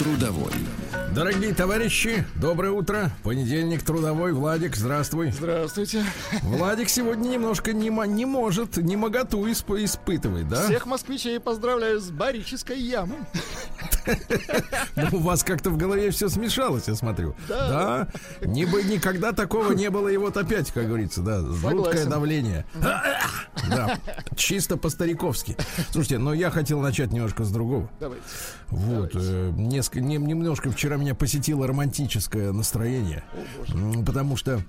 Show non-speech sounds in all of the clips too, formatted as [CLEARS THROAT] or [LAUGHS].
Трудовой. Дорогие товарищи, доброе утро. Понедельник, трудовой. Владик, здравствуй. Здравствуйте. Владик сегодня немножко не, не может, не моготу исп испытывать, да? Всех москвичей поздравляю с барической ямой. Ну, у вас как-то в голове все смешалось, я смотрю. Да. Да. Не бы никогда такого не было, и вот опять, как говорится, да, жуткое давление. Да, чисто по-стариковски. Слушайте, но я хотел начать немножко с другого. Давайте. Вот, э, несколько, не- немножко вчера меня посетило романтическое настроение. М, Потому что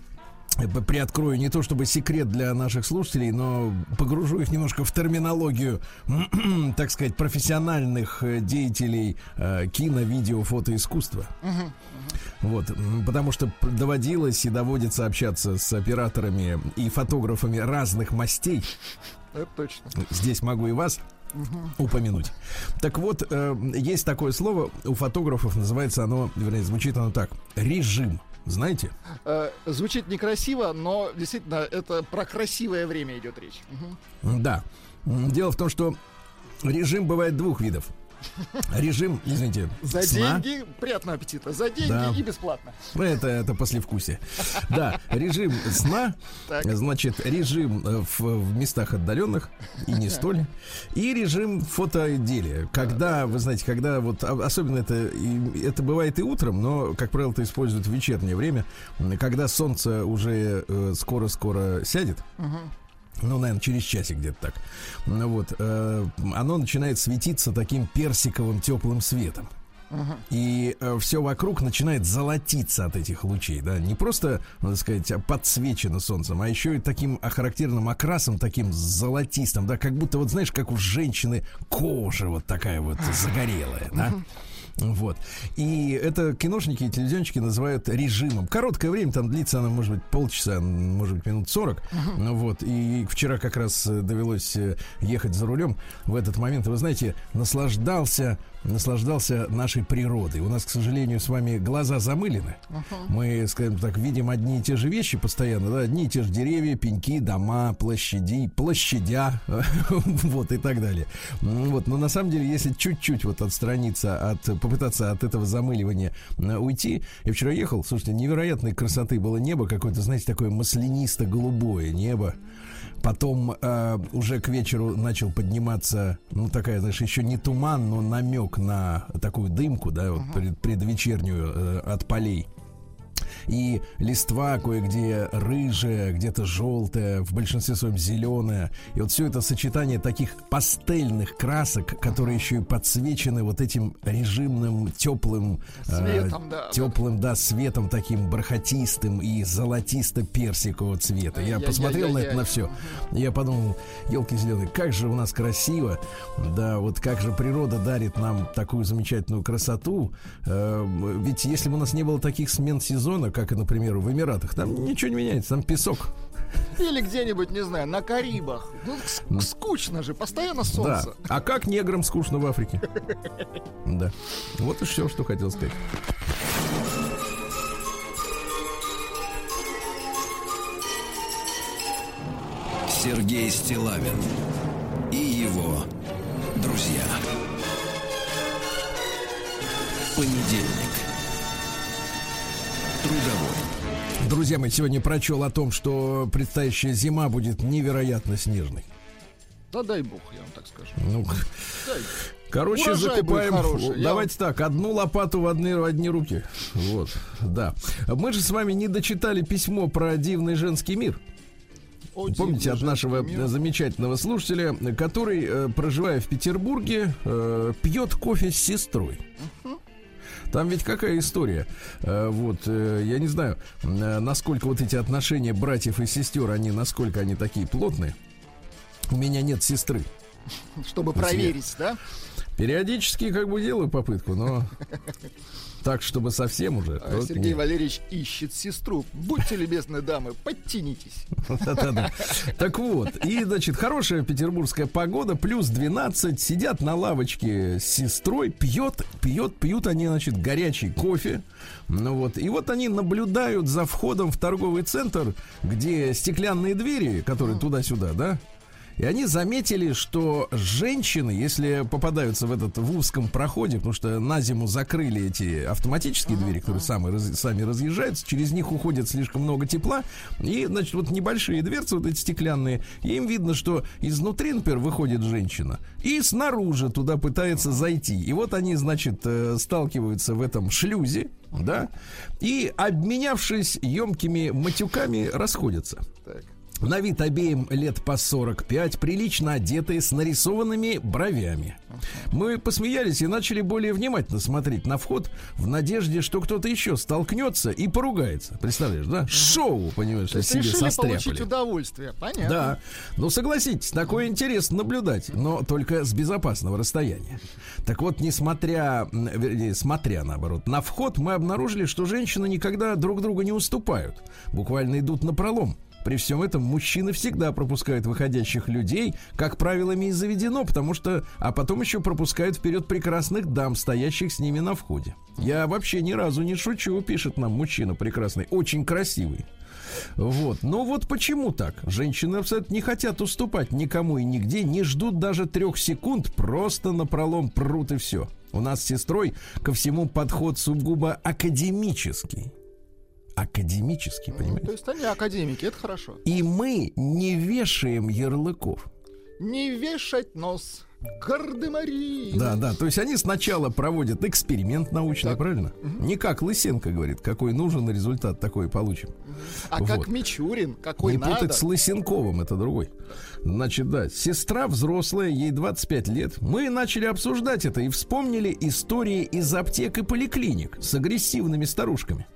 приоткрою не то чтобы секрет для наших слушателей, но погружу их немножко в терминологию, [CLEARS THROAT] так сказать, профессиональных э, деятелей э, кино, видео, фотоискусства. Вот, потому что доводилось и доводится общаться с операторами и фотографами разных мастей. Это точно. Здесь могу и вас упомянуть. Так вот, э, есть такое слово у фотографов, называется оно, вернее, звучит оно так: режим. Знаете? Э, звучит некрасиво, но действительно это про красивое время идет речь. Мгм. Да. Дело в том, что режим бывает двух видов. Режим, извините, За сна. деньги приятного аппетита. За деньги Да. и бесплатно. Это, это послевкусие. Да, режим сна, Так. значит, режим э, в, в местах отдаленных и не столь, и режим фотоделия. Когда, вы знаете, когда вот, а- особенно это, и- это бывает и утром, но, как правило, это используют в вечернее время, когда солнце уже э, скоро-скоро сядет, ну, наверное, через часик где-то так. Ну вот, э, оно начинает светиться таким персиковым теплым светом. И все вокруг начинает золотиться от этих лучей, да, не просто, надо сказать, подсвечено солнцем, а еще и таким а, характерным окрасом, таким золотистым, да, как будто, вот знаешь, как у женщины кожа вот такая вот [LAUGHS] загорелая, да. Вот. И это киношники и телевизионщики называют режимом. Короткое время, там длится она, может быть, полчаса, может быть, минут 40. Ну Вот. И вчера как раз э, довелось э, ехать за рулем в этот момент. Вы знаете, наслаждался наслаждался нашей природой. У нас, к сожалению, с вами глаза замылены. Мы, скажем так, видим одни и те же вещи постоянно, да, одни и те же деревья, пеньки, дома, площади, площадя, [LAUGHS] вот и так далее. Вот, но на самом деле, если чуть-чуть вот отстраниться от, попытаться от этого замыливания уйти, я вчера ехал, слушайте, невероятной красоты было небо, какое-то, знаете, такое маслянисто-голубое небо. Потом э, уже к вечеру начал подниматься, ну такая, знаешь, еще не туман, но намек на такую дымку, да, вот пред- предвечернюю э, от полей. И листва кое-где рыжая, где-то желтая, в большинстве своем зеленая. И вот все это сочетание таких пастельных красок, которые еще и подсвечены вот этим режимным теплым Светом, да, да. теплым, да, светом таким бархатистым и золотисто-персикового цвета. Я посмотрел на это на все. Я подумал, елки зеленые, как же у нас красиво, да, вот как же природа дарит нам такую замечательную красоту. Э, ведь если бы у нас не было таких смен сезона, как, например, в Эмиратах, там ничего не меняется, там песок. Или где-нибудь, не знаю, на Карибах. Ну, ск- скучно же, постоянно Да. солнце. А как неграм скучно в Африке? [LAUGHS] Да. Вот и все, что хотел сказать. Сергей Стилавин и его друзья. Понедельник. Трудовой. Друзья мои, сегодня прочел о том, что предстоящая зима будет невероятно снежной. Да дай бог, я вам так скажу. Ну, [LAUGHS] короче, Урожай закупаем. хороший, я Давайте так, одну лопату в одни, в одни руки. Вот, да. Мы же с вами не дочитали письмо про дивный женский мир. О, Помните от нашего мир. замечательного слушателя, который, э, проживая в Петербурге, э, пьет кофе с сестрой. Там ведь какая история? Э, Вот, э, я не знаю, э, насколько вот эти отношения братьев и сестер, они, насколько они такие плотные. У меня нет сестры. [LAUGHS] Чтобы проверить, да? Периодически как бы делаю попытку, но [LAUGHS] так, чтобы совсем уже. А Сергей нет. Валерьевич ищет сестру. Будьте любезны, дамы, подтянитесь. [LAUGHS] Да-да-да. Так вот, и, значит, хорошая петербургская погода, плюс 12, сидят на лавочке с сестрой, пьет, пьет, пьют они, значит, горячий кофе. Ну вот, и вот они наблюдают за входом в торговый центр, где стеклянные двери, которые туда-сюда, да, и они заметили, что женщины, если попадаются в этот в узком проходе, потому что на зиму закрыли эти автоматические двери, которые сами, раз- сами разъезжаются, через них уходит слишком много тепла, и, значит, вот небольшие дверцы, вот эти стеклянные, им видно, что изнутри, например, выходит женщина, и снаружи туда пытается зайти. И вот они, значит, э, сталкиваются в этом шлюзе, да, и, обменявшись емкими матюками, расходятся. Так. На вид обеим лет по 45, прилично одетые, с нарисованными бровями. Мы посмеялись и начали более внимательно смотреть на вход в надежде, что кто-то еще столкнется и поругается. Представляешь, да? Шоу, понимаешь, То себе решили состряпали. получить удовольствие. Понятно. Да, ну согласитесь, такое интересно наблюдать, но только с безопасного расстояния. Так вот, несмотря, вернее, смотря наоборот, на вход мы обнаружили, что женщины никогда друг другу не уступают, буквально идут на пролом. При всем этом мужчины всегда пропускают выходящих людей, как правилами и заведено, потому что, а потом еще пропускают вперед прекрасных дам, стоящих с ними на входе. Я вообще ни разу не шучу, пишет нам мужчина прекрасный, очень красивый. Вот. Но вот почему так? Женщины абсолютно не хотят уступать никому и нигде, не ждут даже трех секунд, просто на пролом прут и все. У нас с сестрой ко всему подход сугубо академический. Академический, Ну, понимаете? то есть они академики, это хорошо. И мы не вешаем ярлыков. Не вешать нос. Гардемарин. Да, да. То есть они сначала проводят эксперимент научный, Так. правильно? Не как Лысенко говорит, какой нужен результат, такой и получим. А Вот. как Мичурин, какой не надо. путать с Лысенковым, это другой. Значит, да, сестра взрослая, ей 25 лет. Мы начали обсуждать это и вспомнили истории из аптек и поликлиник с агрессивными старушками.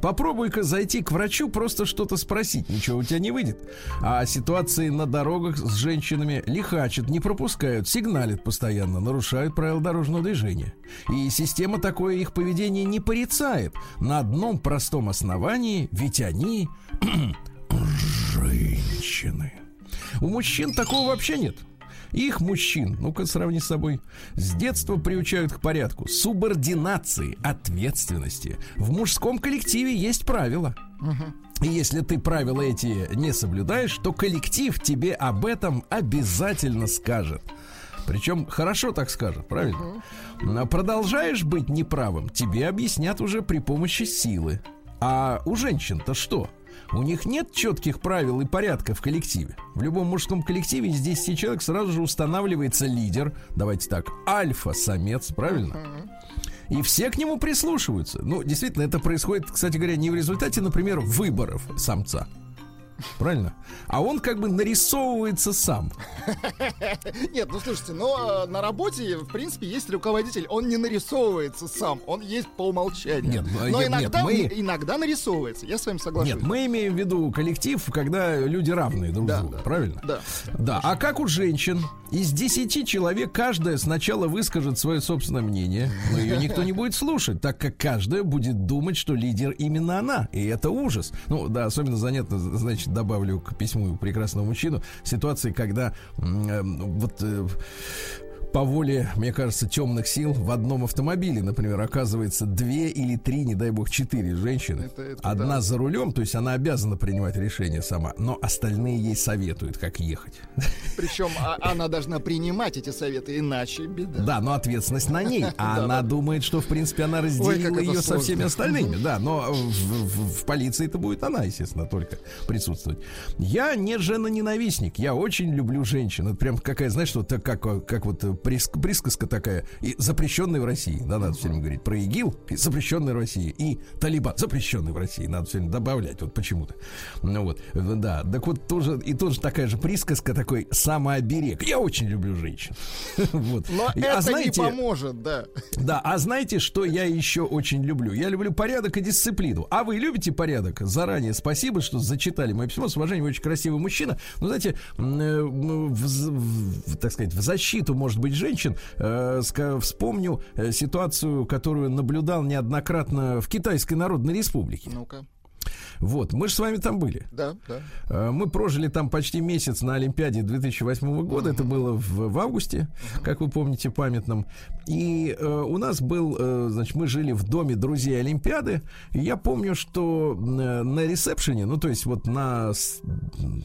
Попробуй-ка зайти к врачу, просто что-то спросить, ничего у тебя не выйдет. А ситуации на дорогах с женщинами лихачат, не пропускают, сигналят постоянно, нарушают правила дорожного движения. И система такое их поведение не порицает на одном простом основании, ведь они [CLEARS THROAT] женщины. У мужчин такого вообще нет. Их мужчин, ну-ка сравни с собой, с детства приучают к порядку, субординации, ответственности. В мужском коллективе есть правила. И если ты правила эти не соблюдаешь, то коллектив тебе об этом обязательно скажет. Причем хорошо так скажет, правильно? А Продолжаешь быть неправым, тебе объяснят уже при помощи силы. А у женщин-то что? У них нет четких правил и порядка в коллективе. В любом мужском коллективе из 10 человек сразу же устанавливается лидер, давайте так, альфа-самец, правильно? И все к нему прислушиваются. Ну, действительно, это происходит, кстати говоря, не в результате, например, выборов самца. Правильно? А он как бы нарисовывается сам. [LAUGHS] Нет, ну слушайте, но э, на работе, в принципе, есть руководитель. Он не нарисовывается сам, он есть по умолчанию. Нет, ну, но нет, иногда, нет, мы- иногда нарисовывается. Я с вами соглашусь. Нет, мы имеем в виду коллектив, когда люди равные друг Да, другу, да. правильно? Да. Да, а как у женщин? Из 10 человек каждая сначала выскажет свое собственное мнение, но ее никто не будет слушать, так как каждая будет думать, что лидер именно она. И это ужас. Ну, да, особенно занятно, значит, добавлю к письму прекрасного мужчину, ситуации, когда э, вот э, по воле, мне кажется, темных сил в одном автомобиле, например, оказывается две или три, не дай бог, четыре женщины. Это- это Одна да. за рулем, то есть она обязана принимать решение сама, но остальные ей советуют, как ехать. Причем а- она должна принимать эти советы, иначе беда. Да, но ответственность на ней. [LAUGHS] А она думает, что, в принципе, она разделила ее со всеми остальными. Да, но в, в- в полиции это будет она, естественно, только присутствовать. Я не женоненавистник. Я очень люблю женщин. Это прям какая, знаешь, вот так, как, как вот прис- присказка такая. И запрещенный в России. Да, надо все время говорить про ИГИЛ, и запрещенный в России. И Талибан, запрещенный в России. Надо все время добавлять вот почему-то. Ну вот, да. Так вот, тоже, и тоже такая же присказка, такой самооберег. Я очень люблю женщин. [LAUGHS] Вот. Но И- это а знаете, не поможет, да. да, а знаете, что я еще очень люблю? Я люблю порядок и дисциплину. А вы любите порядок? Заранее спасибо, что зачитали мое письмо. С уважением, очень красивый мужчина. Но знаете, э, в- в, так сказать, в защиту, может быть, женщин, э, вспомню э, ситуацию, которую наблюдал неоднократно в Китайской Народной Республике. Ну-ка. Вот, мы же с вами там были. Да, да. Э, Мы прожили там почти месяц на Олимпиаде 2008 года. Это было в, в августе, как вы помните, памятном. И э, у нас был, э, значит, мы жили в доме друзей Олимпиады. И я помню, что э, на ресепшене, ну, то есть вот на,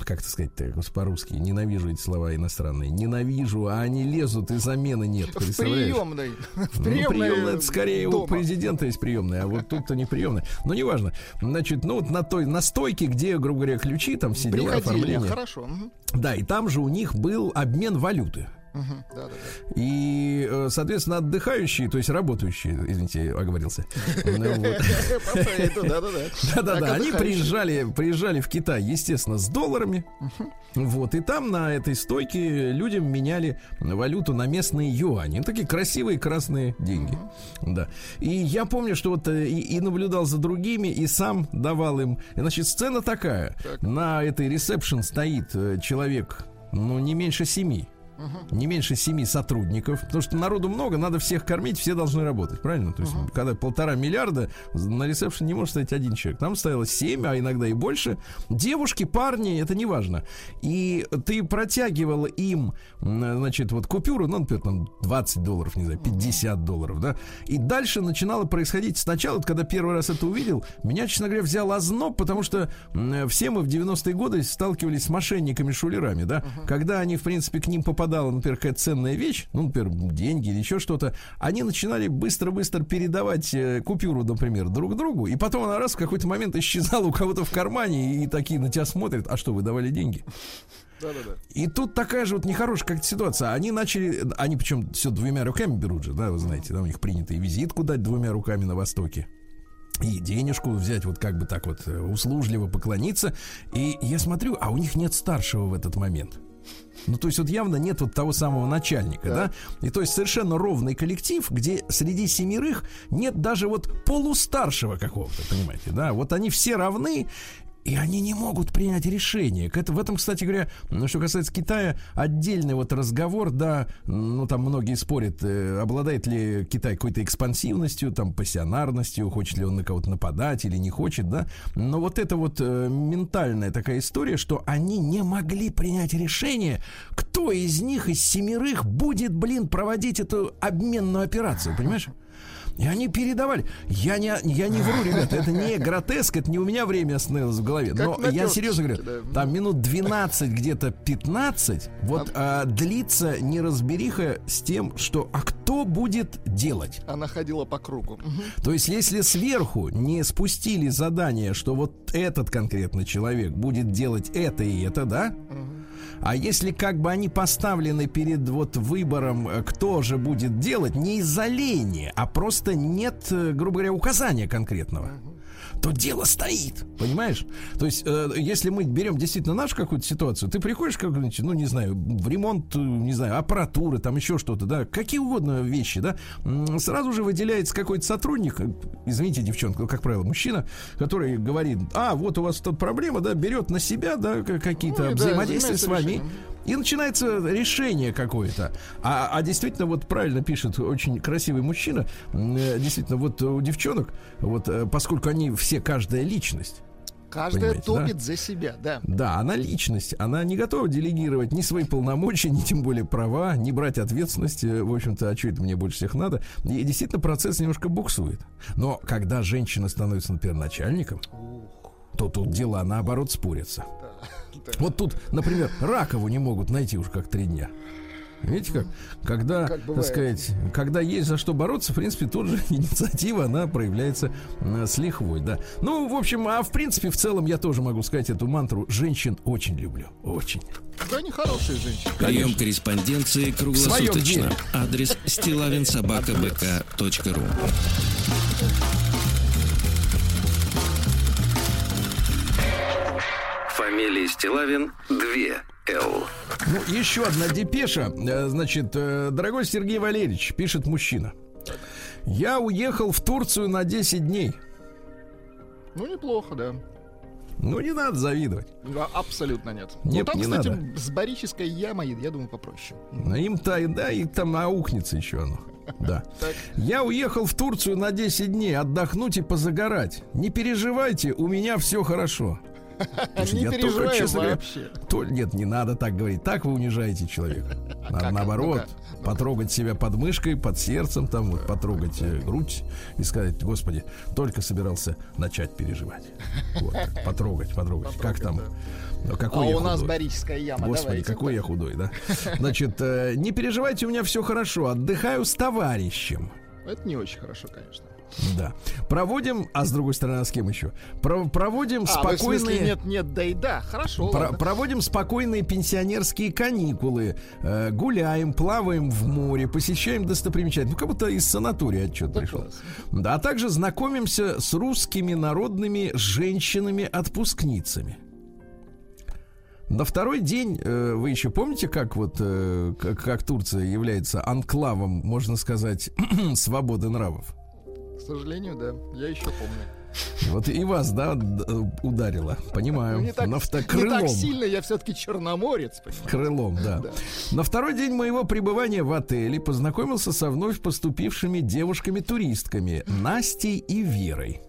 как это сказать по-русски, ненавижу эти слова иностранные. Ненавижу, а они лезут, и замены нет. В приемной. В Ну, приемной приемная, это скорее у дома. президента есть приемная, а вот тут-то не приемная. Но неважно. Значит, ну вот на той, на стойке, где, грубо говоря, ключи, там все дела, Приходили, оформление. хорошо. Да, и там же у них был обмен валюты. И, э, соответственно, отдыхающие, то есть работающие, извините, оговорился. Ну, [LAUGHS] Да-да-да. Они приезжали, приезжали в Китай, естественно, с долларами. Вот, и там на этой стойке людям меняли валюту на местные юани. Ну, Такие красивые красные деньги. Да. И я помню, что вот э, и, наблюдал за другими, и сам давал им. Значит, сцена такая. Так. На этой ресепшн стоит э, человек, ну, не меньше семи. Не меньше семи сотрудников, потому что народу много, надо всех кормить, все должны работать, правильно? То есть, когда полтора миллиарда, на ресепшн не может стоять один человек. Там стояло семь, а иногда и больше. Девушки, парни, это не важно. И ты протягивал им, значит, вот купюру, ну, например, там 20 долларов, не знаю, 50 долларов, да. И дальше начинало происходить сначала, когда первый раз это увидел, меня, честно говоря, взял озноб, потому что все мы в 90-е годы сталкивались с мошенниками-шулерами, да. Когда они, в принципе, к ним попадала, например, какая-то ценная вещь, ну, например, деньги или еще что-то, они начинали быстро-быстро передавать э, купюру, например, друг другу, и потом она раз в какой-то момент исчезала у кого-то в кармане, и такие на тебя смотрят, а что, вы давали деньги? Да-да-да. И тут такая же вот нехорошая как ситуация. Они начали, они причем все двумя руками берут же, да, вы знаете, да, у них принято и визитку дать двумя руками на Востоке. И денежку взять вот как бы так вот э, услужливо поклониться. И я смотрю, а у них нет старшего в этот момент. Ну, то есть вот явно нет вот того самого начальника, да? И то есть совершенно ровный коллектив, где среди семерых нет даже вот полустаршего какого-то, понимаете, да? Вот они все равны, и они не могут принять решение. Это- В этом, кстати говоря, что касается Китая, отдельный вот разговор, да, ну там многие спорят, э, обладает ли Китай какой-то экспансивностью, там, пассионарностью, хочет ли он на кого-то нападать или не хочет, да. Но вот это вот э, ментальная такая история, что они не могли принять решение, кто из них, из семерых, будет, блин, проводить эту обменную операцию, понимаешь? И они передавали. Я не, я не вру, ребята, это не гротеск, это не у меня время остановилось в голове. Как Но я серьезно говорю, да. там минут 12, где-то 15, вот а, длится неразбериха с тем, что а кто будет делать. Она ходила по кругу. То есть, если сверху не спустили задание, что вот этот конкретный человек будет делать это и это, да? А если как бы они поставлены перед вот выбором, э, кто же будет делать, не из-за лени, а просто нет, э, грубо говоря, указания конкретного, то дело стоит, понимаешь? То есть, э, если мы берем действительно нашу какую-то ситуацию, ты приходишь, как, ну, не знаю, в ремонт, э, не знаю, аппаратуры, там еще что-то, да, какие угодно вещи, да, сразу же выделяется какой-то сотрудник, э, извините, девчонка, как правило, мужчина, который говорит, а, вот у вас тут проблема, да, берет на себя, да, какие-то Ну и да, взаимодействия с вами, решением. И начинается решение какое-то. А, а действительно, вот правильно пишет очень красивый мужчина. э, Действительно, вот у девчонок, вот э, поскольку они все каждая личность. Каждая Понимаете, да? топит за себя, да. Да, она личность, она не готова делегировать ни свои полномочия, ни тем более права, не брать ответственность, э, в общем-то, а что это мне больше всех надо. И действительно процесс немножко буксует. Но когда женщина становится, например, начальником, то тут дела наоборот спорятся. Вот тут, например, Ракову не могут найти уж как три дня. Видите как? Когда, Как так сказать, когда есть за что бороться, в принципе, тут же [LAUGHS] инициатива, она проявляется э, с лихвой, да. Ну, в общем, а в принципе, в целом я тоже могу сказать эту мантру. Женщин очень люблю. Очень. Да, они хорошие женщины. Прием корреспонденции круглосуточно. Адрес стилавинсобакабк.ру Фамилия Стилавин 2 Л. Ну, еще одна депеша. Э, Значит, э, дорогой Сергей Валерьевич, пишет мужчина. Я уехал в Турцию на 10 дней. Ну, неплохо, да. Ну, не надо завидовать. Да, абсолютно нет. Нет, ну, там, не кстати, надо. с барической ямой, я думаю, попроще. А Им-то, да, и там аукнется еще оно. [LAUGHS] Да. Я уехал в Турцию на 10 дней отдохнуть и позагорать. Не переживайте, у меня все хорошо. Не я только, честно говоря, вообще. То, нет, не надо так говорить. Так вы унижаете человека. [LAUGHS] Надо Как? наоборот, Ну-ка, потрогать себя под мышкой, под сердцем, там вот потрогать э, грудь и сказать, Господи, только собирался начать переживать. [LAUGHS] Вот так, потрогать, потрогать. Как там? Ну, А Какой я у нас худой. барическая яма. Господи, давайте. какой я худой, да? [LAUGHS] Значит, э, не переживайте, у меня все хорошо. Отдыхаю с товарищем. Это не очень хорошо, конечно. Да. Проводим, а с другой стороны, а с кем еще? Про- проводим А, вы в смысле спокойные. нет, нет, да и да. Хорошо, Про- ладно. проводим спокойные пенсионерские каникулы, э, гуляем, плаваем в море, посещаем достопримечательности. Ну, как будто из санатория отчет Да пришел. класс. Да, а также знакомимся с русскими народными женщинами-отпускницами. На второй день, э, вы еще помните, как вот э, как, как Турция является анклавом, можно сказать, [CLEARS THROAT] свободы нравов? К сожалению, да. Я еще помню. Вот и вас, да, д- ударило, понимаю. Ну, не так, На вто- не так сильно, я все-таки черноморец. понимаете? Крылом, да. Да. На второй день моего пребывания в отеле познакомился со вновь поступившими девушками-туристками Настей и Верой.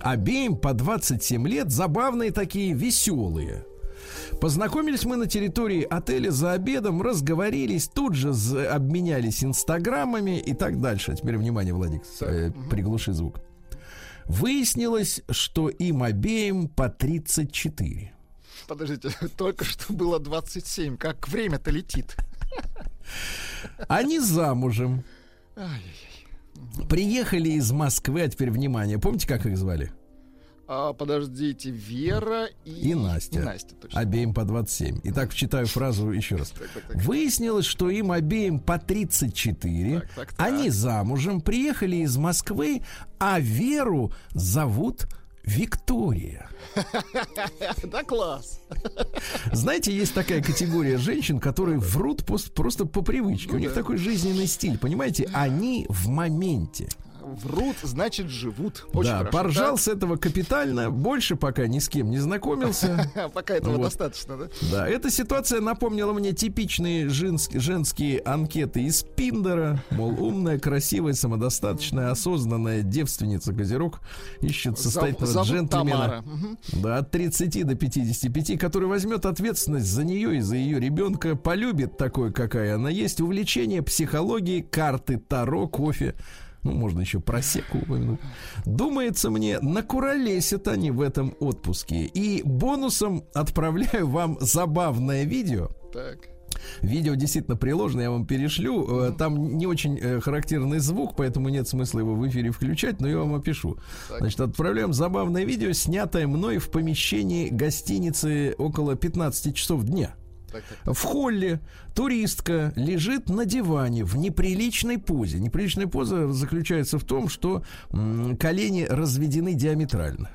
Обеим по 27 лет, забавные такие, веселые. Познакомились мы на территории отеля за обедом, разговорились, тут же обменялись инстаграмами и так дальше. Теперь внимание, Владик, э, приглуши звук. Выяснилось, что им обеим по 34. Подождите, [LAUGHS] только что было 27. Как время-то летит. [LAUGHS] Они замужем. Приехали из Москвы, а теперь внимание. Помните, как их звали? А, подождите, Вера и... И Настя. И Настя, точно. Обеим по 27. Итак, читаю фразу еще раз. Так, так, так. Выяснилось, что им обеим по 34. Так, так, так. Они замужем, приехали из Москвы, а Веру зовут Виктория. [LAUGHS] Да класс. Знаете, есть такая категория женщин, которые врут просто по привычке. У них такой жизненный стиль, понимаете? Они в моменте. Врут, значит, живут. Очень да, хорошо. поржал с этого капитально, больше пока ни с кем не знакомился. [LAUGHS] Пока этого Вот. достаточно, да? Да, эта ситуация напомнила мне типичные женск- женские анкеты из Пиндера. Мол, умная, красивая, самодостаточная, осознанная девственница Козерог ищет Зов- состоятельного зовут джентльмена. Да, от 30 до 55, который возьмет ответственность за нее и за ее ребенка, полюбит такой, какая она есть, увлечение психологией, карты, таро, кофе. Ну, можно еще просеку упомянуть. Думается мне, накуролесят они в этом отпуске. И бонусом отправляю вам забавное видео. Так. Видео действительно приложено, я вам перешлю. Э, Там не очень э, характерный звук, поэтому нет смысла его в эфире включать, но я вам опишу. Значит, отправляем забавное видео, снятое мной в помещении гостиницы около 15 часов дня. Так, так. В холле туристка лежит на диване в неприличной позе. Неприличная поза заключается в том, что колени разведены диаметрально.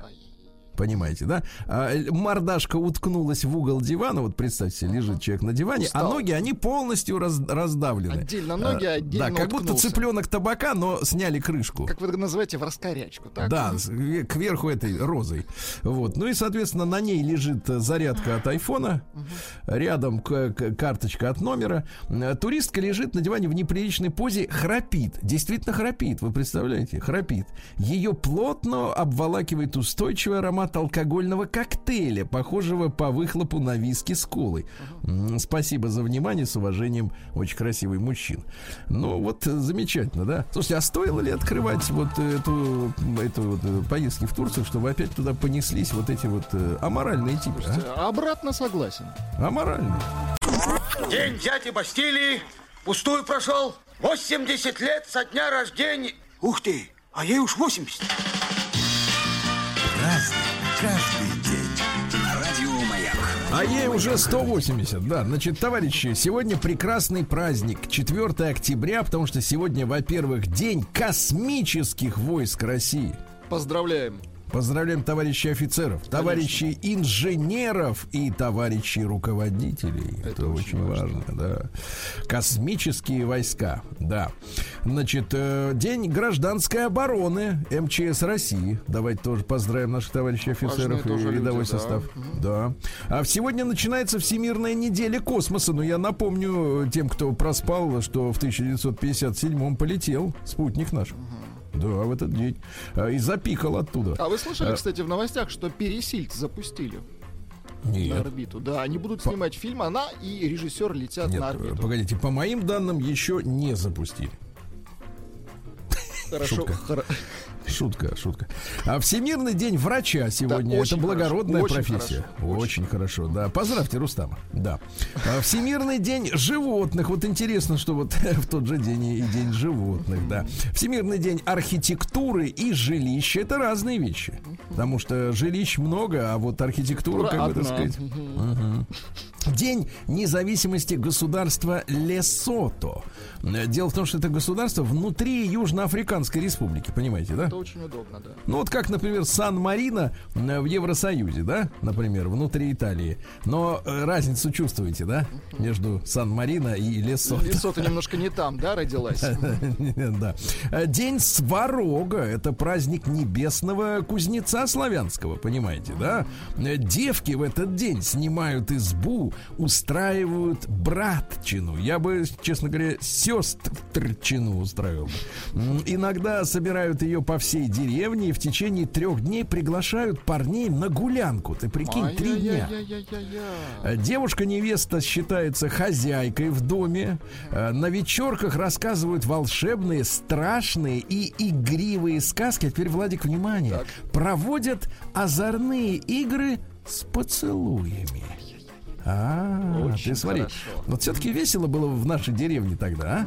Понимаете, да? А, л- мордашка уткнулась в угол дивана. Вот представьте лежит человек на диване, а Устал. ноги, они полностью раз- раздавлены. Отдельно ноги, А, отдельно Да, как будто уткнулся. цыпленок табака, но сняли крышку. Как вы называете, в раскорячку, так? Да, э, кверху этой розой. Вот. Ну и, соответственно, на ней лежит э, зарядка от айфона. Рядом карточка от номера. Э, Туристка лежит на диване в неприличной позе, храпит. Действительно храпит, вы представляете? Храпит. Ее плотно обволакивает устойчивый аромат алкогольного коктейля, похожего по выхлопу на виски с колой. Спасибо за внимание, с уважением, очень красивый мужчин. Ну вот э, замечательно, да? Слушайте, а стоило ли открывать вот эту, эту вот э, поездки в Турцию, чтобы опять туда понеслись вот эти вот э, аморальные типы? Слушайте, обратно согласен. а? Аморальные. День дяди Бастилии пустую прошел. 80 лет со дня рождения. Ух ты, а ей уж 80. А ей уже 180, да. Значит, товарищи, сегодня прекрасный праздник, 4 октября, потому что сегодня, во-первых, день космических войск России. Поздравляем. Поздравляем товарищей офицеров, товарищей инженеров и товарищей руководителей. Это, Это очень важно. важно, да. Космические войска, да. Значит, э, День гражданской обороны МЧС России. Давайте тоже поздравим наших товарищей офицеров Важные и рядовой люди, состав. Да. да. А сегодня начинается Всемирная неделя космоса. Но я напомню тем, кто проспал, что в 1957-м полетел спутник наш. Угу. Да, в этот день. А, и запикал оттуда. А вы слышали, а... кстати, в новостях, что Пересильд запустили? Нет. на орбиту. Да, они будут снимать по... фильм, она и режиссер летят Нет, на орбиту. Погодите, по моим данным, еще не запустили. Хорошо. Шутка. Шутка, шутка. А Всемирный день врача сегодня. Да, Это благородная хорошо, профессия. Очень, очень хорошо, да. Поздравьте Рустама. Да. А Всемирный день животных. Вот интересно, что вот [LAUGHS] в тот же день и день животных, да. Всемирный день архитектуры и жилища. Это разные вещи. Потому что жилищ много, а вот архитектура, как бы так сказать. Угу. День независимости государства Лесото. Дело в том, что это государство внутри Южноафриканской республики, понимаете, да? Это очень удобно, да. Ну вот как, например, Сан-Марино в Евросоюзе, да, например, внутри Италии. Но э, разницу чувствуете, да, между Сан-Марино и Лесото. Лесото немножко не там, да, родилась? [LAUGHS] Да. День Сварога – это праздник небесного кузнеца славянского, понимаете, да? Девки в этот день снимают избу, устраивают братчину. Я бы, честно говоря, сестрчину устраивал. Иногда собирают ее по всей деревне и в течение трех дней приглашают парней на гулянку. Ты прикинь, три дня. Девушка-невеста считается хозяйкой в доме. Э, на вечерках рассказывают волшебные, страшные и игривые сказки. А теперь, Владик, внимание. Так. Проводят озорные игры с поцелуями. А, Очень ты смотри. Хорошо. Вот все-таки весело было в нашей деревне тогда, а?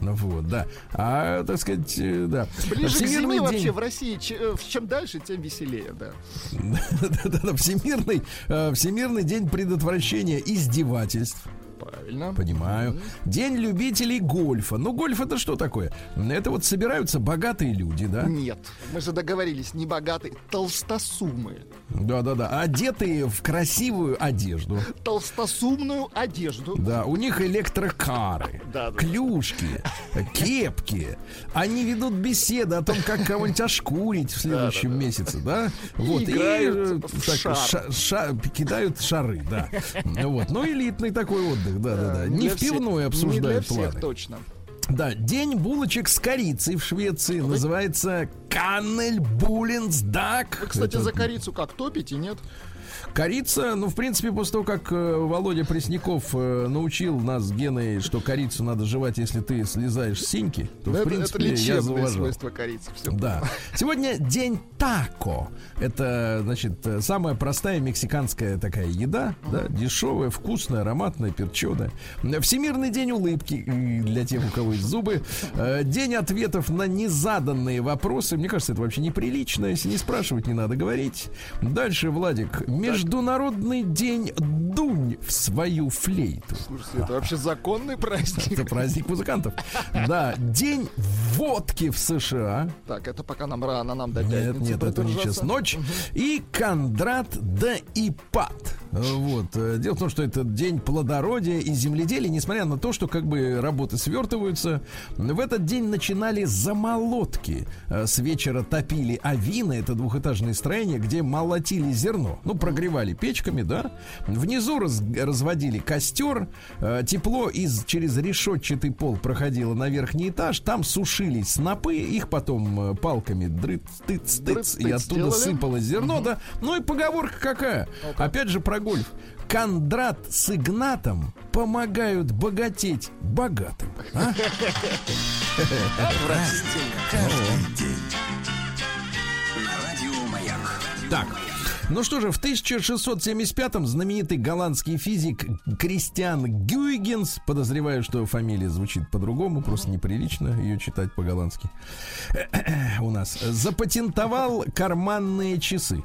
Ну вот, да. А, так сказать, э, да. Ближе Всемирный к зиме день... вообще в России, э, чем дальше, тем веселее, да. [LAUGHS] Да-да-да, Всемирный, э, Всемирный день предотвращения издевательств. Правильно. Понимаю. День любителей гольфа. Ну, гольф это что такое? Это вот собираются богатые люди, да? Нет. Мы же договорились, не богатые, толстосумы. Да-да-да. Одетые в красивую одежду. Толстосумную одежду. Да, у них электрокары, да, да. клюшки, кепки. Они ведут беседы о том, как кого-нибудь ошкурить в следующем да, да, месяце, да? Вот. И, играют и так, шар. Ша, ша, кидают шары, да. Вот. Ну, элитный такой отдых отдых, да, да, да. Не в пивной обсуждают не для всех, точно. Да, день булочек с корицей в Швеции Вы... называется Каннель Булинсдак. Вы, кстати, Это... за корицу как топите, нет? Корица, ну, в принципе, после того, как э, Володя Пресняков э, научил нас с Геной, что корицу надо жевать, если ты слезаешь с синьки, то, это, в принципе, это я зауважал. свойства корицы. Все да. Сегодня день тако. Это, значит, самая простая мексиканская такая еда, uh-huh. да, дешевая, вкусная, ароматная, перченая. Всемирный день улыбки для тех, у кого есть зубы. Э, день ответов на незаданные вопросы. Мне кажется, это вообще неприлично. Если не спрашивать, не надо говорить. Дальше, Владик, Международный день дунь в свою флейту. Слушайте, это вообще законный праздник. Это праздник музыкантов. Да, день водки в США. Так, это пока нам рано, нам до Нет, нет, это не сейчас ночь. И Кондрат да Ипат. Вот. Э, дело в том, что это день плодородия и земледелия, несмотря на то, что как бы работы свертываются. В этот день начинали замолотки. Э, с вечера топили авины, это двухэтажное строение, где молотили зерно. Ну, прогревали печками, да. Внизу раз, разводили костер. Э, тепло из, через решетчатый пол проходило на верхний этаж. Там сушились снопы, их потом палками дрыц, тыц, тыц, и оттуда сделали? сыпалось зерно, угу. да. Ну и поговорка какая. Okay. Опять же, про гольф. Кондрат с Игнатом помогают богатеть богатым. А? Так, ну что же, в 1675-м знаменитый голландский физик Кристиан Гюйгенс, подозреваю, что фамилия звучит по-другому, просто неприлично ее читать по-голландски, [CLEARS THROAT] у нас запатентовал карманные часы.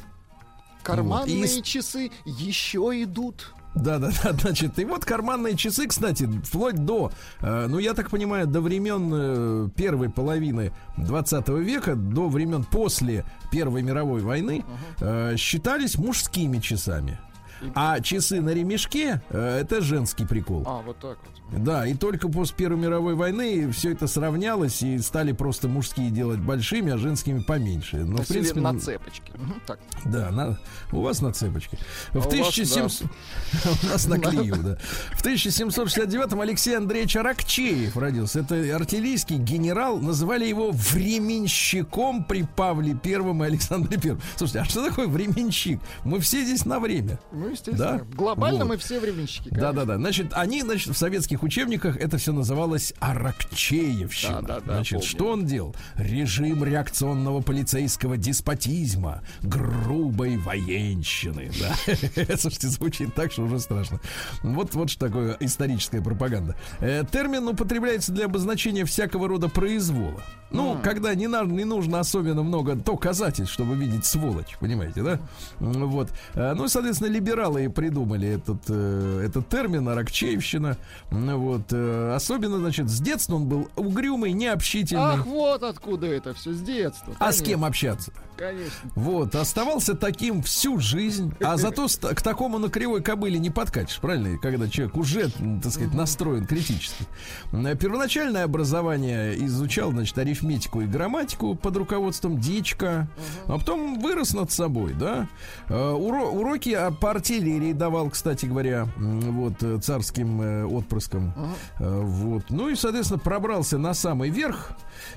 Карманные вот. и... часы еще идут. Да, да, да, значит, и вот карманные часы, кстати, вплоть до, э, ну, я так понимаю, до времен э, первой половины 20 века, до времен после Первой мировой войны, э, считались мужскими часами. А часы на ремешке э, это женский прикол. А, вот так вот. Да, и только после Первой мировой войны все это сравнялось и стали просто мужские делать большими, а женскими поменьше. Но, в принципе, на цепочке. Мгм, Так. да, на, у вас на цепочке. А В у вас, 1700... [LAUGHS] У нас на клею, да. В 1769-м Алексей Андреевич Аракчеев родился. Это артиллерийский генерал. Называли его временщиком при Павле Первом и Александре Первом. Слушайте, а что такое временщик? Мы все здесь на время. Ну, естественно. Да? Глобально Вот. мы все временщики. Да, да, да. Значит, они, значит, в советских учебниках это все называлось Аракчеевщина. Да, да, да, значит, помню. что он делал? Режим реакционного полицейского деспотизма, грубой военщины. Да. [LAUGHS] Слушайте, звучит так, что уже страшно. Вот, вот что такое историческая пропаганда. Э, термин употребляется для обозначения всякого рода произвола. Ну, когда не, на- не нужно особенно много доказательств, чтобы видеть сволочь, понимаете, да? Вот. Э, Ну, соответственно, либералы придумали этот, э, этот термин, аракчеевщина. Вот. э, Особенно, значит, с детства он был угрюмый, необщительный. Ах, вот откуда это все с детства. а с Конечно, кем общаться? Конечно. Вот, оставался таким всю жизнь, а [LAUGHS] зато к такому на кривой кобыле не подкатишь, правильно? Когда человек уже, так сказать, настроен критически. М, Первоначальное образование изучал, значит, арифметику и грамматику под руководством Дичка, а потом вырос над собой, да. Э, уро- уроки по артиллерии давал, кстати говоря, вот, э, царским э, отпрыском. Э, Вот. Ну и, соответственно, пробрался на самый верх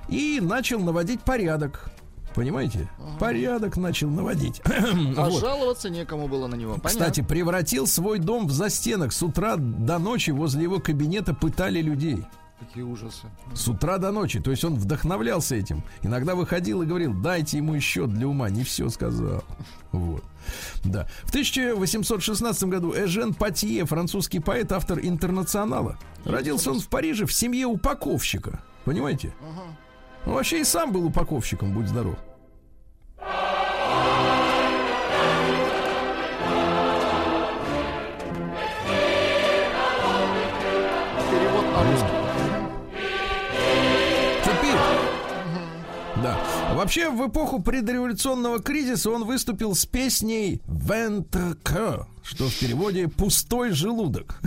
и начал наводить порядок. Понимаете? Порядок начал наводить. А [CLEARS THROAT] Вот. жаловаться некому было на него. Понятно. Кстати, превратил свой дом в застенок. С утра до ночи возле его кабинета пытали людей. Какие ужасы. С утра до ночи. То есть он вдохновлялся этим. Иногда выходил и говорил, дайте ему еще для ума. Не все сказал. Вот. Да. В 1816 году Эжен Патье, французский поэт, автор «Интернационала». Родился он в Париже в семье упаковщика. Понимаете? Он вообще и сам был упаковщиком, будь здоров. Вообще, в эпоху предреволюционного кризиса он выступил с песней «Ventre que», что в переводе «пустой желудок».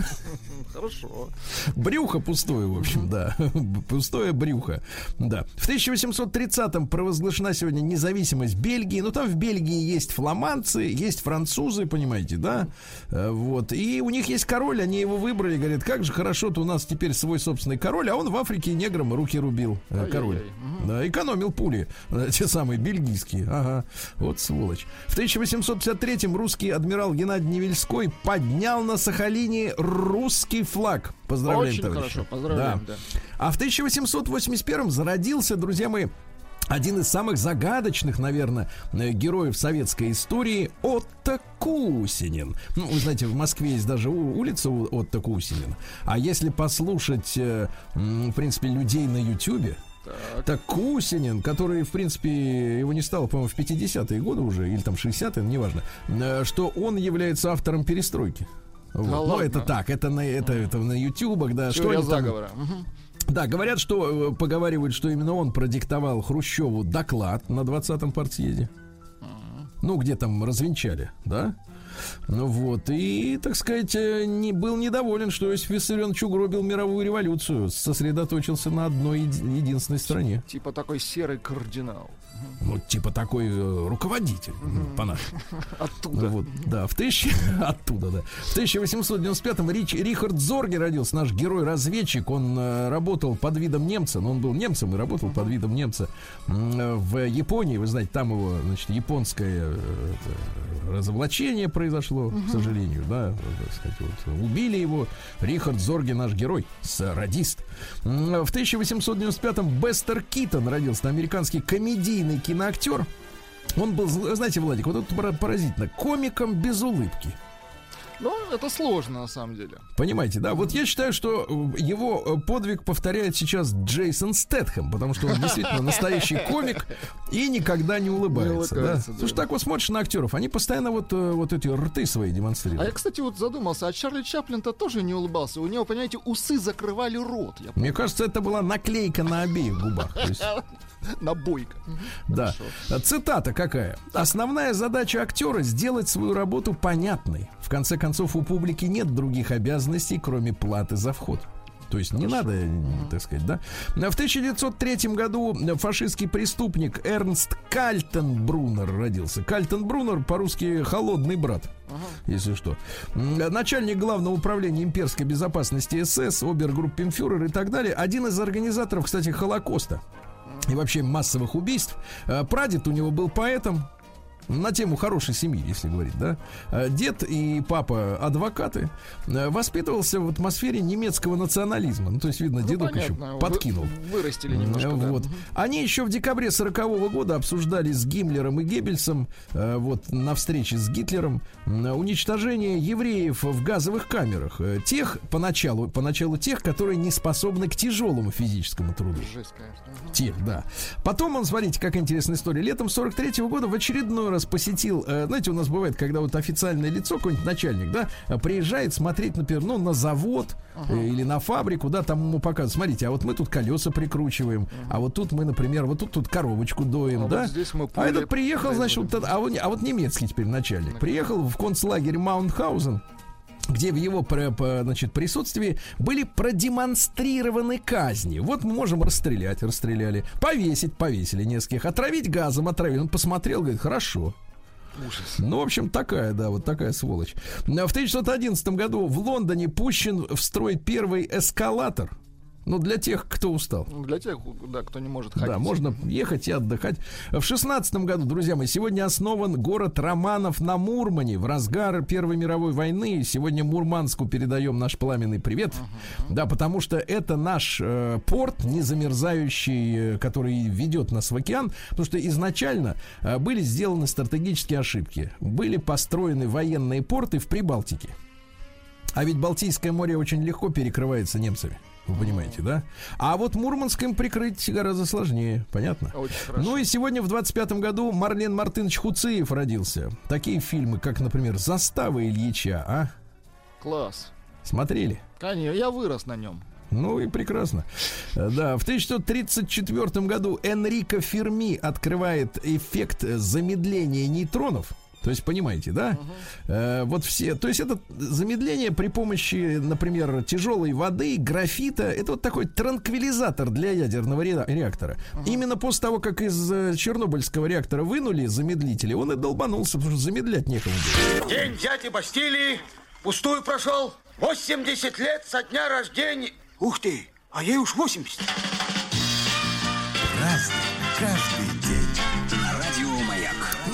Хорошо. Брюхо пустое, в общем, да. [LAUGHS] Пустое брюхо. Да. В 1830-м провозглашена сегодня независимость Бельгии. Ну, там в Бельгии есть фламандцы, есть французы, понимаете, да? Э, Вот. И у них есть король, они его выбрали. Говорят, как же хорошо-то у нас теперь свой собственный король, а он в Африке неграм руки рубил, э, король. Да, экономил пули. [LAUGHS] э, Те самые бельгийские. Ага. Вот сволочь. В 1853-м русский адмирал Геннадий Невельской поднял на Сахалине русский флаг. Поздравляем, Очень товарищи. хорошо, поздравляем, да. А в 1881-м зародился, друзья мои, один из самых загадочных, наверное, э, героев советской истории Отто Кусинин. Ну, вы знаете, в Москве есть даже улица Отто Кусинин. А если послушать, э, в принципе, людей на Ютьюбе, так Кусинин, который, в принципе, его не стало, по-моему, в 50-е годы уже, или там 60-е, неважно, э, что он является автором перестройки. Вот. Ну, ладно? это так, это на, это, это на ютубах, да. что Теория там- заговора. Мгм. да, говорят, что э, поговаривают, что именно он продиктовал Хрущеву доклад на 20-м партсъезде. Ну, где там развенчали, да? Ну вот, и, так сказать, э, не был недоволен, что Иосиф Виссарионович угробил мировую революцию, сосредоточился на одной еди- единственной стране. Типа такой серый кардинал. Ну, типа такой э, руководитель, м, по-нашему. [LAUGHS] Оттуда. Ну Вот, да, в тысячи... [LAUGHS] Оттуда, да. В 1895-м Рич... Рихард Зорге родился, наш герой-разведчик. Он э, работал под видом немца, но он был немцем и работал под видом немца э, в Японии. Вы знаете, там его, значит, японское э, разоблачение произошло, к сожалению, да, так сказать, вот. Убили его. Рихард Зорге наш герой, радист. В 1895-м Бестер Китон родился, американский комедийный киноактер. Он был, знаете, Владик, вот это пора- поразительно, комиком без улыбки. Ну, это сложно, на самом деле. Понимаете, да? Вот я считаю, что э, его э, подвиг повторяет сейчас Джейсон Стэтхэм, потому что он действительно настоящий комик и никогда не улыбается. Не улыбается, да? да. Слушай, так вот смотришь на актеров, они постоянно вот, э, вот эти рты свои А я, демонстрируют. кстати, вот задумался, а Чарли Чаплин-то тоже не улыбался. У него, понимаете, усы закрывали рот. Мне кажется, это была наклейка на обеих губах. [LAUGHS] [LAUGHS] Есть, Набойка. да. Цитата какая? Основная задача актера сделать свою работу понятной. В конце концов, у публики нет других обязанностей, кроме платы за вход. То есть не надо, так сказать, да. В 1903 году фашистский преступник Эрнст Кальтенбрунер родился. Кальтенбрунер по-русски холодный брат, если что. Начальник главного управления имперской безопасности СС, обергруппенфюрер и так далее. Один из организаторов, кстати, Холокоста и вообще массовых убийств. Э, Прадед у него был поэтом. На тему хорошей семьи, если говорить, да. Э, Дед и папа адвокаты. Э, Воспитывался в атмосфере немецкого национализма. Ну, то есть, видно, дедок еще понятно, вы- подкинул. Вырастили немножко, Э, да. Вот. Они еще в декабре 40 года обсуждали с Гиммлером и Геббельсом э, вот на встрече с Гитлером уничтожение евреев в газовых камерах. Тех поначалу, поначалу тех, которые не способны к тяжелому физическому труду. Жесть, конечно. Тех, да. Потом он, смотрите, как интересная история. Летом 43 года в очередной раз посетил, э, знаете, у нас бывает, когда вот официальное лицо, какой-нибудь начальник, да, э, приезжает смотреть, например, ну, на завод э, или на фабрику, да, там ему показывают, смотрите, а вот мы тут колеса прикручиваем, а вот тут мы, например, вот тут, тут коробочку доим, А да. вот здесь мы а пули этот приехал, значит, вот, а, вот, а вот немецкий теперь начальник. Приехал в концлагерь Маунтхаузен, где в его значит, присутствии были продемонстрированы казни. Вот мы можем расстрелять, расстреляли, повесить, повесили нескольких, отравить газом, отравили. Он посмотрел, говорит, хорошо. Ну, в общем, такая, да, вот такая сволочь. В 1911 году в Лондоне пущен в строй первый эскалатор. Ну, для тех, кто устал. Ну, Для тех, да, кто не может ходить. Да, можно ехать и отдыхать. В шестнадцатом году, друзья мои, сегодня основан город Романов на Мурмане в разгар Первой мировой войны. Сегодня Мурманску передаем наш пламенный привет. Да, потому что это наш э, порт, не замерзающий, э, который ведет нас в океан. Потому что изначально э, были сделаны стратегические ошибки. Были построены военные порты в Прибалтике. А ведь Балтийское море очень легко перекрывается немцами. Вы понимаете, да? А вот Мурманском прикрыть гораздо сложнее, понятно? Очень хорошо. Ну и сегодня в 25-м году Марлен Мартынович Хуциев родился. Такие фильмы, как, например, «Застава Ильича», а? Класс. Смотрели? Конечно, я вырос на нем. Ну и прекрасно. Да, в 1934 году Энрико Ферми открывает эффект замедления нейтронов. То есть, понимаете, да? Э, вот все. То есть, это замедление при помощи, например, тяжелой воды, графита. Это вот такой транквилизатор для ядерного ре- реактора. Именно после того, как из э, Чернобыльского реактора вынули замедлители, он и долбанулся, потому что замедлять некому было. День дяди Бастилии пустую прошел. 80 лет со дня рождения. Ух ты, а ей уж 80.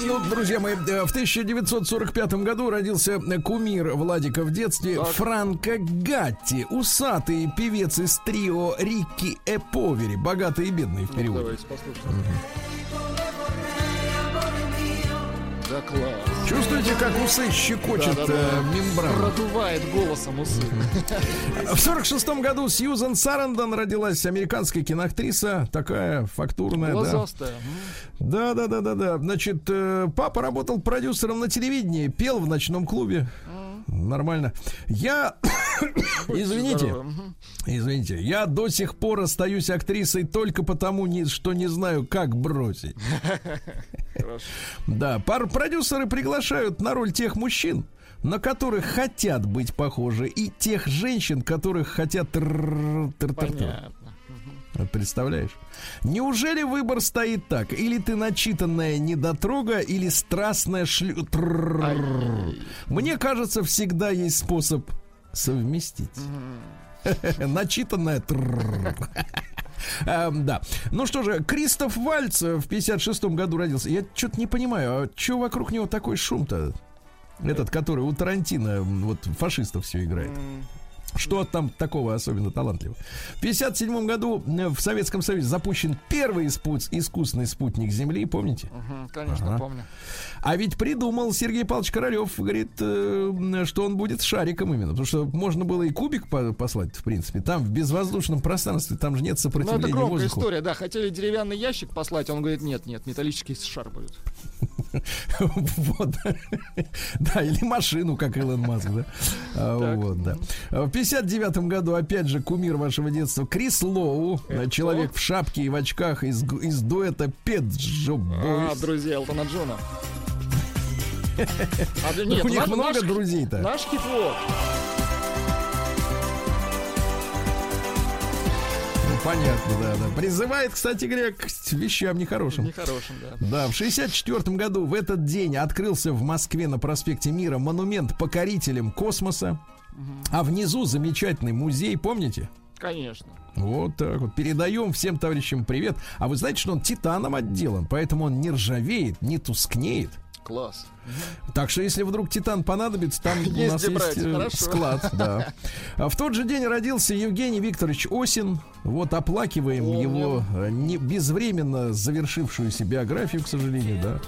Ну, друзья мои, э, в 1945 году родился э, кумир Владика в детстве Франко Гатти, усатый певец из трио Рикки Эповери, богатый и бедный в переводе. Давайте послушаем. Да класс. Чувствуете, как усы щекочет э, мембрану? Продувает голосом усы. В 46 году Сьюзан Сарандон родилась, американская киноактриса, такая фактурная, да. Глазастая. Да, да, да, да, да. Значит, э, папа работал продюсером на телевидении, пел в ночном клубе. Нормально. Я, извините, извините, я до сих пор остаюсь актрисой только потому, что не знаю, как бросить. Да, пар продюсеры приглашают на роль тех мужчин, на которых хотят быть похожи, и тех женщин, которых хотят... Понятно. Представляешь? Неужели выбор стоит так? Или ты начитанная недотрога, или страстная шлю... Мне кажется, всегда есть способ совместить. [LAUGHS] Начитанная. [LAUGHS] Эм, Да. Ну что же, Кристоф Вальц в 56-м году родился. Я что-то не понимаю, а что вокруг него такой шум-то? Этот, который у Тарантино, вот фашистов все играет. Что там такого особенно талантливого? В 57 году э, в Советском Союзе запущен первый испу- искусственный спутник Земли, помните? Мгм, Конечно, Ага. помню. А ведь придумал Сергей Павлович Королев, говорит, э, что он будет шариком именно. Потому что можно было и кубик по- послать, в принципе. Там в безвоздушном пространстве, там же нет Ну, это сопротивления громкая воздуху. история, да. Хотели деревянный ящик послать, он говорит, нет, нет, металлический шар будет. [LAUGHS] Вот. [LAUGHS] Да, или машину, как Илон Маск, да. А. Вот, да. А В 59 году, опять же, кумир вашего детства Крис Лоу, Это человек в шапке и в очках из, дуэта Pet Shop А, друзья Элтона Джона. А, нет, У них много друзей-то. Наш хит-вот. Ну, понятно, да, да. Призывает, кстати говоря, к вещам нехорошим. Нехорошим, да. Да, в 64 году в этот день открылся в Москве на проспекте Мира монумент покорителям космоса. А внизу замечательный музей, помните? Конечно. Вот так вот. Передаем всем товарищам привет. А вы знаете, что он титаном отделан, поэтому он не ржавеет, не тускнеет. Класс. Так что, если вдруг титан понадобится, там у нас есть брать, э, склад. [LAUGHS] Да. А в тот же день родился Евгений Викторович Осин. Вот оплакиваем его э, не, безвременно завершившуюся биографию, к сожалению, да.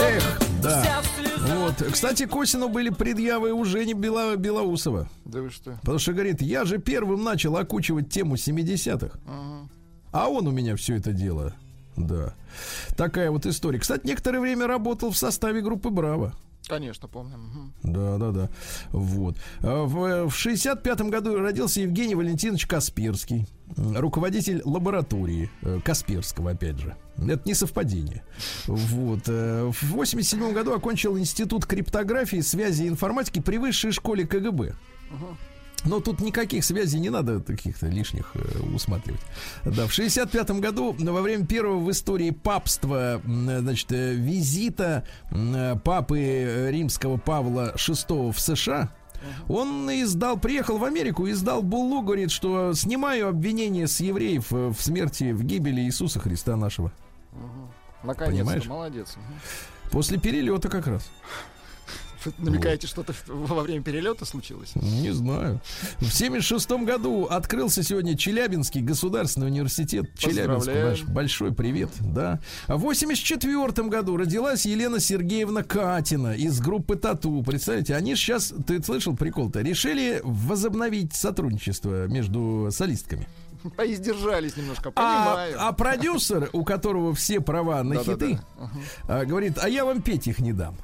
Эх, да. Вот. Кстати, к Осину были предъявы у Жени Бела, Белоусова. Да вы что? Потому что говорит, я же первым начал окучивать тему 70-х. Ага. А он у меня все это дело. Да. Такая вот история. Кстати, некоторое время работал в составе группы Браво. Конечно, помню. Да, да, да. Вот. А В, в 65 году родился Евгений Валентинович Касперский, руководитель лаборатории э, Касперского, опять же. Это не совпадение. Вот. э, В 87 году окончил Институт криптографии, связи и информатики при высшей школе КГБ. Но тут никаких связей не надо каких-то лишних э, усматривать. Да, в 65 году во время первого в истории папства, значит, э, визита э, папы римского Павла VI в США, он издал, приехал в Америку, издал буллу, говорит, что снимаю обвинение с евреев в смерти, в гибели Иисуса Христа нашего. Наконец-то, Понимаешь? молодец. После перелета как раз. Намекаете, что-то в- во время перелета случилось? Не знаю. В 76 году открылся сегодня Челябинский государственный университет. Челябинск, наш большой привет, да. А в 84 году родилась Елена Сергеевна Катина из группы Тату. Представляете, они сейчас, ты слышал прикол-то, решили возобновить сотрудничество между солистками. Поиздержались немножко, А, понимаю. а продюсер, у которого все права на хиты, а, говорит, а я вам петь их не дам.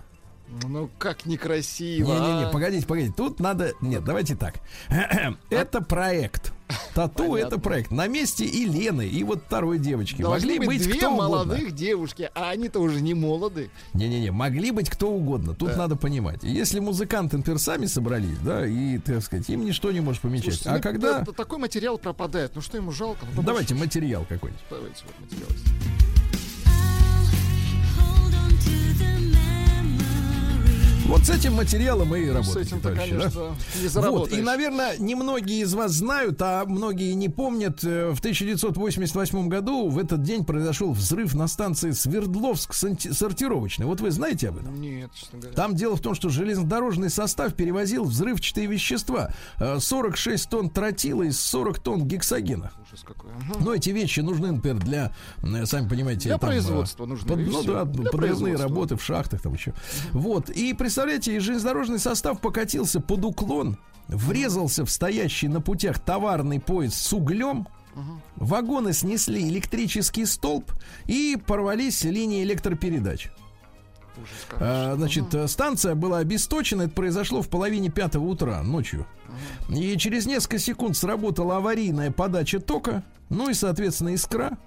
Ну, как некрасиво. Не-не-не, а. погодите, погодите. Тут надо. Нет, давайте так. [CLEARS THROAT] Это проект. [LAUGHS] Тату Понятно. это проект. На месте и Лены, и вот второй девочки. Должны могли быть быть две кто молодых угодно. девушки, а они-то уже не молоды. Не-не-не, могли быть кто угодно. Тут надо понимать. Если музыканты, например, сами собрались, да, и, так сказать, им ничто не может помечать. Слушайте, а ну, когда. т- такой материал пропадает, ну что ему жалко? Ну, Давайте материал какой-нибудь. Давайте вот материал. Вот с этим материалом и С работаете, товарищи, да? Вот, и, наверное, немногие из вас знают, а многие не помнят, э, в 1988 году в этот день произошел взрыв на станции Свердловск сортировочной. Вот вы знаете об этом? Нет, честно говоря. Там дело в том, что железнодорожный состав перевозил взрывчатые вещества. Э, 46 тонн тротила и 40 тонн гексогена. Ужас какой. Но эти вещи нужны, например, для, э, сами понимаете, Для там, э, производства нужны, под- ну да, Для подрывные работы в шахтах там еще. Вот. И представляете, железнодорожный состав покатился под уклон, врезался в стоящий на путях товарный поезд с углем. Вагоны снесли электрический столб и порвались линии электропередач. Ужас, А, значит, э, станция была обесточена. Это произошло в половине пятого утра ночью. И через несколько секунд сработала аварийная подача тока. Ну и, соответственно, искра.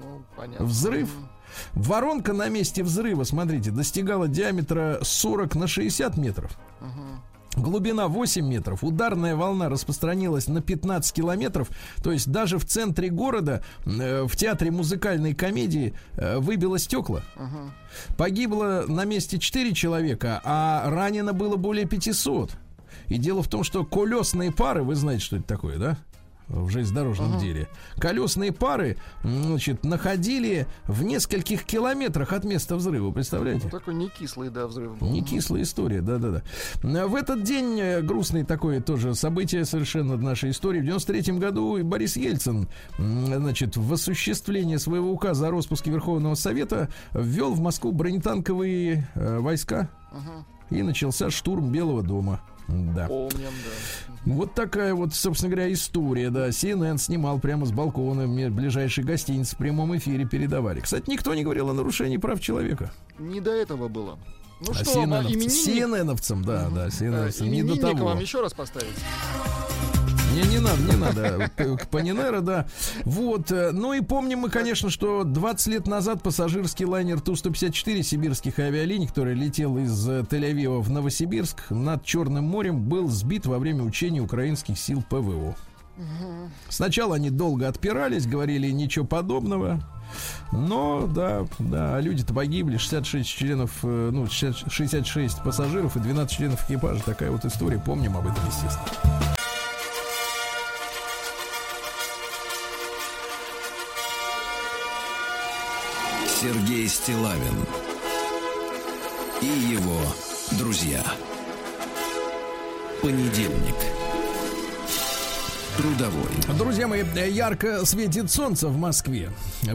Ну, понятно. Взрыв. Воронка на месте взрыва, смотрите, достигала диаметра 40 на 60 метров. Глубина 8 метров. Ударная волна распространилась на 15 километров. То есть даже в центре города, э, в театре музыкальной комедии, э, выбило стекла. Ага. Погибло на месте 4 человека, а ранено было более 500. И дело в том, что колесные пары, вы знаете, что это такое, да? В железнодорожном uh-huh. деле. Колесные пары, значит, находили в нескольких километрах от места взрыва, представляете? Ну, такой не кислый, да, взрыв был. Не кислая история, да-да-да. В этот день э, грустный такое тоже событие совершенно нашей истории. В 93 году Борис Ельцин, значит, в осуществление своего указа о распуске Верховного Совета ввел в Москву бронетанковые э, войска. Uh-huh. И начался штурм Белого дома. Да. Помним, да. Вот такая вот, собственно говоря, история, да. CNN снимал прямо с балкона ближайшей гостиницы в прямом эфире передавали. Кстати, никто не говорил о нарушении прав человека. Не до этого было. Ну а что, CNN-овцам, именинник... да, да, CNN-овцам, не до того. вам еще раз поставить. Не, не надо, не надо. К Панинера, да. Вот. Э, ну и помним мы, конечно, что 20 лет назад пассажирский лайнер Ту-154 сибирских авиалиний, который летел из э, Тель-Авива в Новосибирск над Черным морем, был сбит во время учений украинских сил ПВО. Сначала они долго отпирались, говорили ничего подобного. Но, да, да, люди-то погибли, 66 членов, э, ну, 66 пассажиров и 12 членов экипажа. Такая вот история, помним об этом, естественно. Сергей Стилавин и его друзья. Понедельник. Трудовой. Друзья мои, ярко светит солнце в Москве.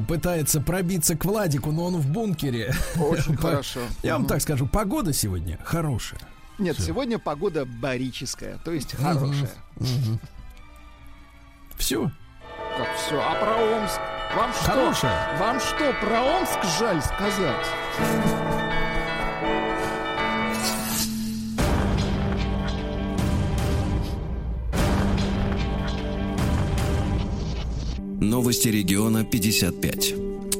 Пытается пробиться к Владику, но он в бункере. Очень [LAUGHS] хорошо. Я вам так скажу, погода сегодня хорошая. Нет, сегодня погода барическая, то есть хорошая. Все. Как все? А про Омск? Вам что? Хорошая. Вам что, про Омск жаль сказать? Новости региона 55.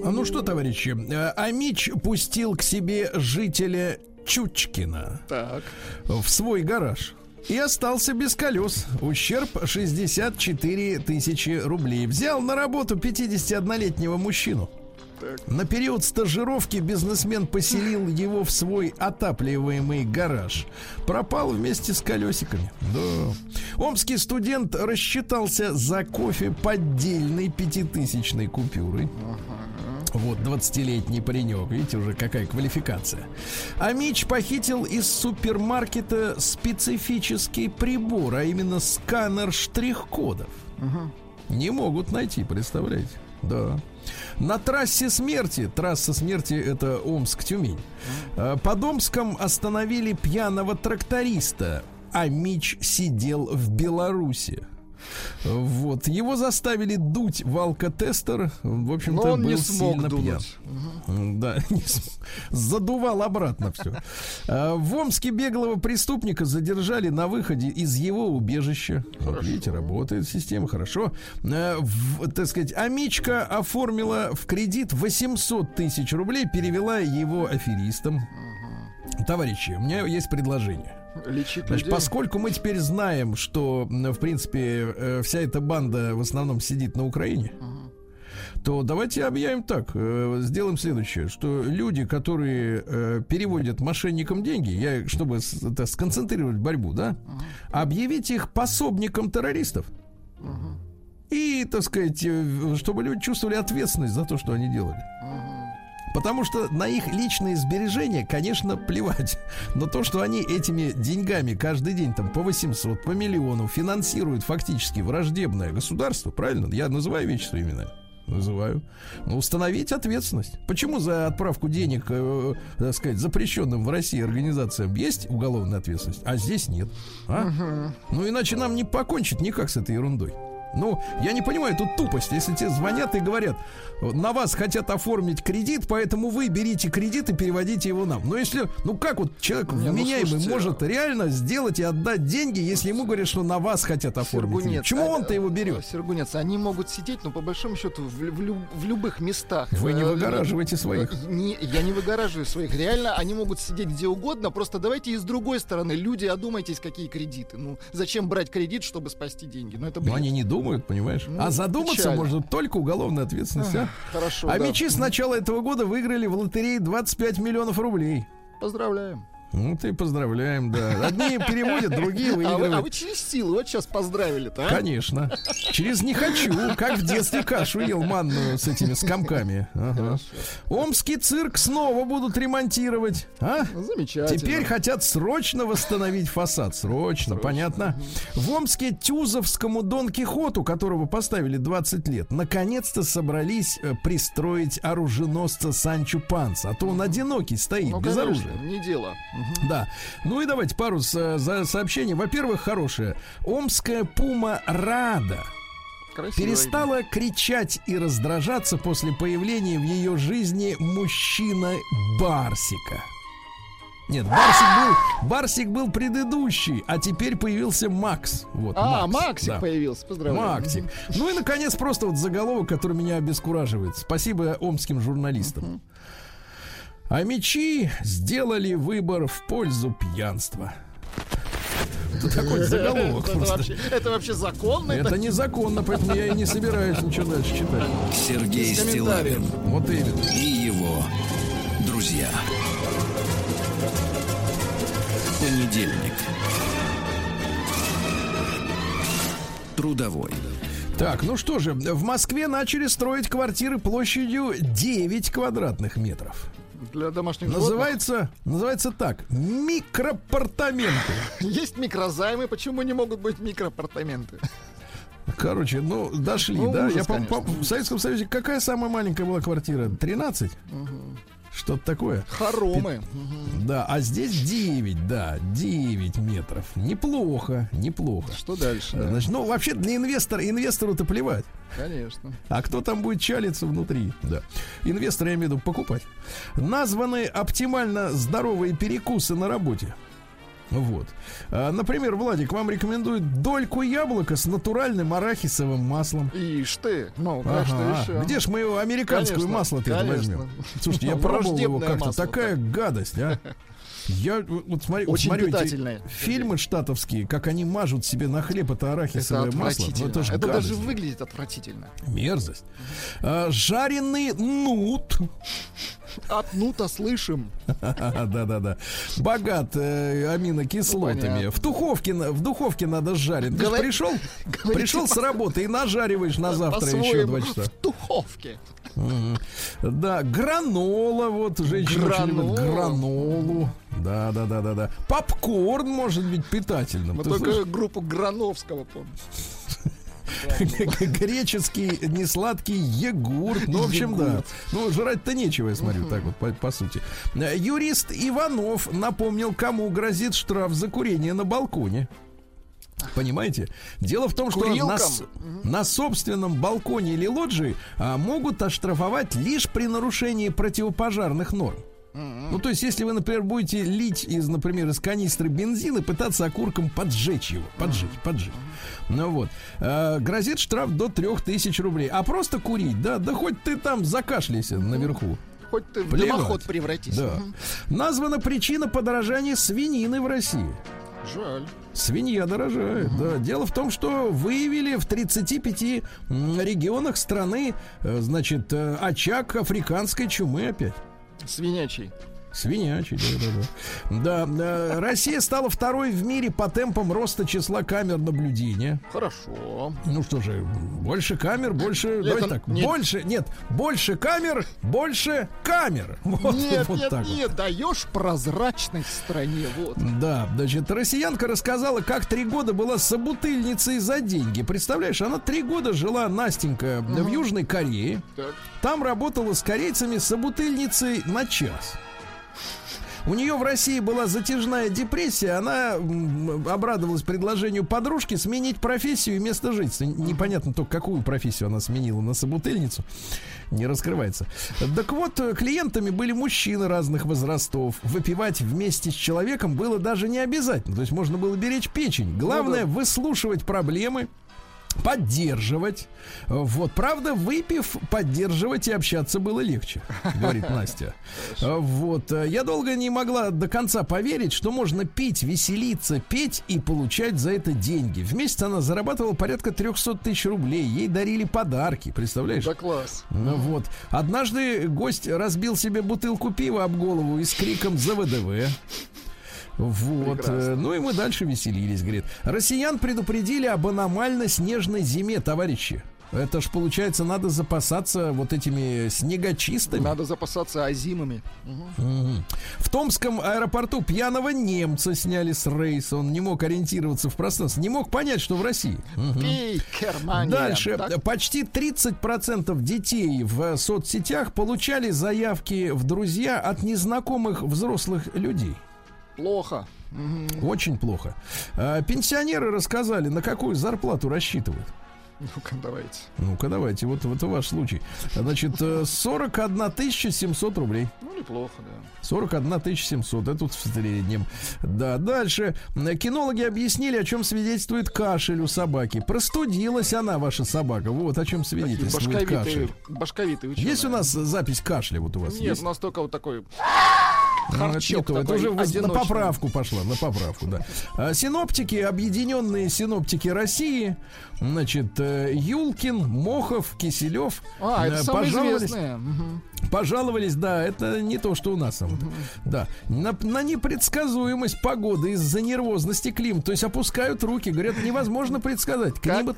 А ну что, товарищи, э, Амич пустил к себе жителя Чучкина так. в свой гараж и остался без колес. Ущерб 64 тысячи рублей. Взял на работу 51-летнего мужчину. Так. На период стажировки бизнесмен поселил его в свой отапливаемый гараж. Пропал вместе с колесиками. Да. Омский студент рассчитался за кофе поддельной пятитысячной купюрой. Ага. Вот, 20-летний паренек, видите, уже какая квалификация. А Мич похитил из супермаркета специфический прибор, а именно сканер штрих-кодов. Угу. Не могут найти, представляете? Да. На трассе смерти, трасса смерти это Омск-Тюмень, э, под Омском остановили пьяного тракториста, а Мич сидел в Беларуси. Вот. Его заставили дуть в алкотестер. В общем-то, был не сильно дунуть. пьян. Угу. Да, [LAUGHS] не задувал обратно все. А, в Омске беглого преступника задержали на выходе из его убежища. Вот видите, работает система, хорошо. А, в, так сказать, Амичка оформила в кредит 800 тысяч рублей, перевела его аферистам. Товарищи, у меня есть предложение. Лечить Значит, людей. поскольку мы теперь знаем, что, в принципе, э, вся эта банда в основном сидит на Украине, uh-huh. то давайте объявим так, э, сделаем следующее, что люди, которые э, переводят мошенникам деньги, я, чтобы это, сконцентрировать борьбу, да, uh-huh. объявить их пособником террористов. Uh-huh. И, так сказать, чтобы люди чувствовали ответственность за то, что они делали. Потому что на их личные сбережения, конечно, плевать. Но то, что они этими деньгами каждый день там по 800, по миллиону финансируют фактически враждебное государство, правильно? Я называю вещи своими именами. Называю. Но установить ответственность. Почему за отправку денег, э, так сказать, запрещенным в России организациям есть уголовная ответственность, а здесь нет? А? Угу. Ну иначе нам не покончить никак с этой ерундой. Ну, я не понимаю, тут тупость. Если тебе звонят и говорят, на вас хотят оформить кредит, поэтому вы берите кредит и переводите его нам. Но если, ну как вот человек не, ну, вменяемый ну, может реально сделать и отдать деньги, если ему говорят, что на вас хотят оформить? Сергунец, Почему а, он-то его берет? Сергунец, они могут сидеть, но по большому счету в, в, в любых местах. Вы не э, выгораживаете своих. Не, я не выгораживаю своих. Реально, они могут сидеть где угодно. Просто давайте и с другой стороны, люди, одумайтесь, какие кредиты. Ну, зачем брать кредит, чтобы спасти деньги? Ну, это бред. Но они не думают, понимаешь? Ну, а задуматься печально. можно только уголовная ответственность. А? Хорошо. А да. мечи с начала этого года выиграли в лотерее 25 миллионов рублей. Поздравляем. Ну, ты поздравляем, да. Одни переводят, другие А вы, а выигрывают. вы через силу вот сейчас поздравили-то, а? Конечно. Через не хочу, как в детстве кашу ел манную с этими скомками. Ага. Омский цирк снова будут ремонтировать. А? Ну, Замечательно. Теперь хотят срочно восстановить фасад. Срочно, понятно. В Омске Тюзовскому Дон Кихоту, которого поставили 20 лет, наконец-то собрались э, пристроить оруженосца Санчо Панса. А то он одинокий стоит, Ну, без конечно, оружия. не дело. Да. Ну и давайте пару за сообщений. Во-первых, хорошее. Омская пума Рада Красиво. перестала кричать и раздражаться после появления в ее жизни мужчина Барсика. Нет, Барсик был, Барсик был предыдущий, а теперь появился Макс. Вот, А, Макс, Максик да. появился, поздравляю. Максик. Ну и, наконец, просто вот заголовок, который меня обескураживает. Спасибо омским журналистам. А мечи сделали выбор в пользу пьянства. Тут такой [LAUGHS] заголовок Это просто. вообще, это вообще законно? Это незаконно, поэтому я и не собираюсь ничего дальше читать. Сергей. Стилавин Вот именно. и его друзья. Понедельник. Трудовой. Так, ну что же, в Москве начали строить квартиры площадью 9 квадратных метров. Для домашних животных. Называется, называется так, микропартаменты. [LAUGHS] Есть микрозаймы, почему не могут быть микроапартаменты? Короче, ну, дошли, Ну, да? ужас, Я, по- по- в Советском Союзе какая самая маленькая была квартира? 13? Что-то такое. Хоромы. Да, а здесь 9, да, 9 метров. Неплохо, неплохо. Что дальше? да? Значит, ну, вообще для инвестора, инвестору-то плевать. Конечно. А кто там будет чалиться внутри? Да. Инвестор, я имею в виду, покупать. Названы оптимально здоровые перекусы на работе. Вот. А, Например, Владик вам рекомендует дольку яблока с натуральным арахисовым маслом. Ишь ты. Ну, конечно, Ага. еще. Где ж мы его американское масло-то возьмем? Слушайте, я пробовал его как-то. Такая гадость, а. [LAUGHS] Я вот смотри, вот Очень смотрю эти питательное. фильмы штатовские, как они мажут себе на хлеб это Это арахисовое масло. Ну, это это гадость. даже выглядит отвратительно. Мерзость. А, жареный нут. [LAUGHS] От нута слышим. [LAUGHS] Да-да-да. Богат э, аминокислотами. В духовке, в духовке надо жарить. Ты пришел, [LAUGHS] пришел с работы и нажариваешь на завтра еще два часа. В духовке. Да, гранола, вот женщина Гранола. гранолу. Да, да, да, да, да. Попкорн может быть питательным. Мы только слышишь? группу Грановского помним. [LAUGHS] Греческий несладкий йогурт. Ну, в общем, да. Ну, жрать-то нечего, я смотрю, так вот, по, по сути. Э, Юрист Иванов напомнил, кому грозит штраф за курение на балконе. Понимаете? Дело в том, что на, на собственном балконе или лоджии а, могут оштрафовать лишь при нарушении противопожарных норм. Ну, то есть, если вы, например, будете лить из, например, из канистры бензин и пытаться окурком поджечь его, поджечь, поджечь. Ну вот. Э, грозит штраф до 3000 рублей. А просто курить, да, да хоть ты там закашляйся наверху. Хоть ты в Плевать. дымоход превратись. Да. Названа причина подорожания свинины в России. Жаль. Свинья дорожает, да. Дело в том, что выявили в 35 м, регионах страны, э, значит, э, очаг африканской чумы опять. Свинячий. Свинячий, да, да, да. Да, Россия стала второй в мире по темпам роста числа камер наблюдения. Хорошо. Ну что же, больше камер, больше. Давайте так. не- Больше, нет, больше камер, больше камер. [LAUGHS] Вот, Нет, вот нет, так вот. нет, даешь прозрачность стране. Вот. Да, значит, россиянка рассказала, как три года была собутыльницей за деньги. Представляешь, она три года жила, Настенька, в Южной Корее. Так. Там работала с корейцами собутыльницей на час. У нее в России была затяжная депрессия, она обрадовалась предложению подружки сменить профессию и место жительства. Непонятно только, какую профессию она сменила на собутыльницу. Не раскрывается. Так вот, э, клиентами были мужчины разных возрастов. Выпивать вместе с человеком было даже не обязательно. То есть можно было беречь печень. Главное, выслушивать проблемы, поддерживать. Вот, правда, выпив, поддерживать и общаться было легче, говорит [LAUGHS] Настя. Вот, э, я долго не могла до конца поверить, что можно пить, веселиться, петь и получать за это деньги. В месяц она зарабатывала порядка 300 тысяч рублей. Ей дарили подарки, представляешь? Да класс. Вот. Однажды гость разбил себе бутылку пива об голову и с криком «За ВДВ». Вот. Прекрасно. э, Ну и мы дальше веселились, говорит. Россиян предупредили об аномально-снежной зиме, товарищи. Это ж, получается, надо запасаться вот этими снегочистами. Надо запасаться озимами. Мгм. В Томском аэропорту пьяного немца сняли с рейса. Он не мог ориентироваться в пространстве, не мог понять, что в России. Пей, Германия. Дальше. Так? Почти 30% детей в соцсетях получали заявки в друзья от незнакомых взрослых людей. Плохо. Очень плохо. А, Пенсионеры рассказали, на какую зарплату рассчитывают. Ну-ка, давайте. Ну-ка, давайте, вот, вот ваш случай. Значит, э, 41 700 рублей. Ну, неплохо, да. 41 700, это тут в среднем. Да, дальше. Кинологи объяснили, о чем свидетельствует кашель у собаки. Простудилась она, ваша собака. Вот о чем свидетельствует башковитые, кашель. башковитые ученые. Есть у нас запись кашля вот у вас? Нет, есть? у нас только вот такой Ну, это харчок то, это такой уже воз- на поправку пошла, на поправку, да. А, Синоптики, объединенные синоптики России, значит, э, Юлкин, Мохов, Киселев А, это э, самые известные. Пожаловались, да, это не то, что у нас там, да, на, на непредсказуемость погоды из-за нервозности климата, то есть опускают руки, говорят, невозможно предсказать. Как? Климат,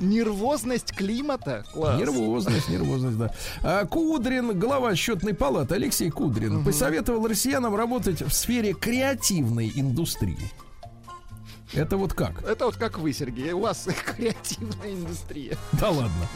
Нервозность климата. Класс. Нервозность, нервозность, да. А, Кудрин, глава счетной палаты Алексей Кудрин, посоветовал россиянам работать в сфере креативной индустрии. Это вот как? Это вот как вы, Сергей. У вас [LAUGHS] креативная индустрия. Да ладно.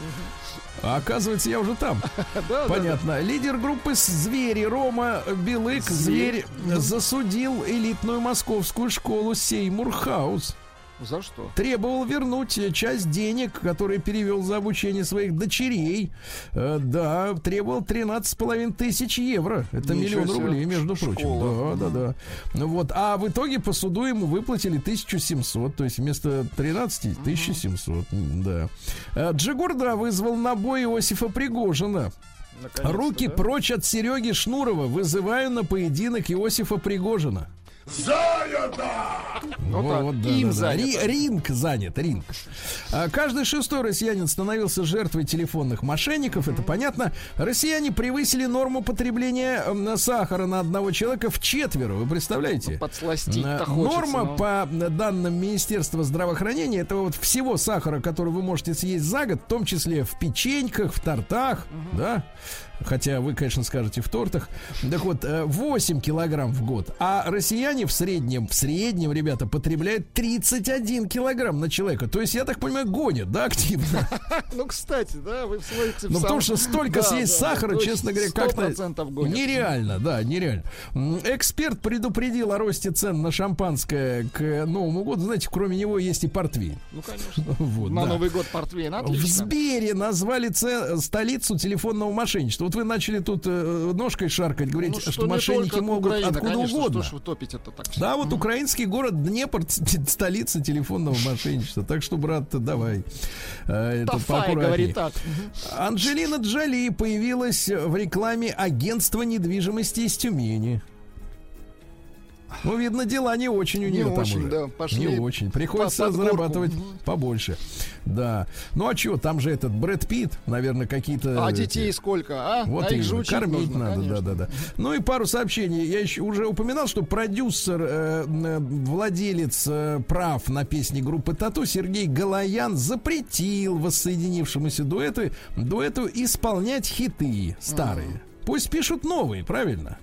А оказывается, я уже там. [LAUGHS] Да, да, Понятно. Лидер группы «Звери» Рома Белык, Зверь. засудил элитную московскую школу Seymour House. да. За что? Требовал вернуть часть денег, которые перевел за обучение своих дочерей. Э, да, требовал 13,5 тысяч евро. Это Ничего миллион себе. рублей, между прочим. школа. Да, да, да. Ну вот. А в итоге по суду ему выплатили 1700. То есть вместо 13 1700. М, Да. Э, Джигурда вызвал на бой Иосифа Пригожина. Руки да? прочь от Сереги Шнурова. Вызываю на поединок Иосифа Пригожина. Вот так. Вот, да, Им да, занято. Ри- ринг занят, ринг. А, Каждый шестой россиянин становился жертвой телефонных мошенников, это понятно. Россияне превысили норму потребления м, сахара на одного человека в четверо, вы представляете? Подсластить-то Э, хочется. Норма ну. по данным Министерства здравоохранения это вот всего сахара, который вы можете съесть за год, в том числе в печеньках, в тортах, да. Хотя вы, конечно, скажете в тортах. Так вот, э, 8 килограмм в год. А россияне в среднем, в среднем, ребята, потребляют 31 килограмм на человека. То есть, я так понимаю, гонят, да, активно. [LAUGHS] Ну, кстати, да, вы в Ну, сам- потому что столько съесть сахара, честно говоря, как-то 100% гонят. нереально, да, нереально. Эксперт предупредил о росте цен на шампанское к Новому году. Знаете, кроме него есть и портвейн. Ну, конечно. [LAUGHS] Вот, На. Новый год портвейн, В отлично. Сбере назвали це- столицу телефонного мошенничества. Вот вы начали тут э, ножкой шаркать, говорить, Ну, что, не мошенники могут Украина, откуда конечно, угодно. Что ж вы топите-то так? Да, вот украинский город Днепр, столица телефонного мошенничества. Так что, брат, давай. э, это Тафай говорит так. Анджелина Джоли появилась в рекламе агентства недвижимости из Тюмени. Ну, видно, дела не очень у Не нее там очень, уже. да, пошли Не очень. Приходится горку. зарабатывать побольше. Да. Ну, а что, там же этот Брэд Питт, наверное, какие-то... А детей сколько, а? вот а их же кормить нужно, надо, конечно. да, да, да. Ну и пару сообщений. Я еще уже упоминал, что продюсер, э, э, владелец э, прав на песни группы Тату Сергей Галаян запретил воссоединившемуся дуэту, дуэту исполнять хиты старые. Пусть пишут новые, правильно?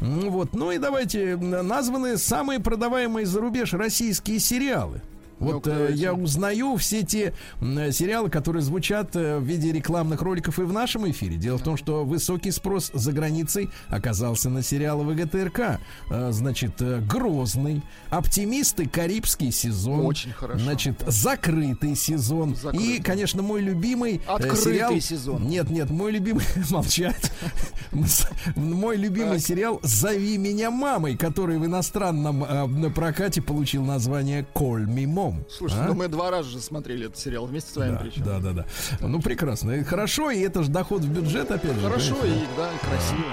М, Вот. Ну и давайте названы самые продаваемые за рубеж российские сериалы. Вот э, я узнаю все те м, сериалы, которые звучат э, в виде рекламных роликов и в нашем эфире. Дело в том, что высокий спрос за границей оказался на сериалы ВГТРК. Э, Значит, э, Грозный, Оптимисты, Карибский сезон. Очень хорошо. Значит, Закрытый сезон. Закрытый. И, конечно, мой любимый э, Открытый сериал... сезон. Нет, нет, мой любимый... [LAUGHS] Молчать. Мой любимый сериал «Зови меня мамой», который в иностранном э, на прокате получил название «Call me mom». Слушай, А? ну мы два раза же смотрели этот сериал вместе с вами да, причем. да, да, да. Ну, прекрасно. И хорошо, и это же доход в бюджет, опять же. Хорошо понимаете, и да, и красиво.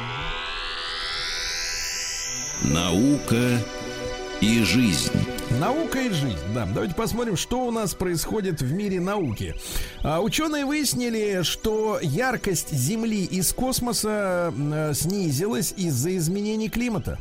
Наука и жизнь. Наука и жизнь. Да, давайте посмотрим, что у нас происходит в мире науки. А, ученые выяснили, что яркость Земли из космоса э, снизилась из-за изменений климата.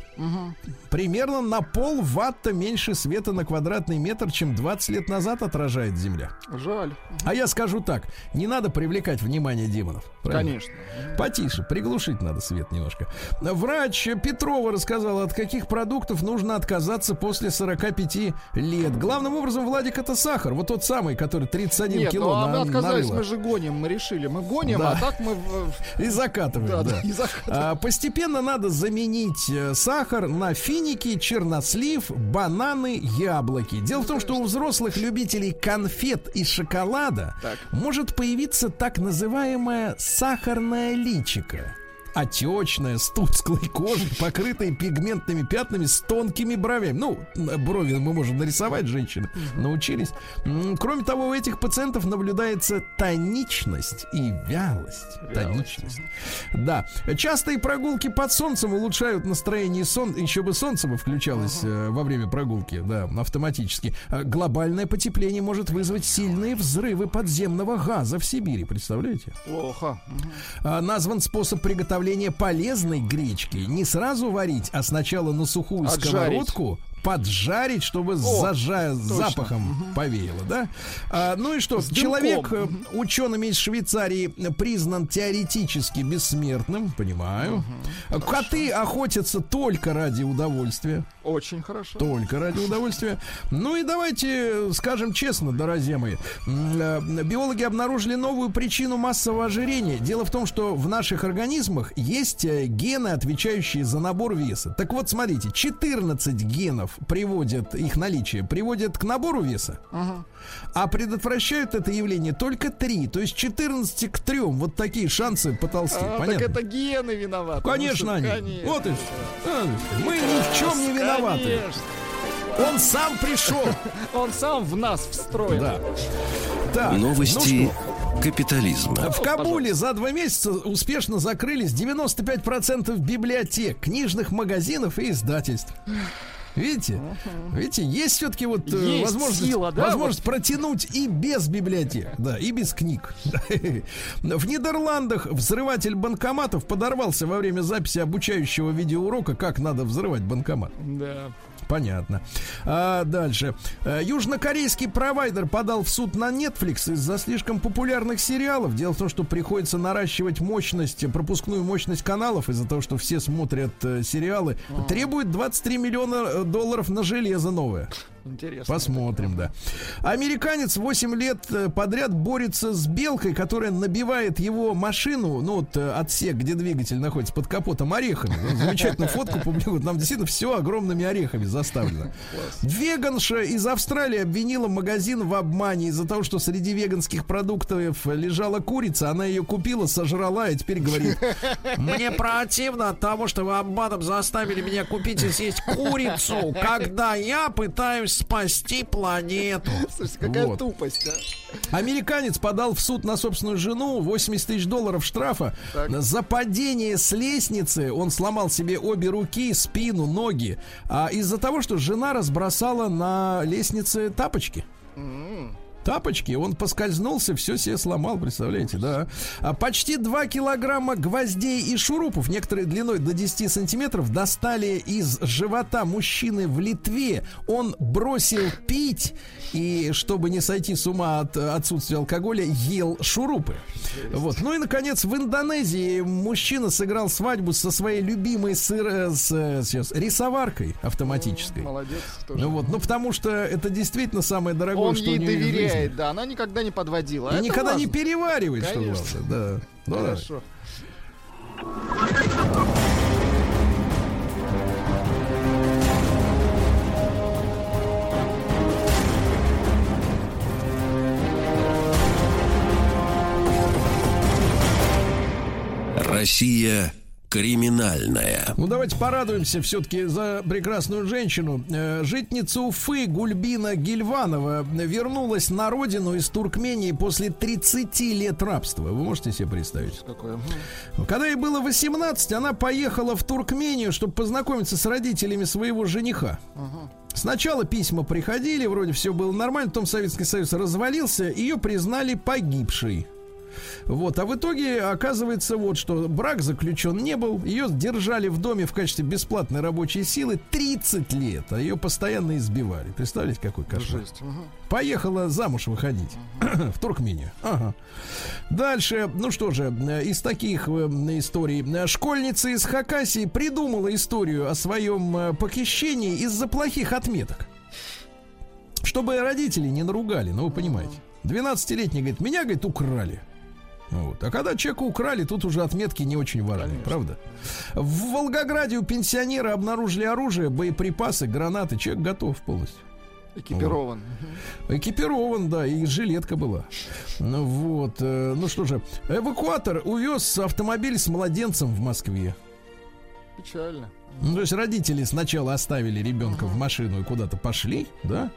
Примерно на пол ватта меньше света на квадратный метр, чем 20 лет назад отражает Земля. Жаль. А я скажу так, не надо привлекать внимание демонов. правильно? Конечно. Потише, приглушить надо свет немножко. Врач Петрова рассказала, от каких продуктов нужно отказаться после 45 лет. Главным образом, Владик, это сахар. Вот тот самый, который 31 Нет, кило ну а на- мы отказались, нарыло. мы же гоним, мы решили. Мы гоним, Да. а так мы... И закатываем, Да, да. да, и закатываем. А, постепенно надо заменить э, сахар на финики, чернослив, бананы, яблоки. Дело в том, что у взрослых любителей конфет и шоколада Так. может появиться так называемая сахарная личика. Отечная, с тусклой кожей, покрытая пигментными пятнами с тонкими бровями. Ну, брови мы можем нарисовать, женщины научились. Кроме того, у этих пациентов наблюдается тоничность и вялость. Тоничность. Да. Частые прогулки под солнцем улучшают настроение сон. Еще бы солнце бы включалось э, во время прогулки, да, автоматически. А Глобальное потепление может вызвать сильные взрывы подземного газа в Сибири, представляете? Плохо. А, назван способ приготовления полезной гречки. Не сразу варить, а сначала на сухую Отжарить. сковородку поджарить, чтобы зажа... запахом повеяло, да? А, ну и что, С человек дымком. э, учеными из Швейцарии признан теоретически бессмертным, понимаю. Коты охотятся только ради удовольствия. Очень хорошо. Только ради удовольствия. Ну и давайте скажем честно, друзья мои. Э, Биологи обнаружили новую причину массового ожирения. Дело в том, что в наших организмах есть э, гены, отвечающие за набор веса. Так вот, смотрите, 14 генов приводят, их наличие, приводят к набору веса, а предотвращают это явление только 3. То есть 14 к 3. Вот такие шансы потолстеть. А, так Понятно? это гены виноваты. Конечно, Ну, что, они. конечно. Вот и всё. А, Мы ни в чем не виноваты. Конечно. Он сам пришел. [LAUGHS] Он сам в нас встроен. Да. Так, ну Новости что, капитализма. в Кабуле за два месяца успешно закрылись 95% библиотек, книжных магазинов и издательств. [SIGHS] [LAUGHS] Видите? Видите, есть все-таки вот э, Есть возможность, сила, да, возможность протянуть и без библиотек, да, и без книг. [LAUGHS] В Нидерландах взрыватель банкоматов подорвался во время записи обучающего видеоурока, как надо взрывать банкомат. Да. Понятно. А, дальше. Э, Южнокорейский провайдер подал в суд на Netflix из-за слишком популярных сериалов. Дело в том, что приходится наращивать мощность, пропускную мощность каналов из-за того, что все смотрят э, сериалы. Требует 23 миллиона э, долларов на железо новое. Интересно. Посмотрим, да. Американец 8 лет э, подряд борется с белкой, которая набивает его машину, ну вот э, отсек, где двигатель находится под капотом, орехами. Ну, Замечательную фотку публикуют. Нам действительно все огромными орехами заставлено. Веганша из Австралии обвинила магазин в обмане из-за того, что среди веганских продуктов лежала курица. Она ее купила, сожрала и теперь говорит, мне противно от того, что вы обманом заставили меня купить и съесть курицу, когда я пытаюсь спасти планету. [LAUGHS] Слушайте, какая Вот. тупость, а? Американец подал в суд на собственную жену 80 тысяч долларов штрафа Так. за падение с лестницы. Он сломал себе обе руки, спину, ноги. А из-за того, что жена разбросала на лестнице тапочки. Тапочки, он поскользнулся, все себе сломал, представляете, да. А почти 2 килограмма гвоздей и шурупов, некоторые длиной до 10 сантиметров, достали из живота мужчины в Литве. Он бросил пить и, чтобы не сойти с ума от отсутствия алкоголя, ел шурупы. Вот. Ну и, наконец, в Индонезии мужчина сыграл свадьбу со своей любимой сыр, э, с, э, сейчас, рисоваркой автоматической. Молодец. тоже. Ну вот, ну потому что это действительно самое дорогое, Он что у ей нее есть в жизни. доверяет, да. Она никогда не подводила. И Это никогда не важно. переваривает, что главное, да. Ну, да. Хорошо. Россия Криминальная. Ну, давайте порадуемся все-таки за прекрасную женщину. Э, Житница Уфы Гульбина Гильванова вернулась на родину из Туркмении после 30 лет рабства. Вы можете себе представить? Какое? Когда ей было 18, она поехала в Туркмению, чтобы познакомиться с родителями своего жениха. Сначала письма приходили, вроде все было нормально, потом Советский Союз развалился, ее признали погибшей. Вот, а в итоге оказывается вот, что брак заключен не был, ее держали в доме в качестве бесплатной рабочей силы 30 лет, а ее постоянно избивали. Представляете, какой кошмар? Жесть. Поехала замуж выходить [COUGHS] в Туркмению. Ага. Дальше, ну что же, из таких э, историй. Школьница из Хакасии придумала историю о своем э, похищении из-за плохих отметок. Чтобы родители не наругали, ну вы понимаете. 12-летний говорит, меня, говорит, украли. Вот. А когда человека украли, тут уже отметки не очень важны, правда? В Волгограде у пенсионера обнаружили оружие, боеприпасы, гранаты. Человек готов полностью. Экипирован. Мгм. Экипирован, да, и жилетка была. Вот, э, ну что же, эвакуатор увез автомобиль с младенцем в Москве. Печально. Ну, то есть родители сначала оставили ребенка в машину и куда-то пошли, да,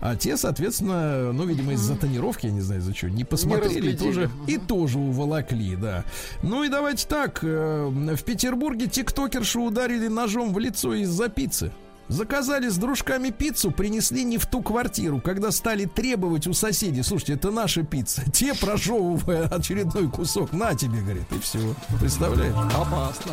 а те, соответственно, ну, видимо, из-за тонировки, я не знаю, за что, не посмотрели, разглядели. тоже, и тоже уволокли, да. Ну и давайте так, э, в Петербурге тиктокершу ударили ножом в лицо из-за пиццы. Заказали с дружками пиццу, принесли не в ту квартиру. Когда стали требовать у соседей, слушайте, это наша пицца. [LAUGHS] Те, прожевывая очередной кусок, на тебе, говорит, и все. Представляешь? Опасно.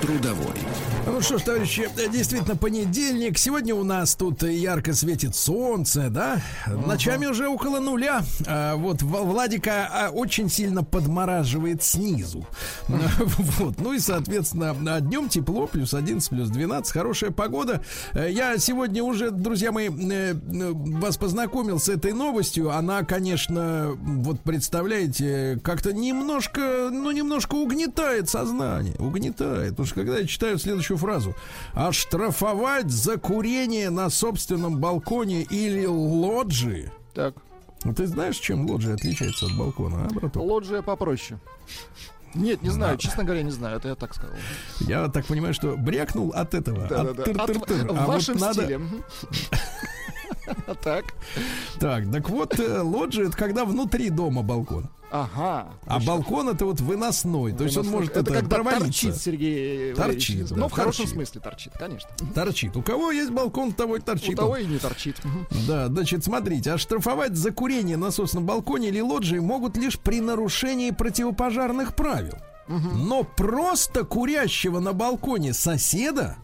Трудовой. Ну что ж, товарищи, действительно понедельник. Сегодня у нас тут ярко светит солнце, да? Ночами уже около нуля. А, вот Владика а, очень сильно подмораживает снизу. [LAUGHS] Вот. Ну и, соответственно, днем тепло, плюс 11, плюс 12, хорошая погода. Э, Я сегодня уже, друзья мои, э, э, вас познакомил с этой новостью. Она, конечно, вот представляете, как-то немножко, ну, немножко угнетает сознание. Угнетает. Потому что когда я читаю следующую фразу. Оштрафовать за курение на собственном балконе или лоджии. Так, Ну, Ты знаешь, чем лоджия отличается от балкона, а, браток? лоджия попроще. Нет, не знаю, честно говоря, не знаю, это я так сказал. Я так понимаю, что брякнул от этого. Да-да-да. От От- тыр-тыр-тыр. В А вот вашем надо- стиле. А [LAUGHS] так? Так, так вот, э, лоджия это когда внутри дома балкон. Ага. А балкон это вот выносной. То есть он может это, это, когда провалиться. торчит Сергей Торчит, да, Ну, в хорошем смысле торчит, конечно. Торчит. У кого есть балкон, того и торчит. У того и не торчит. Да, значит, смотрите, оштрафовать за курение на собственном балконе или лоджии могут лишь при нарушении противопожарных правил. Но просто курящего на балконе соседа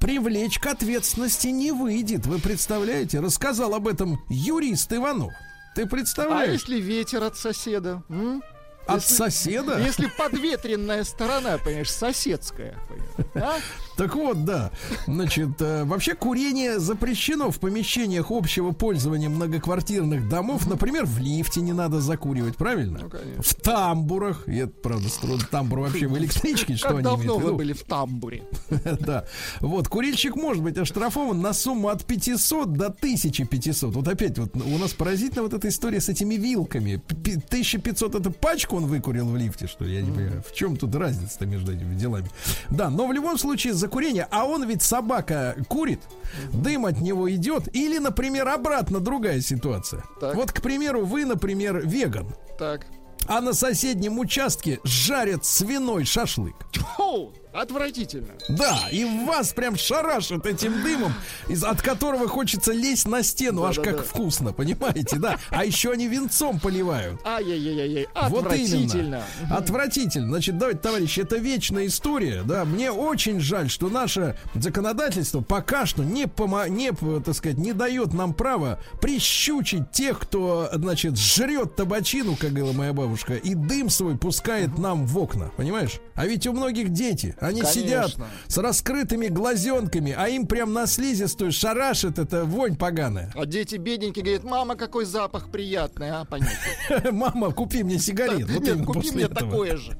привлечь к ответственности не выйдет. Вы представляете? Рассказал об этом юрист Иванов. Ты А представляешь? если ветер от соседа? м? От если- соседа? Если подветренная сторона, понимаешь, соседская. понимаешь, а? Так вот, да. Значит, э, вообще курение запрещено в помещениях общего пользования многоквартирных домов. Например, в лифте не надо закуривать, правильно? Ну, конечно. В тамбурах. И это, правда, строго. Тамбур вообще в электричке, что Как они давно вы были в тамбуре? [LAUGHS] Да. Вот, курильщик может быть оштрафован на сумму от 500 до 1500. Вот опять вот у нас поразительно вот эта история с этими вилками. Пи- 1500 это пачку он выкурил в лифте, что ли? Я не понимаю. В чем тут разница-то между этими делами? Да, но в любом случае за курение, а он ведь собака курит, дым от него идет, или, например, обратно другая ситуация. Так. Вот, к примеру, вы, например, веган, Так. а на соседнем участке жарят свиной шашлык. Фу, отвратительно. Да, и вас прям шарашит этим дымом, из, от которого хочется лезть на стену, аж Да-да-да. как вкусно, понимаете, да? А еще они венцом поливают. Ай-яй-яй-яй, Вот отвратительно. именно. Отвратительно. Значит, давайте, товарищи, это вечная история. Да, мне очень жаль, что наше законодательство пока что не, помо- не, так сказать, не дает нам права прищучить тех, кто, значит, жрет табачину, как говорила моя бабушка, и дым свой пускает нам в окна. Понимаешь? А ведь у многих дети. Они Конечно. сидят с раскрытыми глазенками, а им прям на слизистую шарашит эта вонь поганая. А дети бедненькие говорят, мама, какой запах приятный, а, понятно. [LAUGHS] Мама, купи мне сигарет. Нет, купи мне такое же.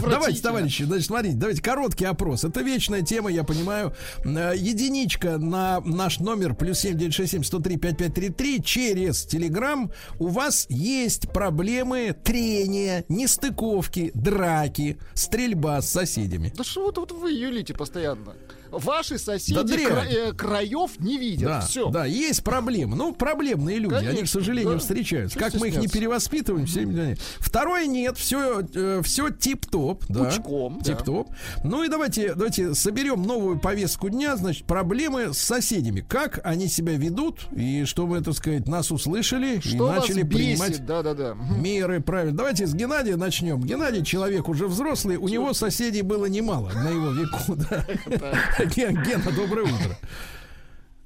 Давайте, товарищи, значит, смотрите, давайте короткий опрос. Это вечная тема, я понимаю. Э, Единичка на наш номер плюс семь девять шесть семь сто три пять пять три три через Телеграм. У вас есть проблемы трения, нестыковки, драки, стрельба с соседями. Да что вот, вот вы юлите постоянно? Ваши Да соседи дрянь. кра- э, краев не видят. Да, Все. да, есть проблемы. Ну, проблемные люди, они, к Конечно, сожалению, да. встречаются. Что Как мы их не перевоспитываем, все они- Второе нет, все, все тип-топ, да. Пучком, да. Тип-топ. Ну и давайте, давайте соберем новую повестку дня, значит, проблемы с соседями. Как они себя ведут, и чтобы, так сказать, нас услышали и Что вас начали принимать бесит? Да-да-да. Мгм. меры, правильно. Давайте с Геннадия начнем. Геннадий человек уже взрослый, у него соседей было немало на его веку. [LAUGHS] Да. Ген- Гена, доброе утро.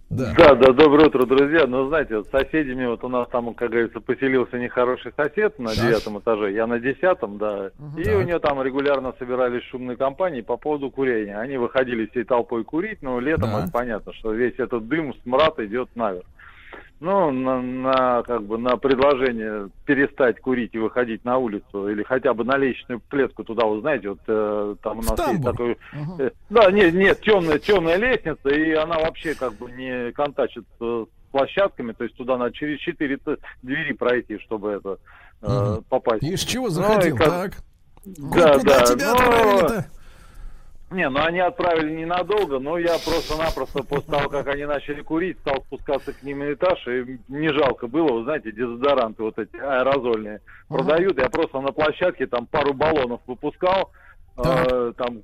Да. Да, да, доброе утро, друзья. Ну, знаете, вот с соседями, вот у нас там, как говорится, поселился нехороший сосед на девятом этаже, я на десятом, да. И Так. у нее там регулярно собирались шумные компании по поводу курения. Они выходили всей толпой курить, но летом Да. это понятно, что весь этот дым, смрад идет наверх. Ну, на, на, как бы на предложение перестать курить и выходить на улицу, или хотя бы на лестничную клетку туда, вы знаете, вот э, там у нас есть тамбур. такой. Э, Да, нет, нет, темная, темная лестница, и она вообще как бы не контачит с площадками, то есть туда надо через четыре двери пройти, чтобы это э, Мгм. попасть. И с чего Ну, захотел, и как- так? Да, Куда да, тебя но- отправили-то? Не, ну они отправили ненадолго, но я просто-напросто после того, как они начали курить, стал спускаться к ним на этаж, и не жалко было, вы знаете, дезодоранты вот эти аэрозольные продают, я просто на площадке там пару баллонов выпускал, э, там,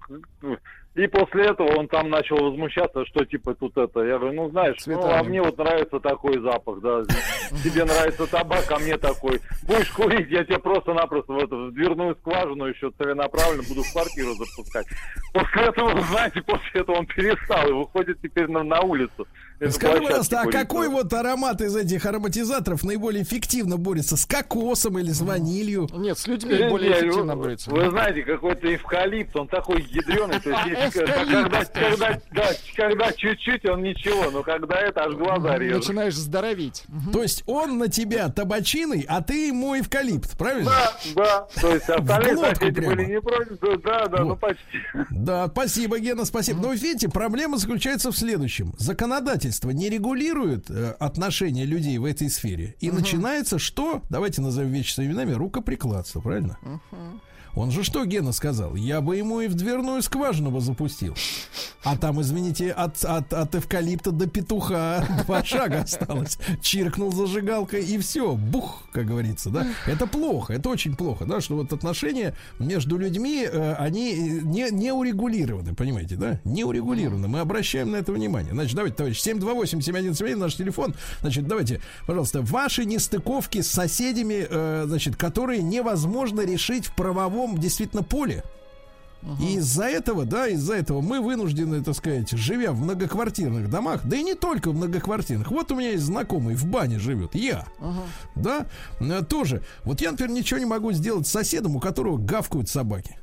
и после этого он там начал возмущаться, что типа тут это, я говорю, ну знаешь, ну а мне вот нравится такой запах, да, [LAUGHS] тебе нравится табак, а мне такой, будешь курить, я тебе просто-напросто в, эту, в дверную скважину еще целенаправленно буду в квартиру запускать. После этого, знаете, после этого он перестал и выходит теперь на, на улицу. Эту Скажи, пожалуйста, а какой вот аромат из этих ароматизаторов наиболее эффективно борется? С кокосом или с ванилью? Нет, с людьми Э, более эффективно вы- борется. Вы знаете, какой-то эвкалипт, он такой ядреный, то есть когда, когда, да, когда чуть-чуть, он ничего, но когда это аж глаза режет. Начинаешь здороветь. Мгм. То есть он на тебя табачиной, а ты ему эвкалипт, правильно? Да, да, то есть остальные соседи прямо. были не против, да, да, ну почти. Да, спасибо, Гена, спасибо. Но видите, проблема заключается в следующем. Законодательство не регулирует э, отношения людей в этой сфере. И начинается что? Давайте назовем вещи своими именами. Рукоприкладство, правильно? Он же что, Гена, сказал? Я бы ему и в дверную скважину бы запустил. А там, извините, от, от, от эвкалипта до петуха [LAUGHS] два шага осталось. Чиркнул зажигалкой и все, бух, как говорится, да. Это плохо, это очень плохо, да, что вот отношения между людьми, э, они не, не урегулированы, понимаете, да? Не урегулированы. Мы обращаем на это внимание. Значит, давайте, товарищ, 728-7171, наш телефон. Значит, давайте, пожалуйста, ваши нестыковки с соседями, э, значит, которые невозможно решить в правовом действительно поле. И из-за этого, да, из-за этого мы вынуждены, так сказать, живя в многоквартирных домах, да и не только в многоквартирных. Вот у меня есть знакомый в бане живет, я, да, э, тоже. Вот я, например, ничего не могу сделать с соседом, у которого гавкают собаки.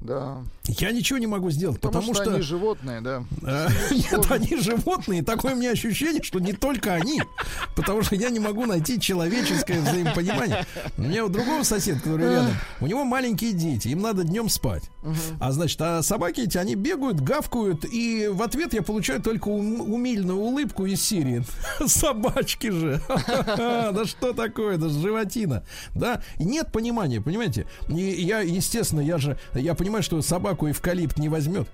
Да. Я ничего не могу сделать, Потому, потому, что, что... они животные, да. [LAUGHS] Э, Нет, они животные. Такое у меня ощущение, что не только они. Потому что я не могу найти человеческое взаимопонимание. У меня у другого соседа, который рядом, у него маленькие дети, им надо днем спать. А значит, а собаки эти, они бегают, гавкают, и в ответ я получаю только ум- умильную улыбку из Сирии. [LAUGHS] Собачки же. [LAUGHS] Да что такое? Же животина. Да? Нет понимания, понимаете? И я, естественно, я же, я понимаю, что собаку эвкалипт не возьмет.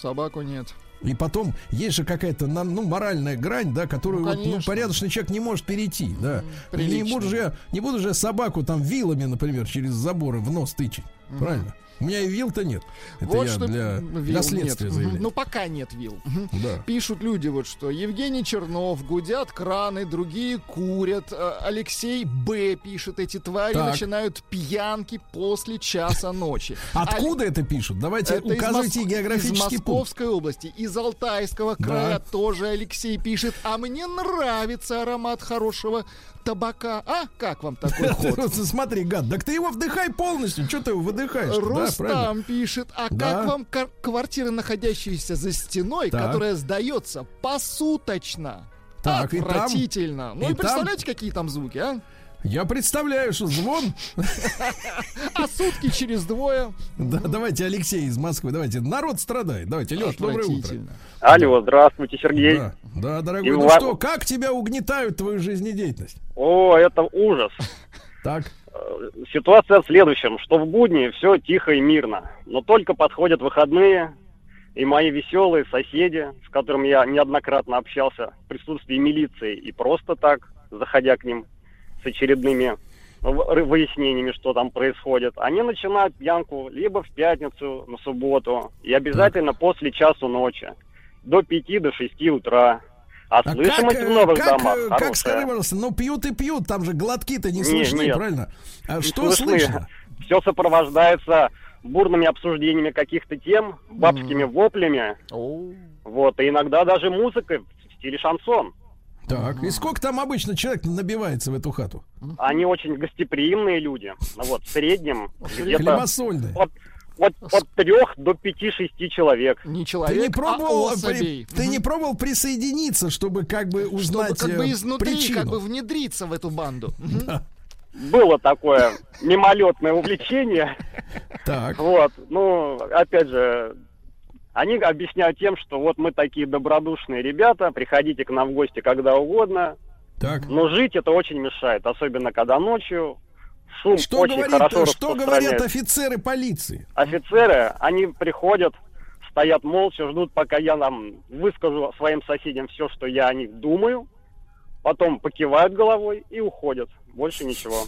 Собаку нет. И потом есть же какая-то ну, моральная грань, да, которую Ну, вот, ну, порядочный человек не может перейти. Да. Не прилично. буду, же, я- не буду же собаку там вилами, например, через заборы в нос тычить. Правильно? У меня и вил-то нет. Это вот я что для, вил для следствия нет. заявляю. Ну, пока нет вил. Да. Пишут люди вот что. Евгений Чернов, гудят краны, другие курят. э, Алексей Б. пишет, эти твари Так. начинают пьянки после часа ночи. [LAUGHS] Откуда это пишут? Давайте Это указывайте Моск- географический из пункт. Московской области, из Алтайского края тоже Алексей пишет. А мне нравится аромат хорошего табака. А как вам такой [LAUGHS] ход? Смотри, гад, так ты его вдыхай полностью. Что ты его отдыхаешь. Да, Рустам пишет, а Да. как вам квартира, находящаяся за стеной, Так. которая сдается посуточно? Так, и там- Отвратительно. ну и и там- представляете, какие там звуки, а? Я представляю, что звон. [LAUGHS] А сутки через двое. Да, давайте, Алексей из Москвы, давайте. Народ страдает. Давайте, Леш, доброе утро. Алло, здравствуйте, Сергей. Да, да, дорогой. И Ну ва- что, как тебя угнетают твою жизнедеятельность? О, это ужас. [LAUGHS] Так, Э, Ситуация в следующем, что в будни все тихо и мирно, но только подходят выходные, и мои веселые соседи, с которыми я неоднократно общался в присутствии милиции и просто так, заходя к ним с очередными выяснениями, что там происходит, они начинают пьянку либо в пятницу, на субботу, и обязательно после часу ночи, до 5 до 6 утра. А, а слышимость как, в э, новых как, домах э, как хорошая. скажи, пожалуйста, ну пьют и пьют, там же глотки-то не Не, слышны, нет. правильно? А Не что слышны. слышно? [LAUGHS] Все сопровождается бурными обсуждениями каких-то тем, бабскими воплями, О, вот, и иногда даже музыкой в стиле шансон. Так, и сколько там обычно человек набивается в эту хату? Они очень гостеприимные люди. Ну Вот, в среднем где-то от, от, от трех до пяти-шести человек. не Ты человек, не пробовал, а при- ты не пробовал присоединиться, чтобы как бы Чтобы узнать как э, бы изнутри, причину? как бы внедриться в эту банду. Мгм. Было такое мимолетное увлечение. Так, Вот, ну, опять же, они объясняют тем, что вот мы такие добродушные ребята, приходите к нам в гости когда угодно, так. но жить это очень мешает, особенно когда ночью шум Что, очень говорит, хорошо что говорят офицеры полиции? Офицеры, они приходят, стоят молча, ждут, пока я нам выскажу своим соседям все, что я о них думаю, потом покивают головой и уходят. Больше ничего.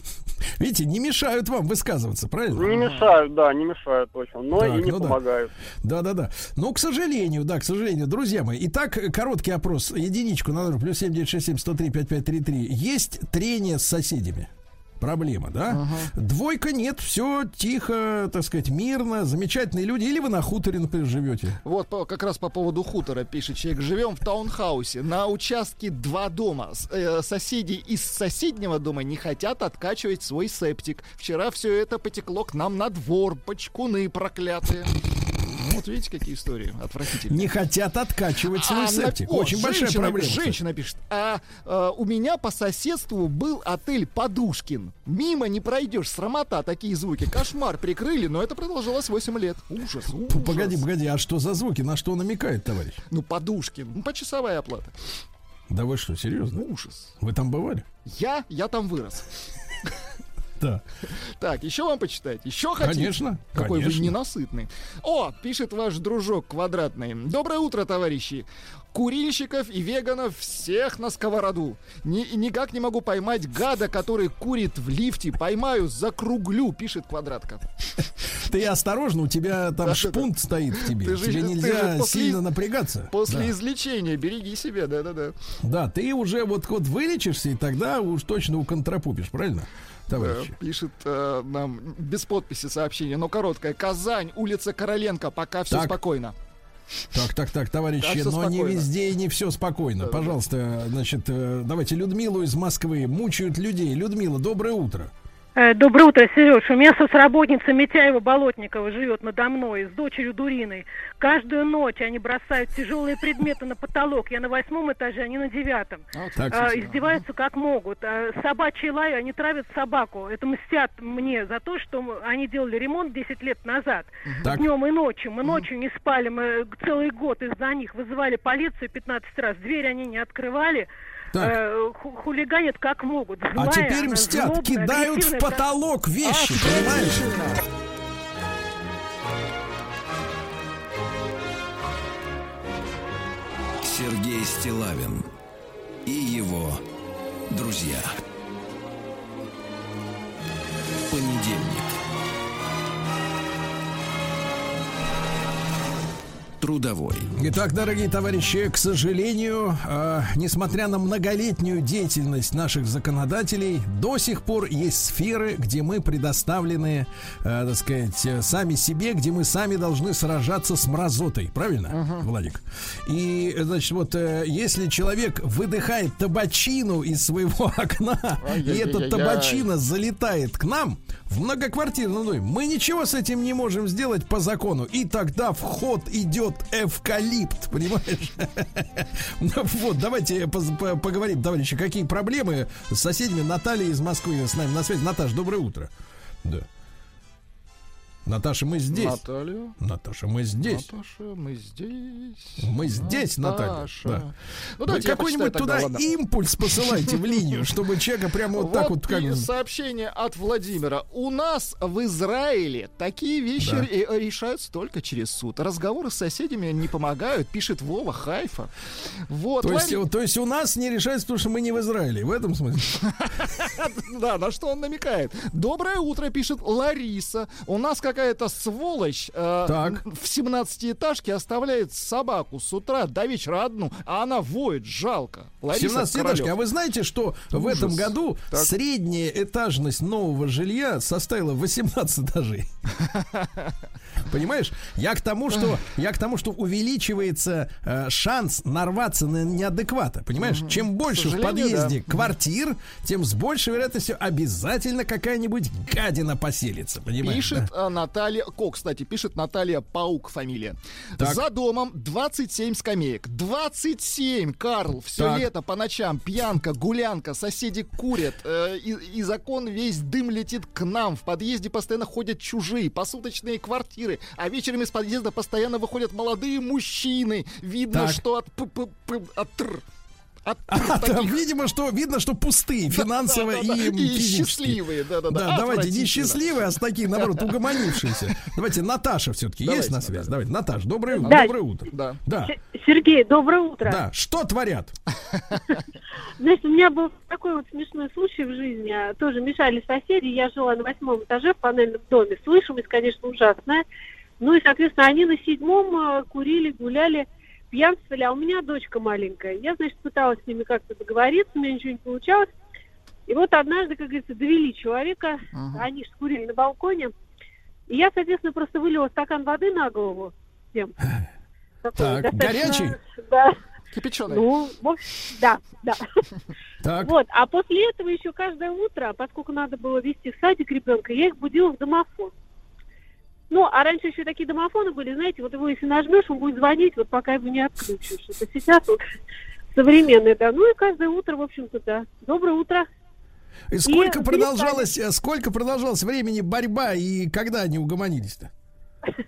Видите, не мешают вам высказываться, правильно? Не мешают, да, не мешают точно, но Так, и не ну да. помогают. Да, да, да. Ну, к сожалению, да, к сожалению, друзья мои. Итак, короткий опрос. Единичку на номер плюс 7967 103 5533. Есть трение с соседями? Проблема, да? Двойка нет, все тихо, так сказать, мирно, замечательные люди. Или вы на хуторе, например, живете? Вот как раз по поводу хутора пишет человек. Живем в таунхаусе. На участке два дома. С- э, соседи из соседнего дома не хотят откачивать свой септик. Вчера все это потекло к нам на двор. Почкуны проклятые. Вот видите, какие истории отвратительные. Не хотят откачивать свой А, септик. о, Очень большая женщина проблема. пишет. Женщина пишет, а э, у меня по соседству был отель Подушкин. Мимо не пройдешь, срамота, такие звуки. Кошмар, прикрыли, но это продолжалось 8 лет. Ужас, ужас. Погоди, погоди, а что за звуки? На что намекает, товарищ? Ну, Подушкин, ну, почасовая оплата. Да вы что, серьезно? Ужас. Вы там бывали? Я, я там вырос. Да. Так, еще вам почитать? Еще хотите? Конечно, Какой конечно. вы ненасытный. О, пишет ваш дружок квадратный. Доброе утро, товарищи. Курильщиков и веганов всех на сковороду. Ни- никак не могу поймать гада, который курит в лифте. Поймаю, закруглю, пишет квадратка. [LAUGHS] Ты осторожно, у тебя там шпунт стоит в тебе. Ты тебе же нельзя после- сильно напрягаться. После Да. излечения береги себя, да-да-да. Да, ты уже вот, вот вылечишься, и тогда уж точно уконтропупишь, правильно, товарищи? Пишет э, нам без подписи сообщение, но короткое. Казань, улица Короленко, пока все Так. спокойно. Так, так, так, товарищи, всё но не везде и не все спокойно. Да-да-да. Пожалуйста, значит, э, давайте Людмилу из Москвы мучают людей. Людмила, доброе утро. Э, Доброе утро, Сереж. У меня соцработница Митяева Болотникова живет надо мной с дочерью Дуриной. Каждую ночь они бросают тяжелые предметы на потолок. Я на восьмом этаже, они на девятом. А, вот Так. А, издеваются как могут. А, собачий лай, они травят собаку. Это мстят мне за то, что они делали ремонт 10 лет назад. Так. Днем и ночью. Мы ночью не спали. Мы целый год из-за них вызывали полицию 15 раз. Дверь они не открывали. Так. Э, ху- хулиганят как могут. А Злая теперь она, мстят, злобная, кидают в потолок вещи, А, понимаешь? Сергей Стилавин и его друзья. Понедельник. Трудовой. Итак, дорогие товарищи, к сожалению, э, несмотря на многолетнюю деятельность наших законодателей, до сих пор есть сферы, где мы предоставлены, э, так сказать, э, сами себе, где мы сами должны сражаться с мразотой. Правильно, Владик? И, значит, вот э, если человек выдыхает табачину из своего [LAUGHS] окна, и эта табачина залетает к нам в многоквартирный дом, мы ничего с этим не можем сделать по закону. И тогда в ход идет эвкалипт, понимаешь? [LAUGHS] Вот, давайте поговорим, товарищи, какие проблемы с соседями. Наталья из Москвы с нами на связи. Наташа, доброе утро. Да. Наташа, мы здесь. Наталья. Наташа, мы здесь. Наташа, мы здесь. Мы здесь, Наталья. Наташа. Да. Ну, какой-нибудь туда тогда, импульс посылайте в линию, чтобы человека прямо вот так вот как сообщение от Владимира. У нас в Израиле такие вещи решаются только через суд. Разговоры с соседями не помогают, пишет Вова Хайфа. Вот. То есть, то есть у нас не решается, потому что мы не в Израиле. В этом смысле. [LAUGHS] Да, на что он намекает. Доброе утро, пишет Лариса. У нас какая-то сволочь э, Так. в 17-этажке оставляет собаку с утра до вечера одну, а она воет, жалко. Лариса 17 этажки. Королёв. А вы знаете, что в Ужас. этом году Так. средняя этажность нового жилья составила 18 этажей? [LAUGHS] Понимаешь? Я к тому, что я к тому, что увеличивается э, шанс нарваться на неадеквата. Понимаешь? Чем больше в подъезде да. квартир, тем с большей вероятностью обязательно какая-нибудь гадина поселится. Понимаешь? Пишет да? Наталья, Ко, кстати, пишет Наталья Паук фамилия. Так. За домом 27 скамеек. 27, Карл, все Так. лето по ночам, пьянка, гулянка, соседи курят, э, и, и закон весь дым летит к нам. В подъезде постоянно ходят чужие, посуточные квартиры, а вечером из подъезда постоянно выходят молодые мужчины. Видно, Так. что от, п- п- п- от от А, там, таких. видимо, что видно, что пустые финансово Да-да-да. и, И физически. счастливые, да-да-да. Да, давайте не счастливые, а с такие, наоборот, угомонившиеся. Давайте Наташа все-таки есть на связи. Давайте, Наташа, доброе, Да. доброе утро. Да. Да, Сергей, доброе утро. да. Что творят? [LAUGHS] Значит, у меня был такой вот смешной случай в жизни. А, Тоже мешали соседи. Я жила на восьмом этаже в панельном доме. Слышимость, конечно, ужасная. Ну и, соответственно, они на седьмом э, курили, гуляли, пьянствовали. А у меня дочка маленькая. Я, значит, пыталась с ними как-то договориться, у меня ничего не получалось. И вот однажды, как говорится, довели человека. Ага. Они же курили на балконе. И я, соответственно, просто вылила стакан воды на голову всем. [LAUGHS] Такой Так, горячий? Да. Кипяченый. Ну, в общем, да, да. [LAUGHS] Так, Вот, а после этого еще каждое утро, поскольку надо было вести в садик ребенка, я их будила в домофон. Ну, а раньше еще такие домофоны были, знаете, вот его если нажмешь, он будет звонить, вот пока его не отключишь. Это сейчас вот современные, да. Ну и каждое утро, в общем-то, да. Доброе утро. и сколько и продолжалось, э, сколько продолжалось времени борьба и когда они угомонились-то? [LAUGHS]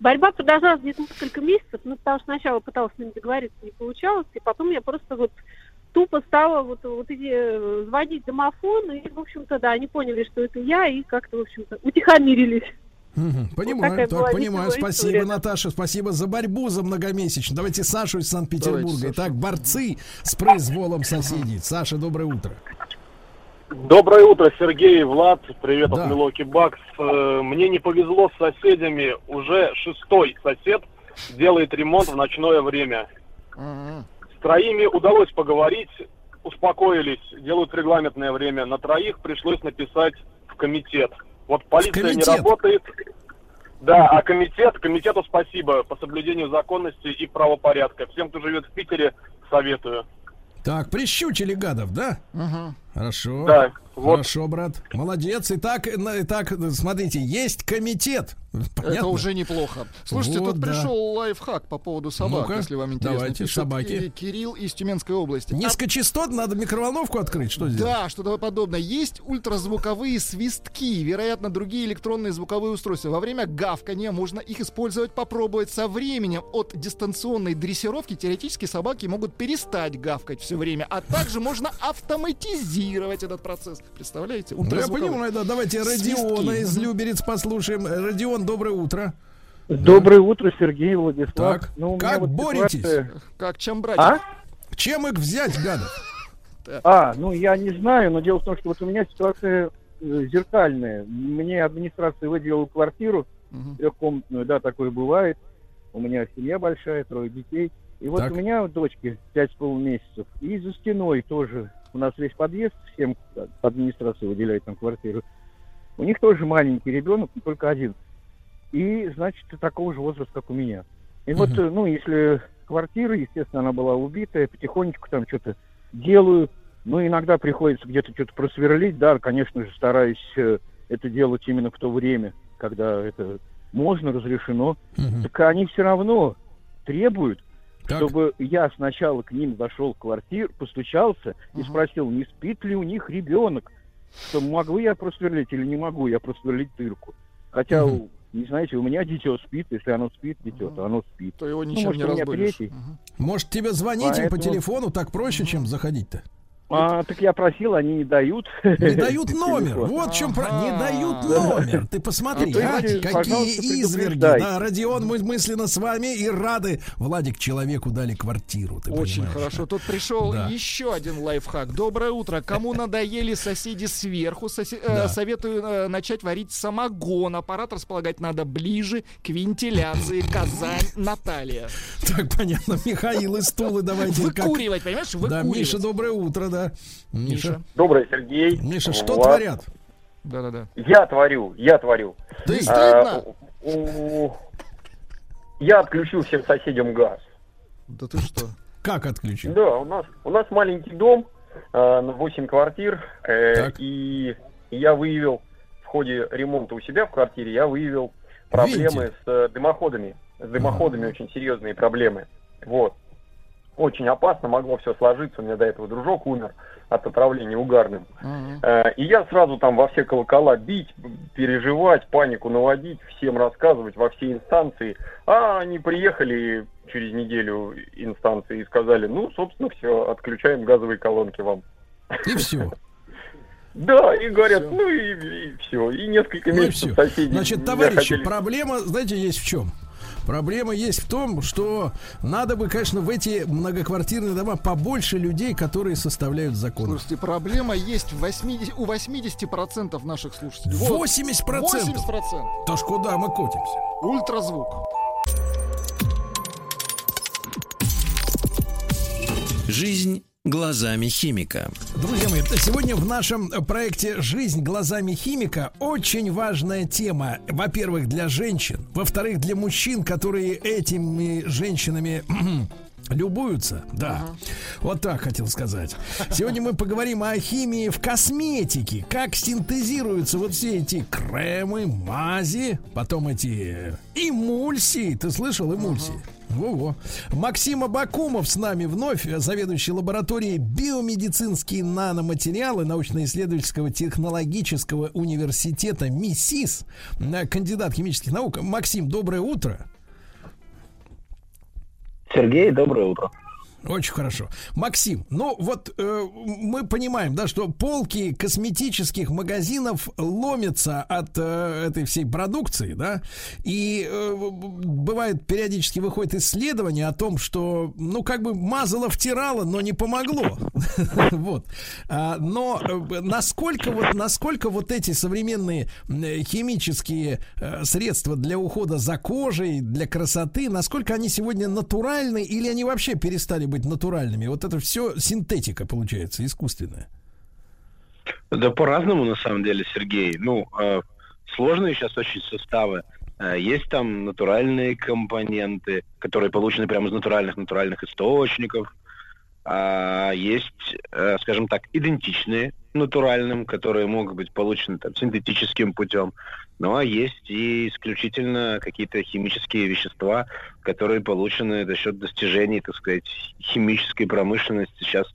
Борьба продолжалась где-то несколько месяцев, ну, потому что сначала пыталась с ними договориться, не получалось, и потом я просто вот тупо стала вот, вот эти, э, звонить домофон, и, в общем-то, да, они поняли, что это я, и как-то, в общем-то, утихомирились. Мгм, Понимаю, такая так, понимаю. Спасибо, история. Наташа, спасибо за борьбу за многомесячную. Давайте Сашу из Санкт-Петербурга. Итак, борцы с произволом соседей. Саша, доброе утро. Доброе утро, Сергей и Влад. Привет Да. от Милоки Бакс. Мне не повезло с соседями. Уже шестой сосед делает ремонт в ночное время. С троими удалось поговорить, успокоились, делают регламентное время. На троих пришлось написать в комитет. Вот полиция не работает. Да, а комитет, комитету спасибо по соблюдению законности и правопорядка. Всем, кто живет в Питере, советую. Так, прищучили гадов, да? Ага. Хорошо. Да, вот. Хорошо, брат. Молодец. Итак, итак, смотрите, есть комитет. Понятно? Это уже неплохо. Слушайте, Вот, тут да. пришел лайфхак по поводу собак, Ну-ка, если вам интересно. давайте, Пишет собаки. Ки- Кирилл из Тюменской области. Низкочастот, надо микроволновку открыть. Что сделать? Да, что-то подобное. Есть ультразвуковые свистки, вероятно, другие электронные звуковые устройства. Во время гавкания можно их использовать, попробовать со временем. От дистанционной дрессировки теоретически собаки могут перестать гавкать все время, а также можно автоматизировать этот процесс. Представляете? Ну, я понимаю, да. Давайте Свистки. Родиона из. Люберец послушаем. Родион, доброе утро. Доброе утро, Сергей Владислав. Так, Ну, как вот боретесь? ситуация- Как чем брать? А? Чем их взять, гадов? А, ну я не знаю, но дело в том, что вот у меня ситуация э, зеркальная. Мне администрация выделила квартиру Мгм. трехкомнатную, да, такое бывает. у меня семья большая, трое детей. И вот Так. у меня дочке пять с половиной месяцев. И за стеной тоже. У нас весь подъезд, всем администрация выделяет там квартиру. У них тоже маленький ребенок, но только один. И, значит, такого же возраста, как у меня. И вот, э, ну, если квартира, естественно, она была убитая, потихонечку там что-то делаю. Ну, иногда приходится где-то что-то просверлить, да, конечно же, стараюсь э, это делать именно в то время, когда это можно, разрешено. Мгм. Так они все равно требуют, Так. чтобы я сначала к ним зашел в квартиру, постучался и Ага. спросил, не спит ли у них ребенок, что могу я просверлить или не могу я просверлить дырку. Хотя, Мгм. не знаете, у меня дитё спит, если оно спит, дитё, то оно спит. То его Ну, ничем может, не разбудишь. Мгм. Может, тебе звонить им по Поэтому- телефону так проще, чем заходить-то? А, так я просил, они не дают. Не дают [LAUGHS] номер. Вот в чем про... Не дают номер. Ты посмотри, эти, какие изверги. Да, Родион, мы мысленно с вами и рады. Владик, человеку дали квартиру. Очень хорошо. да? Тут пришел Да. еще один лайфхак. Доброе утро. Кому [LAUGHS] надоели соседи сверху, э, Да. советую э, начать варить самогон. Аппарат располагать надо ближе к вентиляции. [LAUGHS] Казань, Наталья. Так, понятно. Михаил из Тулы, давайте. Выкуривать, понимаешь? Да, Выкуривать. Миша, доброе утро, да. Миша. Миша. Добрый, Сергей. Миша, что Вот. творят? Да-да-да. Я творю, я творю. Ты? Стыдно? А, у- у- Я отключил всем соседям газ. Да ты что? Как отключить? Да, у нас, у нас маленький дом э, на 8 квартир, э, и я выявил в ходе ремонта у себя в квартире, я выявил проблемы Видите? с э, дымоходами. С дымоходами очень серьезные проблемы. Вот. Очень опасно, могло все сложиться. У меня до этого дружок умер от отравления угарным. Э, И я сразу там во все колокола бить, переживать, панику наводить, всем рассказывать во все инстанции. А они приехали через неделю инстанции и сказали, ну, собственно, все, отключаем газовые колонки вам. И все. [LAUGHS] Да, и говорят, Всё. ну и, все. И несколько Ну и месяцев все. соседи Значит, товарищи, хотели- проблема, знаете, есть в чем? Проблема есть в том, что надо бы, конечно, в эти многоквартирные дома побольше людей, которые составляют закон. Слушайте, проблема есть в 80, у 80% наших слушателей. Вот. 80%! 80%. То ж куда мы котимся? Ультразвук. Жизнь глазами химика. Друзья мои, сегодня в нашем проекте «Жизнь глазами химика» очень важная тема. Во-первых, для женщин. Во-вторых, для мужчин, которые этими женщинами [CLEARS THROAT] любуются. Да. Вот так хотел сказать. Сегодня мы поговорим о химии в косметике. Как синтезируются вот все эти кремы, мази, потом эти эмульсии. Ты слышал эмульсии? Во-во. Максим Абакумов с нами вновь, заведующий лабораторией биомедицинские наноматериалы научно-исследовательского технологического университета МИСИС, э, кандидат химических наук. Максим, доброе утро. Сергей, доброе утро. Очень хорошо. Максим, ну вот э, мы понимаем, да, что полки косметических магазинов ломятся от э, этой всей продукции, да, и э, бывает периодически выходит исследование о том, что, ну, как бы мазало, втирало, но не помогло. [LAUGHS] Вот. А, Но э, насколько вот, насколько вот эти современные э, химические э, средства для ухода за кожей, для красоты, насколько они сегодня натуральны или они вообще перестали быть натуральными? Вот это все синтетика получается, искусственная. Да по-разному, на самом деле, Сергей. Ну, э, сложные сейчас очень составы. Э, есть там натуральные компоненты, которые получены прямо из натуральных натуральных источников. А есть, э, скажем так, идентичные натуральным, которые могут быть получены там, синтетическим путем. Ну а есть и исключительно какие-то химические вещества, которые получены за счет достижений, так сказать, химической промышленности. Сейчас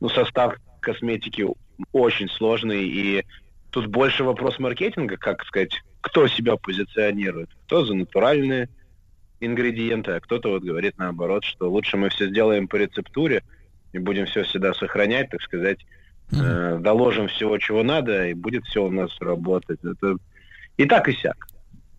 ну, состав косметики очень сложный, и тут больше вопрос маркетинга, как сказать, кто себя позиционирует, кто за натуральные ингредиенты, а кто-то вот говорит наоборот, что лучше мы все сделаем по рецептуре и будем все всегда сохранять, так сказать, э, доложим всего, чего надо, и будет все у нас работать. Это и так, и сяк.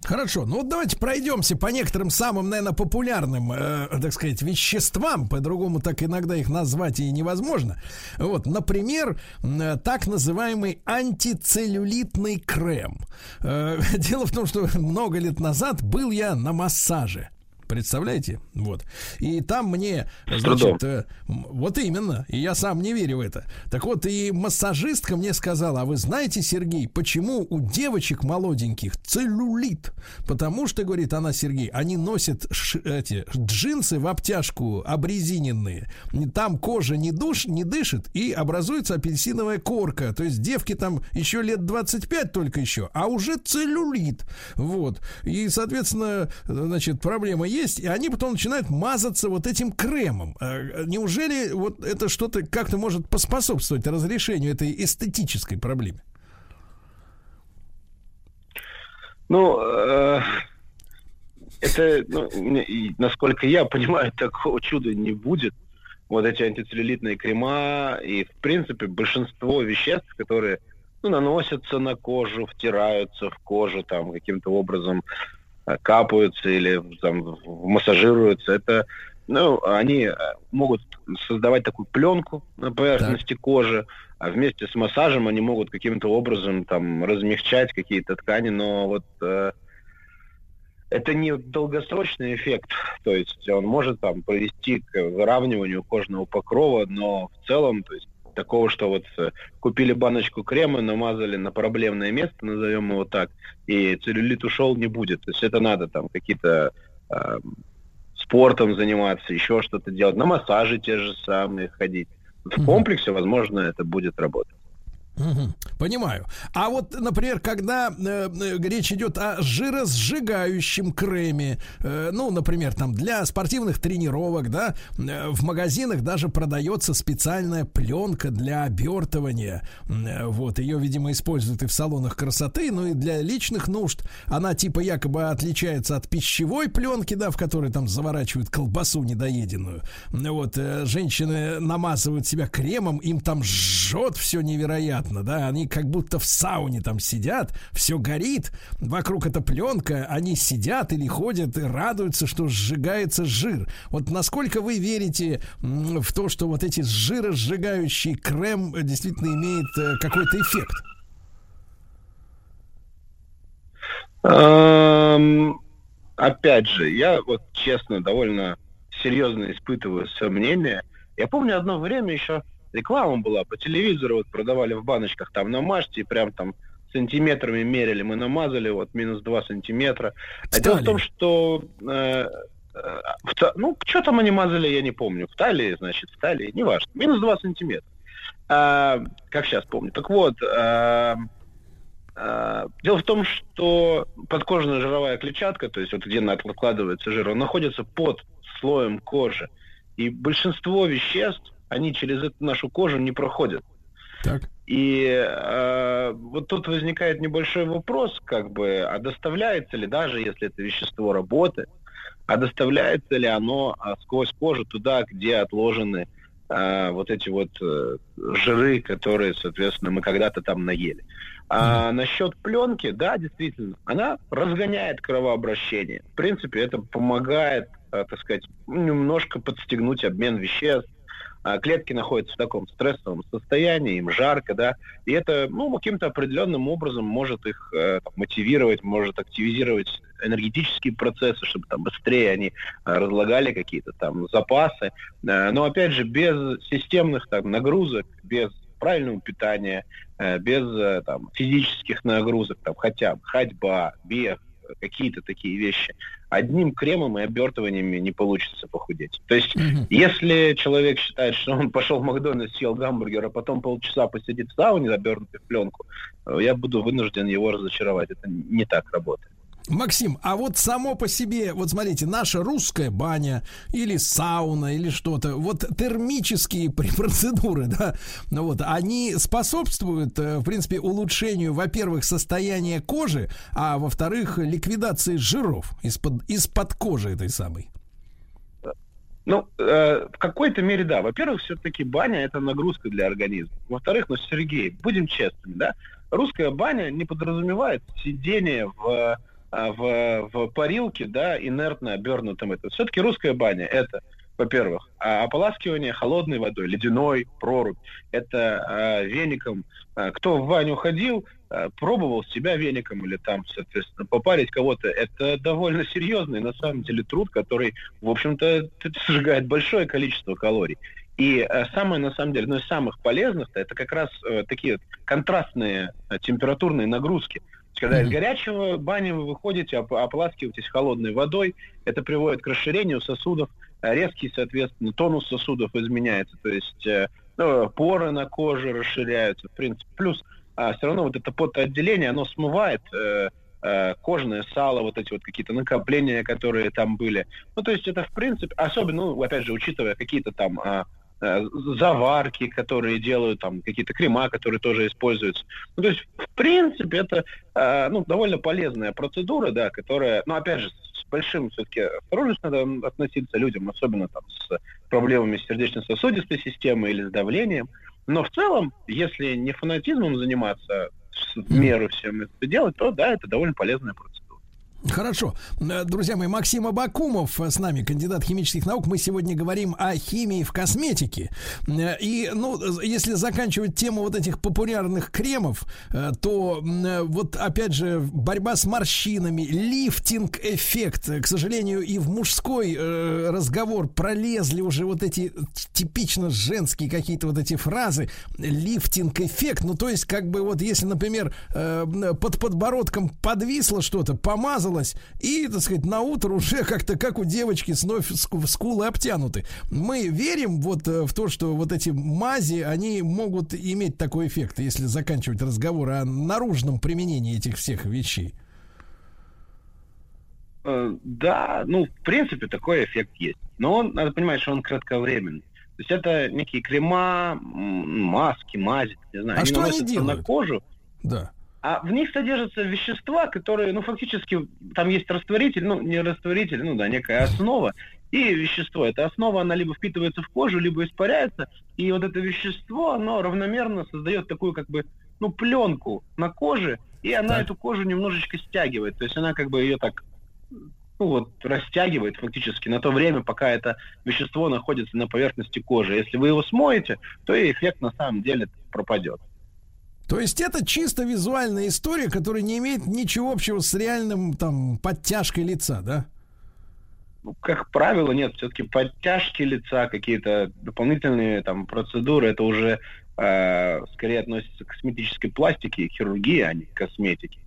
Хорошо, ну вот давайте пройдемся по некоторым самым, наверное, популярным, э, так сказать, веществам. По-другому так иногда их назвать и невозможно. Вот, например, э, так называемый антицеллюлитный крем. Э, [LAUGHS] дело в том, что [LAUGHS] много лет назад был я на массаже. Представляете? Вот. И там мне, значит, э, вот именно, и я сам не верю в это. Так вот, и массажистка мне сказала, а вы знаете, Сергей, почему у девочек молоденьких целлюлит? Потому что, говорит она, Сергей, они носят эти джинсы в обтяжку обрезиненные. Там кожа не, душ, не дышит, и образуется апельсиновая корка. То есть девки там еще лет 25 только еще, а уже целлюлит. Вот. И, соответственно, значит, проблема есть, и они потом начинают мазаться вот этим кремом. А, Неужели вот это что-то как-то может поспособствовать разрешению этой эстетической проблемы? Ну, э, это, ну, насколько я понимаю, [LAUGHS] такого чуда не будет. Вот эти антицеллюлитные крема и, в принципе, большинство веществ, которые ну, наносятся на кожу, втираются в кожу, там, каким-то образом капаются или там, массажируются, это, ну, они э, могут создавать такую пленку на поверхности кожи, а вместе с массажем они могут каким-то образом там размягчать какие-то ткани, но вот э, это не долгосрочный эффект, то есть он может там привести к выравниванию кожного покрова, но в целом, то есть такого, что вот э, купили баночку крема, намазали на проблемное место, назовем его так, и целлюлит ушел, не будет. То есть это надо там какие-то э, спортом заниматься, еще что-то делать, на массажи те же самые ходить. В комплексе, возможно, это будет работать. Понимаю. А вот, например, когда э, э, речь идет о жиросжигающем креме, э, ну, например, там для спортивных тренировок, да, э, в магазинах даже продается специальная пленка для обертывания. Э, вот, ее, видимо, используют и в салонах красоты, ну и для личных нужд. Она типа якобы отличается от пищевой пленки, да, в которой там заворачивают колбасу недоеденную. Вот, э, женщины намазывают себя кремом, им там жжет все невероятно, да, они как будто в сауне там сидят, все горит, вокруг эта пленка, они сидят или ходят и радуются, что сжигается жир. Вот насколько вы верите в то, что вот эти жиросжигающий крем действительно имеет э, какой-то эффект? Эм, Опять же, я вот честно довольно серьезно испытываю сомнения. Я помню одно время еще реклама была по телевизору, вот продавали в баночках, там намажьте, и прям там сантиметрами мерили, мы намазали, вот минус 2 сантиметра. А дело в том, что э, э, в ну, что там они мазали, я не помню. В талии, значит, в талии, неважно. Минус 2 сантиметра. А, как сейчас помню. Так вот, а, а, дело в том, что подкожная жировая клетчатка, то есть вот где откладывается жир, он находится под слоем кожи. И большинство веществ, они через эту нашу кожу не проходят. Так. И э, вот тут возникает небольшой вопрос, как бы, а доставляется ли, даже если это вещество работает, а доставляется ли оно а, сквозь кожу туда, где отложены а, вот эти вот э, жиры, которые, соответственно, мы когда-то там наели. А насчет пленки, да, действительно, она разгоняет кровообращение. В принципе, это помогает, а, так сказать, немножко подстегнуть обмен веществ. А, Клетки находятся в таком стрессовом состоянии, им жарко, да, и это, ну, каким-то определенным образом может их э, мотивировать, может активизировать энергетические процессы, чтобы там быстрее они э, разлагали какие-то там запасы. Э, Но опять же, без системных там нагрузок, без правильного питания, э, без там, физических нагрузок, там, хотя бы ходьба, бег, какие-то такие вещи, одним кремом и обертываниями не получится похудеть. То есть, если человек считает, что он [LAUGHS] пошел в Макдональдс, съел гамбургер, а потом полчаса посидит в сауне, обернутый в пленку, э, я буду вынужден его разочаровать. Это не так работает. Максим, а вот само по себе, вот смотрите, наша русская баня или сауна или что-то, вот термические пр- [LAUGHS] процедуры, да, ну вот, они способствуют, э, в принципе, улучшению, во-первых, состояния кожи, а во-вторых, ликвидации жиров из-под из-под кожи этой самой. Ну, э, в какой-то мере, да. Во-первых, все-таки баня – это нагрузка для организма. Во-вторых, ну, Сергей, будем честными, да, русская баня не подразумевает сидение в, в, в парилке, да, инертно обернутым. Это все-таки русская баня – это, во-первых, а, ополаскивание холодной водой, ледяной, прорубь. Это э, веником. Кто в баню ходил, пробовал себя веником или там, соответственно, попарить кого-то, это довольно серьезный, на самом деле, труд, который, в общем-то, [LAUGHS] сжигает большое количество калорий. И самое, на самом деле, одно из самых полезных, это как раз э, такие контрастные температурные нагрузки. Есть, когда mm-hmm. из горячего бани вы выходите, оп- ополаскиваетесь холодной водой, это приводит к расширению сосудов, э, резкий, соответственно, тонус сосудов изменяется, то есть э, ну, поры на коже расширяются, в принципе. Плюс а, все равно вот это потоотделение, оно смывает э, э, кожное сало, вот эти вот какие-то накопления, которые там были. Ну, то есть это, в принципе, особенно, ну, опять же, учитывая какие-то там а, Э, заварки, которые делают, там какие-то крема, которые тоже используются. Ну, то есть, в принципе, это э, ну, довольно полезная процедура, да, которая, ну, опять же, с большим все-таки осторожностью надо относиться людям, особенно там с проблемами сердечно-сосудистой системы или с давлением. Но в целом, если не фанатизмом заниматься, в меру всем это делать, то да, это довольно полезная процедура. Хорошо. Э, друзья мои, Максим Абакумов с нами, кандидат химических наук. Мы сегодня говорим о химии в косметике. Э, и, ну, если заканчивать тему вот этих популярных кремов, э, то вот, опять же, борьба с морщинами, лифтинг-эффект. К сожалению, и в мужской разговор пролезли уже вот эти типично женские какие-то вот эти фразы. Лифтинг-эффект. Ну, то есть, как бы вот если, например, под подбородком подвисло что-то, помазал смазалась, и, так сказать, на утро уже [LAUGHS] как-то, как у девочки, вновь скулы обтянуты. Мы верим вот э, в то, что вот эти мази, они могут иметь такой эффект, если заканчивать разговор о наружном применении этих всех вещей. Э, да, ну, в принципе, такой эффект есть. Но он, надо понимать, что он кратковременный. То есть это некие крема, маски, мази, не знаю. А они что они делают? на кожу. Да. А в них содержатся вещества, которые, ну, фактически, там есть растворитель, ну, не растворитель, ну, да, некая основа, и вещество. Эта основа, она либо впитывается в кожу, либо испаряется, и вот это вещество, оно равномерно создает такую, как бы, ну, пленку на коже, и она так. эту кожу немножечко стягивает, то есть она как бы ее так ну вот, растягивает фактически на то время, пока это вещество находится на поверхности кожи. Если вы его смоете, то и эффект на самом деле пропадет. То есть это чисто визуальная история, которая не имеет ничего общего с реальным там подтяжкой лица, да? Ну, как правило, нет. Все-таки подтяжки лица, какие-то дополнительные там процедуры, это уже э, скорее относится к косметической пластике и хирургии, а не к косметике.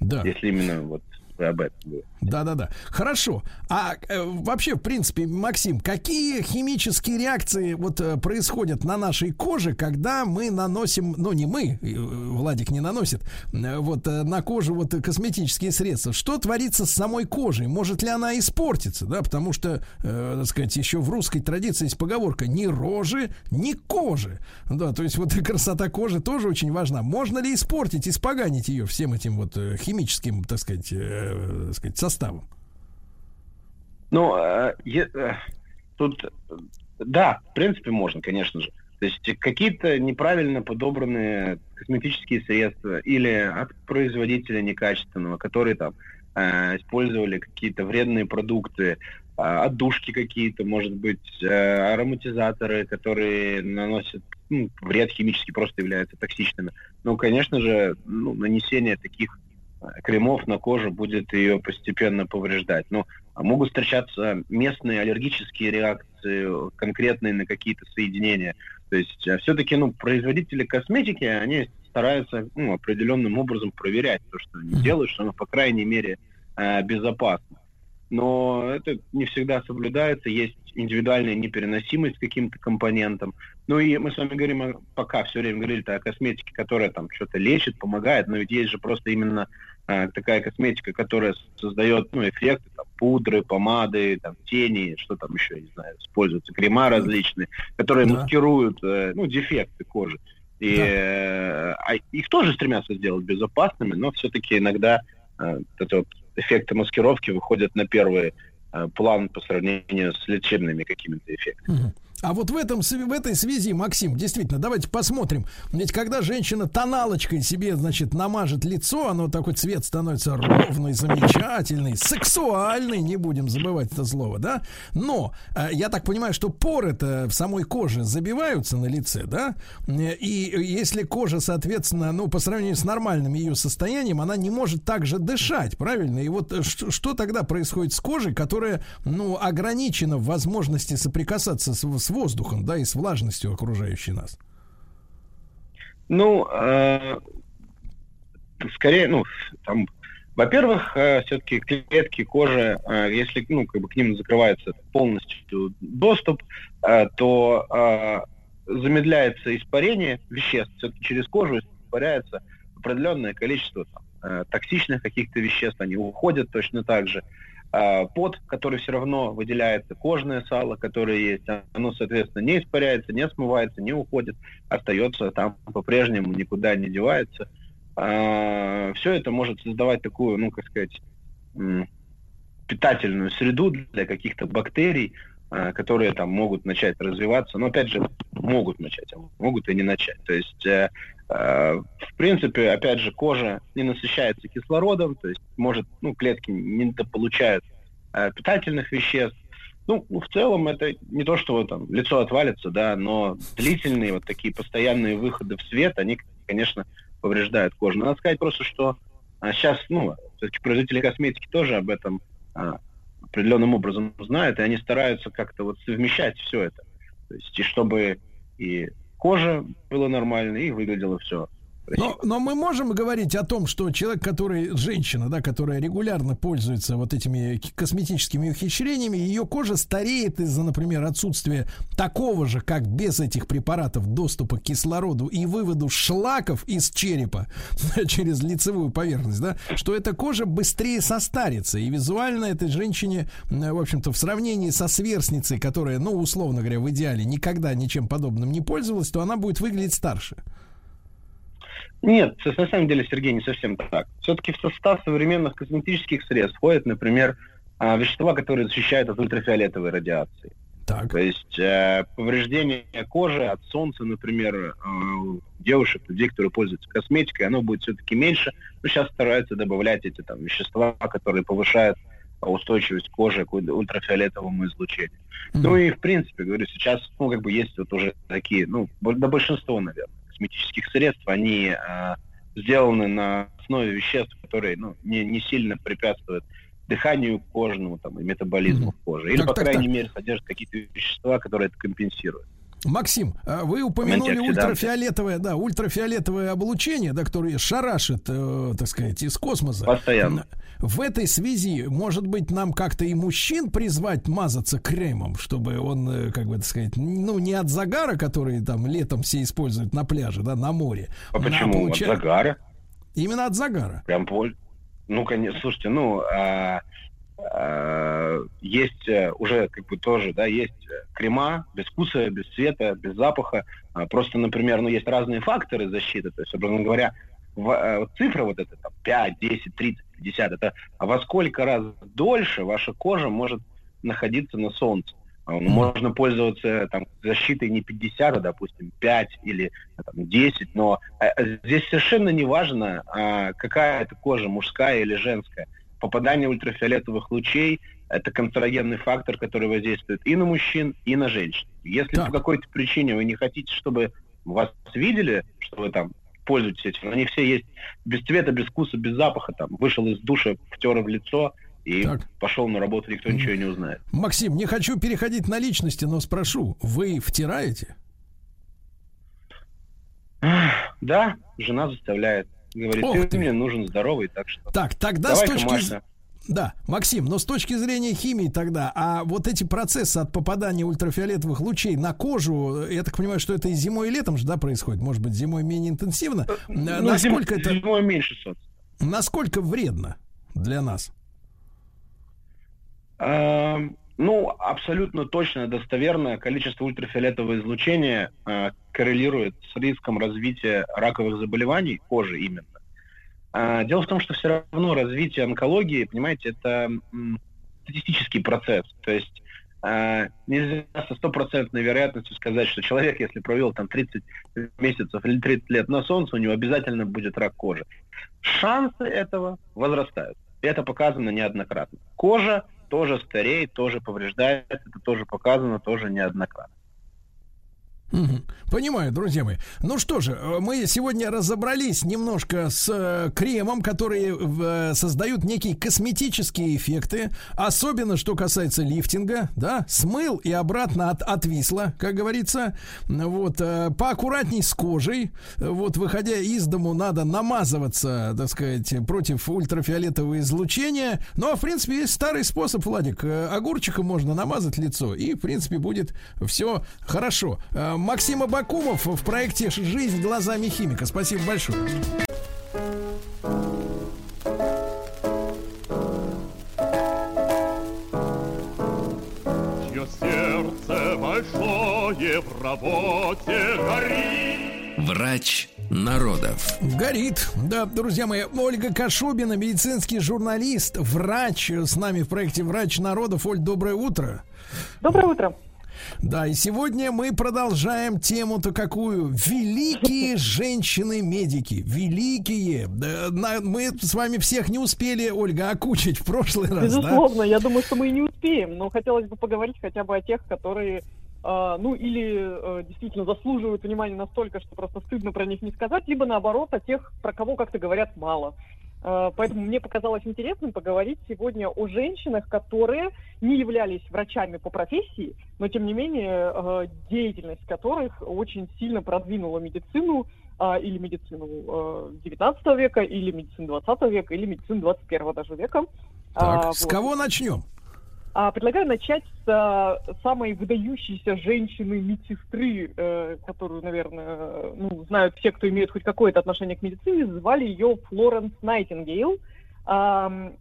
Да. Если именно вот вы об этом Да-да-да. Хорошо. А э, вообще, в принципе, Максим, какие химические реакции вот э, происходят на нашей коже, когда мы наносим, ну не мы, э, Владик не наносит, э, вот э, на кожу вот косметические средства? Что творится с самой кожей? Может ли она испортиться, да? Потому что, э, так сказать, еще в русской традиции есть поговорка «ни рожи, ни кожи». Да, то есть вот [LAUGHS] красота кожи тоже очень важна. Можно ли испортить, испоганить ее всем этим вот э, химическим, так сказать, э, э, так сказать, составом? Ну, э, э, тут, да, в принципе, можно, конечно же. То есть какие-то неправильно подобранные косметические средства или от производителя некачественного, которые там э, использовали какие-то вредные продукты, э, отдушки какие-то, может быть, э, ароматизаторы, которые наносят ну, вред химически, просто являются токсичными. Ну, конечно же, ну, нанесение таких кремов на кожу будет ее постепенно повреждать. Но ну, могут встречаться местные аллергические реакции, конкретные на какие-то соединения. То есть а все-таки ну, производители косметики, они стараются ну, определенным образом проверять то, что они делают, что оно, по крайней мере, э, безопасно. Но это не всегда соблюдается, есть индивидуальная непереносимость к каким-то компонентам. Ну и мы с вами говорим, пока все время говорили о косметике, которая там что-то лечит, помогает, но ведь есть же просто именно а, такая косметика, которая создает ну, эффекты, там, пудры, помады, там, тени, что там еще, не знаю, используются, крема различные, которые да. маскируют э, ну, дефекты кожи. И да. э, а их тоже стремятся сделать безопасными, но все-таки иногда э, вот вот эффекты маскировки выходят на первый э, план по сравнению с лечебными какими-то эффектами. А вот в, этом, в этой связи, Максим, действительно, давайте посмотрим. Ведь когда женщина тоналочкой себе, значит, намажет лицо, оно такой цвет становится ровный, замечательный, сексуальный, не будем забывать это слово, да? Но э, я так понимаю, что поры-то в самой коже забиваются на лице, да? Э, И если кожа, соответственно, ну, по сравнению с нормальным ее состоянием, она не может так же дышать, правильно? И вот э, что, что тогда происходит с кожей, которая, ну, ограничена в возможности соприкасаться с, с воздухом, да, и с влажностью окружающей нас? Ну, э, скорее, ну, там, во-первых, э, все-таки клетки кожи, э, если, ну, как бы к ним закрывается полностью доступ, э, то э, замедляется испарение веществ, все-таки через кожу испаряется определенное количество там, э, токсичных каких-то веществ, они уходят точно так же. А, Пот, который все равно выделяется, кожное сало, которое есть, оно, соответственно, не испаряется, не смывается, не уходит, остается там по-прежнему, никуда не девается. Все это может создавать такую, ну, как сказать, питательную среду для каких-то бактерий, а, которые там могут начать развиваться, но опять же могут начать, а могут и не начать. То есть, э, э, в принципе, опять же, кожа не насыщается кислородом, то есть может, ну, клетки не получают э, питательных веществ. Ну, в целом это не то, что вот, там лицо отвалится, да, но длительные вот такие постоянные выходы в свет, они, конечно, повреждают кожу. Надо сказать просто, что а, сейчас, ну, все-таки производители косметики тоже об этом а, определенным образом знают, и они стараются как-то вот совмещать все это. То есть, и чтобы и кожа была нормальной, и выглядело все Но, но мы можем говорить о том, что человек, который, женщина, да, которая регулярно пользуется вот этими косметическими ухищрениями, ее кожа стареет из-за, например, отсутствия такого же, как без этих препаратов, доступа к кислороду и выводу шлаков из черепа [LAUGHS] через лицевую поверхность, да, что эта кожа быстрее состарится. И визуально этой женщине, в общем-то, в сравнении со сверстницей, которая, ну, условно говоря, в идеале никогда ничем подобным не пользовалась, то она будет выглядеть старше. Нет, на самом деле, Сергей, не совсем так. Все-таки в состав современных косметических средств входят, например, а, вещества, которые защищают от ультрафиолетовой радиации. Так. То есть э, повреждение кожи от солнца, например, э, девушек, людей, которые пользуются косметикой, оно будет все-таки меньше. Но сейчас стараются добавлять эти там вещества, которые повышают устойчивость кожи к уль- ультрафиолетовому излучению. Ну и в принципе, говорю, сейчас, ну, как бы есть вот уже такие, ну, бо- да большинство, наверное, косметических средств, они э, сделаны на основе веществ, которые, ну, не, не сильно препятствуют дыханию кожному там, и метаболизму кожи. Или, Так, по так, крайней так. мере, содержат какие-то вещества, которые это компенсируют. Максим, а вы упомянули ультрафиолетовое, да, ультрафиолетовое облучение, да, которое шарашит, э, так сказать, из космоса. Постоянно. В этой связи, может быть, нам как-то и мужчин призвать мазаться кремом, чтобы он, э, как бы так сказать, ну, не от загара, который там летом все используют на пляже, да, на море. А почему? получа- От загара? Именно от загара. Прям поль. Ну, конечно, слушайте, ну, а, есть э, уже как бы тоже, да, есть э, крема без вкуса, без цвета, без запаха. Просто, например, ну, есть разные факторы защиты. То есть, образно говоря, в- э, цифра вот эта, там, 5, 10, 30, 50, это во сколько раз дольше ваша кожа может находиться на солнце. Ну, Можно пользоваться там, защитой не 50, а, допустим, 5 или там, 10, но э, здесь совершенно не важно, а, какая это кожа, мужская или женская. Попадание ультрафиолетовых лучей – это канцерогенный фактор, который воздействует и на мужчин, и на женщин. Если Так. по какой-то причине вы не хотите, чтобы вас видели, что вы там пользуетесь этим, они все есть без цвета, без вкуса, без запаха, там, вышел из душа, втер в лицо и Так. пошел на работу, никто ничего не узнает. Максим, не хочу переходить на личности, но спрошу, вы втираете? Да, жена заставляет. Говорит, Ох ты, ты. мне нужен здоровый, так что Так, тогда давай-ка, с точки з- Маша, Да, Максим, но с точки зрения химии тогда, а вот эти процессы от попадания ультрафиолетовых лучей на кожу, я так понимаю, что это и зимой, и летом же, да, происходит? Может быть, зимой менее интенсивно? Э, ну, насколько зим- это, зимой меньше солнца. насколько вредно для нас? Ну, абсолютно точно, достоверно количество ультрафиолетового излучения э, коррелирует с риском развития раковых заболеваний кожи именно. А, Дело в том, что все равно развитие онкологии, понимаете, это м, статистический процесс. То есть э, нельзя со стопроцентной вероятностью сказать, что человек, если провел там 30 месяцев или 30 лет на солнце, у него обязательно будет рак кожи. Шансы этого возрастают. Это показано неоднократно. Кожа тоже стареет, тоже повреждается, это тоже показано, тоже неоднократно. Понимаю, друзья мои. Ну что же, э, мы сегодня разобрались немножко с э, кремом, которые э, создают некие косметические эффекты, особенно что касается лифтинга, да, смыл и обратно от, отвисло, как говорится. Вот, поаккуратней с кожей. Вот, выходя из дому, надо намазываться, так сказать, против ультрафиолетового излучения. Ну, а в принципе, есть старый способ, Владик. Огурчиком можно намазать лицо, и, в принципе, будет все хорошо Максим Абакумов в проекте «Жизнь глазами химика». Спасибо большое. Чье сердце большое в работе горит. Врач народов. Горит. Да, друзья мои, Ольга Кашубина, медицинский журналист, врач с нами в проекте «Врач народов». Оль, доброе утро. Доброе утро. Да, и сегодня мы продолжаем тему-то какую? Великие женщины-медики. Великие. Мы с вами всех не успели, Ольга, окучить в прошлый раз. Безусловно, да? я думаю, что мы и не успеем, но хотелось бы поговорить хотя бы о тех, которые Uh, ну или uh, действительно заслуживают внимания настолько, что просто стыдно про них не сказать, либо наоборот о тех, про кого как-то говорят мало. Э, поэтому мне показалось интересным поговорить сегодня о женщинах, которые не являлись врачами по профессии, но тем не менее э, деятельность которых очень сильно продвинула медицину э, или медицину 19 века, или медицину 20 века, или медицину 21 даже века. Так, а, с вот. кого начнем? А, предлагаю начать с а, самой выдающейся женщины-медсестры, э, которую, наверное, ну, знают все, кто имеет хоть какое-то отношение к медицине. Звали ее Флоренс Найтингейл.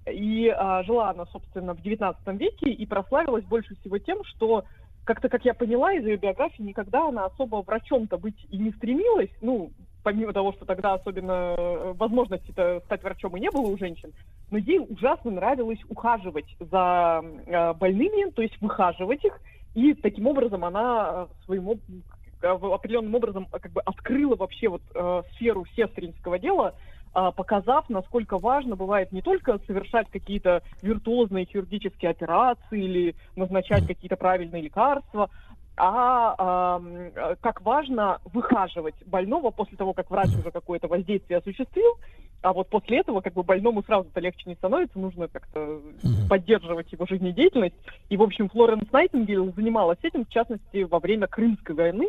И а, жила она, собственно, в XIX веке и прославилась больше всего тем, что как-то, как я поняла из ее биографии, никогда она особо врачом-то быть и не стремилась. Ну, помимо того, что тогда особенно э, возможности стать врачом и не было у женщин, но ей ужасно нравилось ухаживать за э, больными, то есть выхаживать их, и таким образом она э, своим определенным образом как бы открыла вообще вот э, сферу сестринского дела, э, показав, насколько важно бывает не только совершать какие-то виртуозные хирургические операции или назначать какие-то правильные лекарства, а э, как важно выхаживать больного после того, как врач уже какое-то воздействие осуществил, а вот после этого как бы больному сразу-то легче не становится, нужно как-то поддерживать его жизнедеятельность. И, в общем, Флоренс Найтингейл занималась этим, в частности, во время Крымской войны,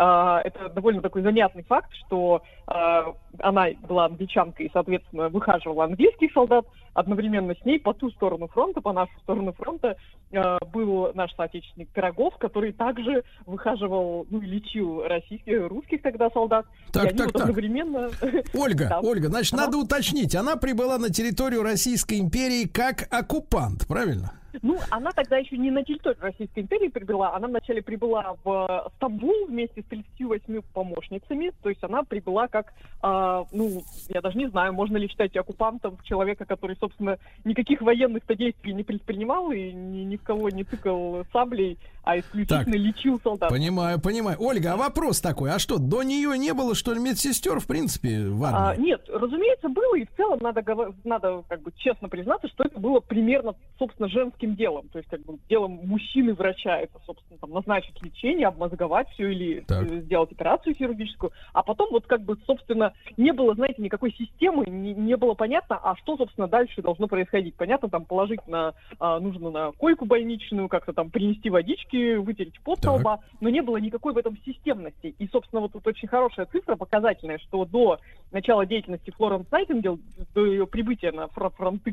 это довольно такой занятный факт, что а, она была англичанкой и, соответственно, выхаживала английских солдат. Одновременно с ней по ту сторону фронта, по нашу сторону фронта, а, был наш соотечественник Пирогов, который также выхаживал, ну, и лечил российских, русских тогда солдат. Так, так, так. Одновременно... [LAUGHS] Ольга, да. Ольга, значит, ага. надо уточнить. Она прибыла на территорию Российской империи как оккупант, правильно? Ну, она тогда еще не на территорию Российской империи прибыла, она вначале прибыла в Стамбул вместе с 38 помощницами, то есть она прибыла как, э, ну, я даже не знаю, можно ли считать оккупантом человека, который, собственно, никаких военных действий не предпринимал и ни, ни в кого не тыкал саблей, а исключительно так, лечил солдат. Понимаю, понимаю. Ольга, а вопрос такой, а что, до нее не было, что ли, медсестер, в принципе, в армии? А, нет, разумеется, было, и в целом надо, надо как бы честно признаться, что это было примерно, собственно, женским делом. То есть, как бы, делом мужчины-врача это, собственно, там, назначить лечение, обмозговать все или так. сделать операцию хирургическую. А потом вот, как бы, собственно, не было, знаете, никакой системы, не, не было понятно, а что, собственно, дальше должно происходить. Понятно, там, положить на, а, нужно на койку больничную, как-то там принести водички, вытереть пот со лба, но не было никакой в этом системности. И, собственно, вот тут очень хорошая цифра, показательная, что до начала деятельности Флоренс Найтингел, до ее прибытия на фронты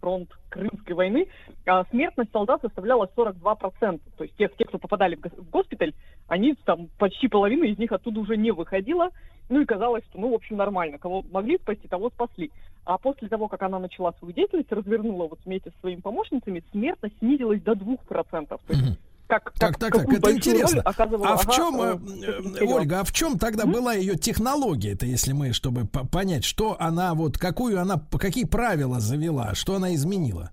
фронт Крымской войны, а, смертность солдат составляла 42%. То есть тех, тех, кто попадали в госпиталь, они там почти половина из них оттуда уже не выходила. Ну и казалось, что, ну, в общем, нормально. Кого могли спасти, того спасли. А после того, как она начала свою деятельность, развернула вот вместе со своими помощницами, смертность снизилась до 2%. То есть как, так, так, так, это интересно. А в чем, ага, э, Ольга, а в чем тогда mm-hmm. была ее технология, это если мы, чтобы понять, что она вот, какую она, какие правила завела, что она изменила?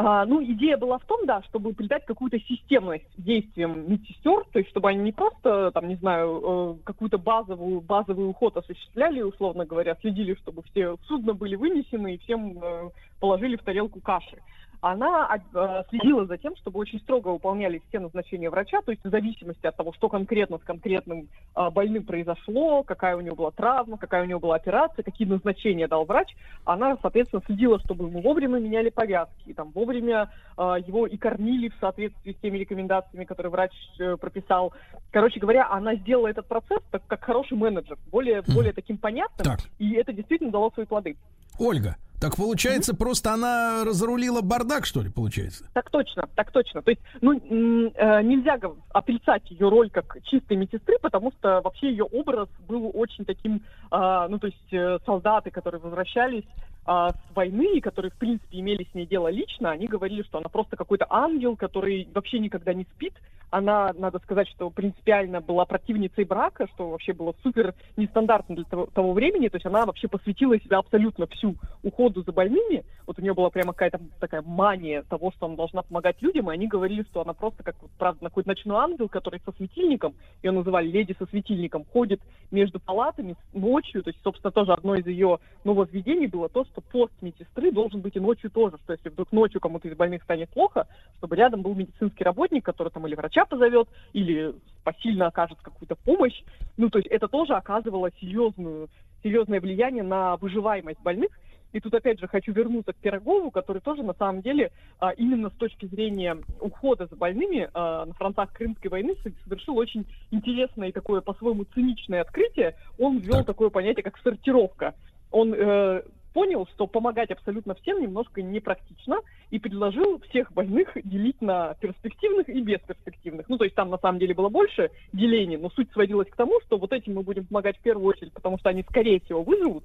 А, ну, идея была в том, да, чтобы придать какую-то системность действиям медсестер, то есть чтобы они не просто, там, не знаю, э, какую-то базовую, базовый уход осуществляли, условно говоря, следили, чтобы все судно были вынесены и всем э, положили в тарелку каши, она э, следила за тем, чтобы очень строго выполнялись все назначения врача, то есть в зависимости от того, что конкретно с конкретным э, больным произошло, какая у него была травма, какая у него была операция, какие назначения дал врач, она, соответственно, следила, чтобы ему вовремя меняли повязки, там, вовремя его и кормили в соответствии с теми рекомендациями, которые врач э, прописал. Короче говоря, она сделала этот процесс так, как хороший менеджер, более, более таким понятным, Так. и это действительно дало свои плоды. Ольга, так получается, просто она разрулила бардак, что ли, получается? Так точно, так точно. То есть, ну, э, нельзя отрицать ее роль как чистой медсестры, потому что вообще ее образ был очень таким, а, ну, то есть э, солдаты, которые возвращались а, с войны, которые, в принципе, имели с ней дело лично, они говорили, что она просто какой-то ангел, который вообще никогда не спит. Она, надо сказать, что принципиально была противницей брака, что вообще было супер нестандартно для того, того времени. То есть она вообще посвятила себя абсолютно всю уходу за больными. Вот у нее была прямо какая-то такая мания того, что она должна помогать людям, и они говорили, что она просто как, правда, какой-то ночной ангел, который со светильником, ее называли леди со светильником, ходит между палатами ночью. То есть, собственно, тоже одно из ее нововведений было то, что пост медсестры должен быть и ночью тоже, что если вдруг ночью кому-то из больных станет плохо, чтобы рядом был медицинский работник, который там или врача позовет, или посильно окажет какую-то помощь. Ну, то есть это тоже оказывало серьезную, серьезное влияние на выживаемость больных. И тут опять же хочу вернуться к Пирогову, который тоже на самом деле а, именно с точки зрения ухода за больными а, на фронтах Крымской войны со- совершил очень интересное и такое по-своему циничное открытие. Он ввел такое понятие, как сортировка. Он э, понял, что помогать абсолютно всем немножко непрактично, и предложил всех больных делить на перспективных и бесперспективных. Ну, то есть там на самом деле было больше делений, но суть сводилась к тому, что вот этим мы будем помогать в первую очередь, потому что они скорее всего выживут,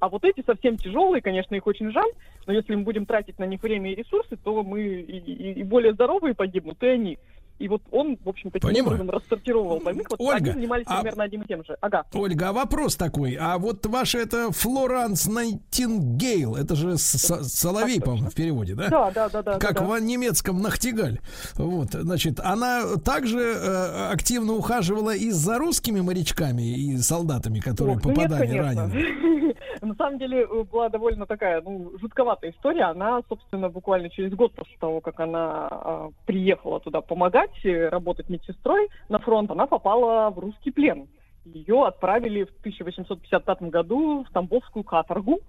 а вот эти совсем тяжелые, конечно, их очень жаль, но если мы будем тратить на них время и ресурсы, то мы и, и- и более здоровые погибнут, и они. И вот он, в общем, таким Понимаю. образом рассортировал больных. Вот Ольга, они занимались а- примерно одним и тем же. Ага. Ольга, а вопрос такой. А вот ваша это Флоранс Найтингейл, это же с- с- Соловей, по-моему, в переводе, да? Да, да, да, да. Как да, да. в немецком Нахтигаль. Вот, значит, она также э, активно ухаживала и за русскими морячками и солдатами, которые Ох, ну нет, попадали конечно. ранены. [LAUGHS] [LAUGHS] На самом деле э, была довольно такая, ну, жутковатая история. Она, собственно, буквально через год после того, как она а, приехала туда помогать, работать медсестрой на фронт, она попала в русский плен. Ее отправили в 1855 году в Тамбовскую каторгу.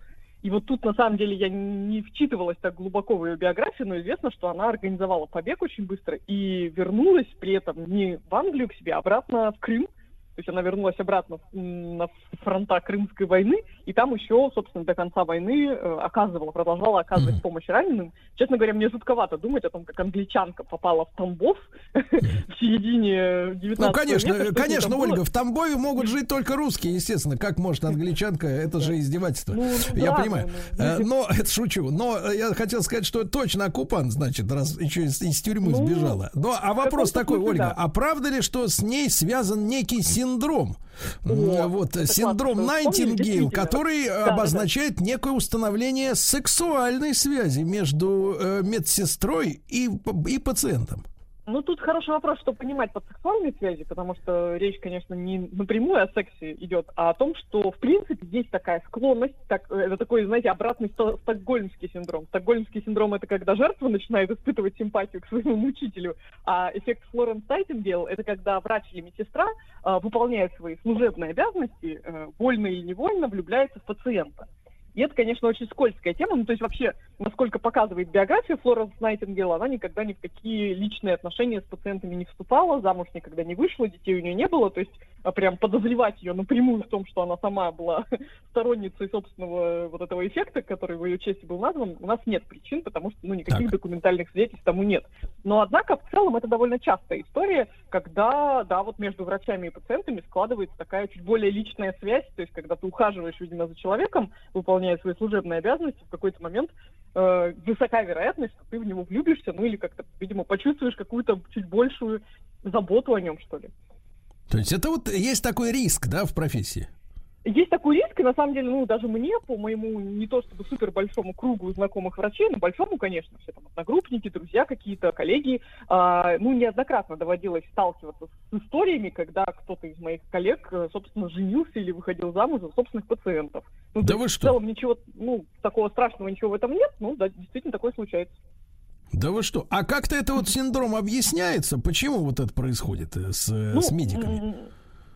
И вот тут, на самом деле, я не вчитывалась так глубоко в ее биографию, но известно, что она организовала побег очень быстро и вернулась при этом не в Англию к себе, а обратно в Крым. То есть она вернулась обратно на фронта Крымской войны, и там еще, собственно, до конца войны э, оказывала, продолжала оказывать помощь раненым. Честно говоря, мне жутковато думать о том, как англичанка попала в Тамбов [LAUGHS] в середине 19 Ну, конечно, века. ней конечно, было. Ольга, в Тамбове могут жить только русские, естественно. Как может англичанка? Это же издевательство. Ну, Я понимаю. ну, Э, Но, [LAUGHS] это шучу. Но э, я хотел сказать, что точно оккупант, значит, раз еще из, из тюрьмы Ну, сбежала. Но, а вопрос такой, Ольга, а правда ли, что с ней связан некий синдром? О, вот, это синдром Найтингейл, который Да, да, да. обозначает некое установление сексуальной связи между э, медсестрой и, и пациентом. Ну, тут хороший вопрос, что понимать под сексуальной связью, потому что речь, конечно, не напрямую о сексе идет, а о том, что, в принципе, есть такая склонность, так, э, это такой, знаете, обратный стокгольмский синдром. Стокгольмский синдром — это когда жертва начинает испытывать симпатию к своему мучителю, а эффект Флоренс Найтингейл — это когда врач или медсестра, э, выполняя свои служебные обязанности, э, вольно или невольно влюбляется в пациента. И это, конечно, очень скользкая тема. Ну, то есть вообще, насколько показывает биография Флоренс Найтингейл, она никогда ни в какие личные отношения с пациентами не вступала, замуж никогда не вышла, детей у нее не было. То есть а, прям подозревать ее напрямую в том, что она сама была [LAUGHS] сторонницей собственного вот этого эффекта, который в ее честь был назван, у нас нет причин, потому что ну, никаких Так. документальных свидетельств тому нет. Но, однако, в целом, это довольно частая история, когда, да, вот между врачами и пациентами складывается такая чуть более личная связь, то есть когда ты ухаживаешь, видимо, за человеком, выполняя свои служебные обязанности, в какой-то момент э, высока вероятность, что ты в него влюбишься, ну или как-то, видимо, почувствуешь какую-то чуть большую заботу о нем, что ли. То есть это вот есть такой риск, да, в профессии? Есть такой риск, и на самом деле, ну, даже мне, по моему не то чтобы супер большому кругу знакомых врачей, но большому, конечно, все там одногруппники, друзья какие-то, коллеги, а, ну, неоднократно доводилось сталкиваться с историями, когда кто-то из моих коллег, э, собственно, женился или выходил замуж за собственных пациентов. Ну, Да вы что? В целом ничего, ну, такого страшного ничего в этом нет, ну, да, действительно такое случается. Да вы что? А как-то это вот синдром объясняется? Почему вот это происходит э, с, э, Ну, с медиками?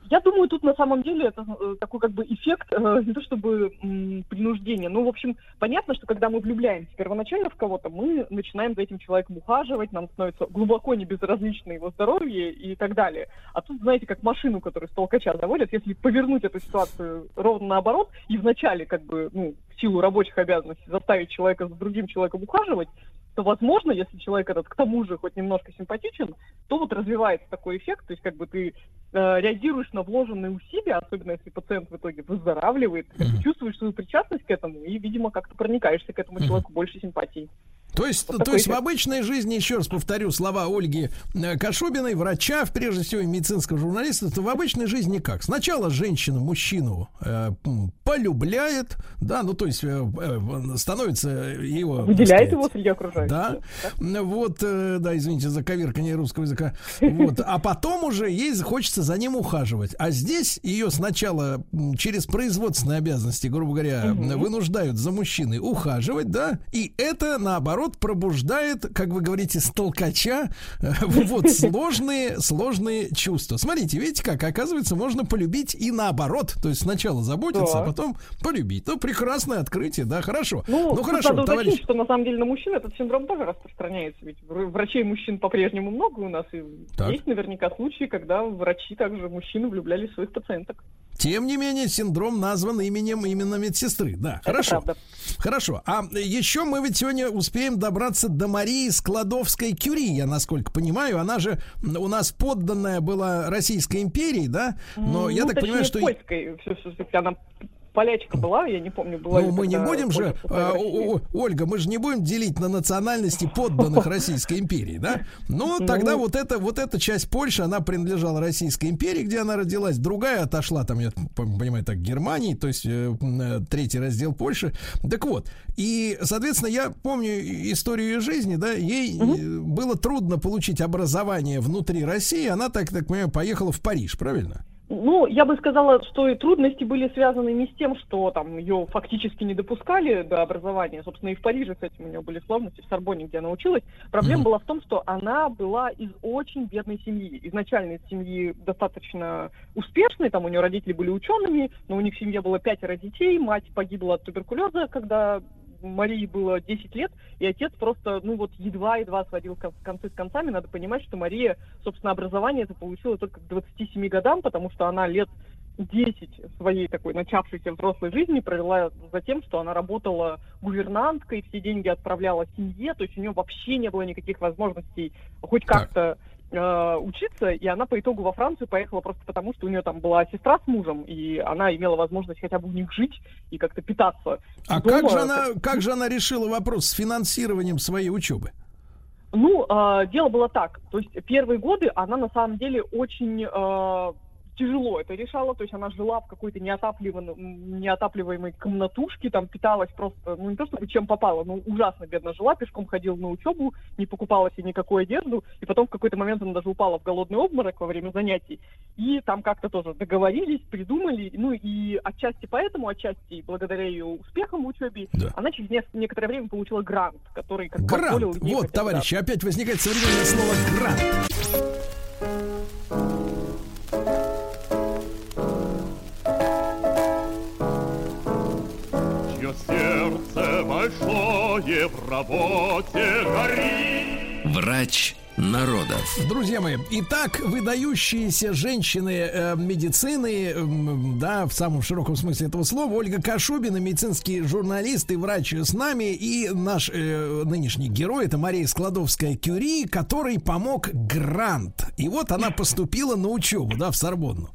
Я думаю, тут на самом деле это э, такой как бы эффект, э, не то чтобы м, принуждения. Ну, в общем, понятно, что когда мы влюбляемся первоначально в кого-то, мы начинаем за этим человеком ухаживать, нам становится глубоко не безразлично его здоровье и так далее. А тут, знаете, как машину, которую с толкача заводят, если повернуть эту ситуацию ровно наоборот, и вначале как бы, ну, в силу рабочих обязанностей заставить человека за другим человеком ухаживать, то, возможно, если человек этот к тому же хоть немножко симпатичен, то вот развивается такой эффект, то есть как бы ты э, реагируешь на вложенные усилия, особенно если пациент в итоге выздоравливает, бы чувствуешь свою причастность к этому и, видимо, как-то проникаешься к этому человеку больше симпатии. То есть, Вот то есть в обычной жизни, еще раз повторю слова Ольги э, Кашубиной, врача, прежде всего, и медицинского журналиста, то в обычной жизни как? Сначала женщина мужчину э, полюбляет, да, ну то есть э, э, становится его... Выделяет сказать, его среди окружающих. Да, вот, э, да, извините за коверкание русского языка. Вот, а потом уже ей хочется за ним ухаживать. А здесь ее сначала через производственные обязанности, грубо говоря, вынуждают за мужчиной ухаживать, да, и это, наоборот, пробуждает, как вы говорите, с толкача э, [LAUGHS] вот сложные, сложные чувства. Смотрите, видите как, оказывается, можно полюбить и наоборот. То есть сначала заботиться, Да. а потом полюбить. Ну, прекрасное открытие, да, хорошо. Ну, Ну, хорошо, надо уточнить, товарищ. что на самом деле на мужчин этот синдром тоже распространяется. Ведь вр- врачей мужчин по-прежнему много у нас, и Так. есть наверняка случаи, когда врачи также мужчины влюблялись в своих пациенток. Тем не менее, синдром назван именем именно медсестры. Да, Это хорошо. правда. Хорошо. А еще мы ведь сегодня успеем добраться до Марии Складовской-Кюри, я насколько понимаю. Она же у нас подданная была Российской империи, да? Но я Ну, так точнее, понимаю, что... польской, все, все, она полячка была, я не помню, была Ну, мы не тогда будем же, а, о- о- Ольга, мы же не будем делить на национальности подданных [LAUGHS] Российской империи, да? Ну, тогда Ну. вот эта, вот эта часть Польши, она принадлежала Российской империи, где она родилась. Другая отошла, там, я понимаю, так, Германии, то есть э, э, третий раздел Польши. Так вот, и, соответственно, я помню историю ее жизни, да, ей э, было трудно получить образование внутри России, она, так, так понимаю, поехала в Париж, правильно? Ну, я бы сказала, что и трудности были связаны не с тем, что там ее фактически не допускали до образования. Собственно, и в Париже с этим у нее были сложности, в Сорбоне, где она училась. Проблема была в том, что она была из очень бедной семьи. Изначально из семьи достаточно успешной, там у нее родители были учеными, но у них в семье было пятеро детей, мать погибла от туберкулеза, когда Марии было 10 лет, и отец просто, ну вот, едва-едва сводил кон- концы с концами. Надо понимать, что Мария, собственно, образование это получила только к 27 годам, потому что она лет 10 своей такой начавшейся взрослой жизни провела за тем, что она работала гувернанткой, все деньги отправляла семье, то есть у нее вообще не было никаких возможностей хоть как-то э, учиться, и она по итогу во Францию поехала просто потому, что у нее там была сестра с мужем, и она имела возможность хотя бы у них жить и как-то питаться. А дома. как же она, как же она решила вопрос с финансированием своей учебы? Ну, э, дело было так. То есть первые годы она на самом деле очень э, тяжело это решала. То есть она жила в какой-то неотапливаем- неотапливаемой комнатушке, там питалась просто, ну не то чтобы чем попало, но ужасно бедно жила, пешком ходила на учебу, не покупала себе никакую одежду, и потом в какой-то момент она даже упала в голодный обморок во время занятий. И там как-то тоже договорились, придумали, ну и отчасти поэтому, отчасти благодаря ее успехам в учебе, она через некоторое время получила грант, который как Грант. Вот, да, товарищи, опять возникает современное слово грант. Сердце большое в работе горит. Врач народов. Друзья мои, итак, выдающиеся женщины э, медицины, м, да, в самом широком смысле этого слова, Ольга Кашубина, медицинский журналист и врач с нами, и наш э, нынешний герой, это Мария Складовская-Кюри, который помог грант. И вот она поступила на учебу, да, в Сорбонну.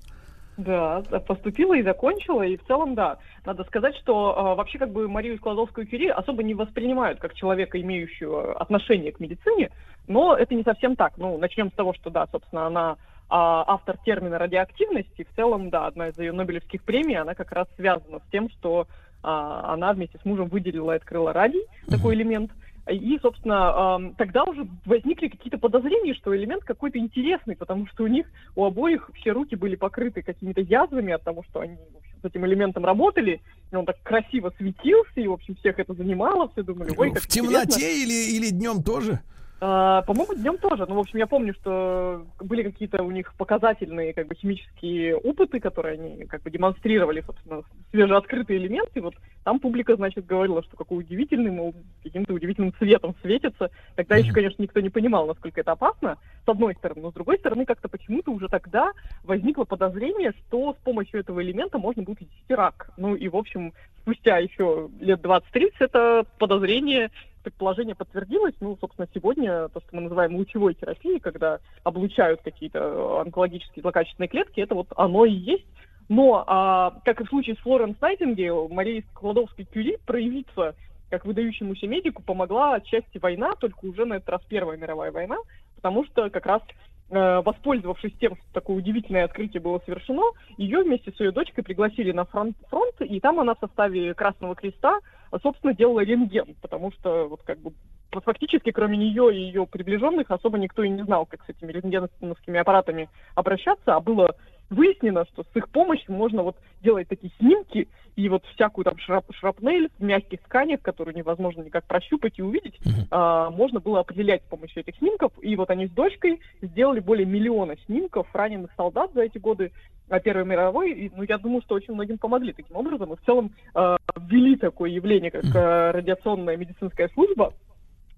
Да, поступила и закончила, и в целом, да. Надо сказать, что э, вообще как бы Марию Складовскую-Кюри особо не воспринимают как человека, имеющего отношение к медицине, но это не совсем так. Ну, начнем с того, что, да, собственно, она а, автор термина радиоактивности. В целом, да, одна из ее Нобелевских премий, она как раз связана с тем, что а, она вместе с мужем выделила и открыла радий, такой элемент. И, собственно, тогда уже возникли какие-то подозрения, что элемент какой-то интересный, потому что у них, у обоих все руки были покрыты какими-то язвами от того, что они с этим элементом работали, и он так красиво светился, и, в общем, всех это занимало, все думали, ой, как В темноте интересно. или, или днем тоже? А, По-моему, днем тоже. Ну, в общем, я помню, что были какие-то у них показательные как бы химические опыты, которые они как бы демонстрировали, собственно, свежеоткрытые элементы. Вот там публика, значит, говорила, что какой удивительный, мол, каким-то удивительным цветом светится. Тогда еще, конечно, никто не понимал, насколько это опасно, с одной стороны. Но с другой стороны, как-то почему-то уже тогда возникло подозрение, что с помощью этого элемента можно будет лечить рак. Ну и, в общем, спустя еще лет 20-30 это подозрение предположение подтвердилось. Ну, собственно, сегодня то, что мы называем лучевой терапией, когда облучают какие-то онкологические злокачественные клетки, это вот оно и есть. Но, а, как и в случае с Флоренс Найтингейл, Марии Складовской-Кюри проявиться как выдающемуся медику помогла отчасти война, только уже на этот раз Первая мировая война, потому что как раз э, воспользовавшись тем, что такое удивительное открытие было совершено, ее вместе с ее дочкой пригласили на фронт, фронт, и там она в составе Красного Креста, собственно, делала рентген, потому что вот как бы фактически кроме нее и ее приближенных особо никто и не знал, как с этими рентгеновскими аппаратами обращаться, а было выяснено, что с их помощью можно вот делать такие снимки и вот всякую там шрап, шрапнель в мягких тканях, которую невозможно никак прощупать и увидеть, а, можно было определять с помощью этих снимков. И вот они с дочкой сделали более миллиона снимков раненых солдат за эти годы а, Первой мировой. И, ну, я думаю, что очень многим помогли таким образом. И в целом а, ввели такое явление, как а, радиационная медицинская служба,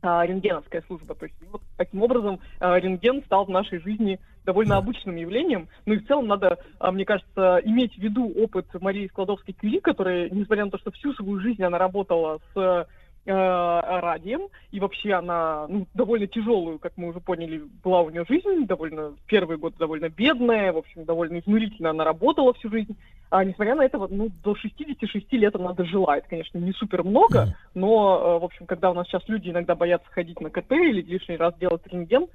рентгеновская служба. То есть вот таким образом а, рентген стал в нашей жизни довольно обычным явлением. Ну и в целом надо, а, мне кажется, иметь в виду опыт Марии Складовской-Кюри, которая, несмотря на то, что всю свою жизнь она работала с радием, и вообще она ну, довольно тяжелую, как мы уже поняли, была у нее жизнь, довольно первый год довольно бедная, в общем, довольно изнурительно она работала всю жизнь. А несмотря на это, ну, до 66 лет она дожила. Это, конечно, не супер много, но, э, в общем, когда у нас сейчас люди иногда боятся ходить на КТ или лишний раз делать рентген,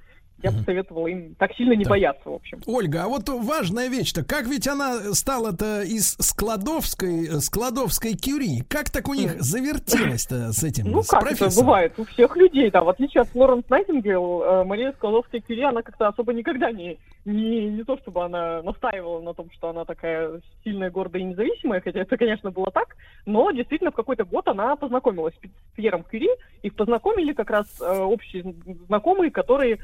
я бы советовала им так сильно не бояться, в общем. Ольга, а вот важная вещь-то, как ведь она стала-то из Складовской, Складовской Кюри? Как так у них завертелось-то с этим, Ну, с как это профессором? бывает у всех людей, да. В отличие от Флоренс Найтингейл, э, Мария Складовская-Кюри, она как-то особо никогда не, не, не то, чтобы она настаивала на том, что она такая сильная, гордая и независимая, хотя это, конечно, было так, но действительно в какой-то год она познакомилась с Пьером Кюри, их познакомили как раз э, общие знакомые, которые, э,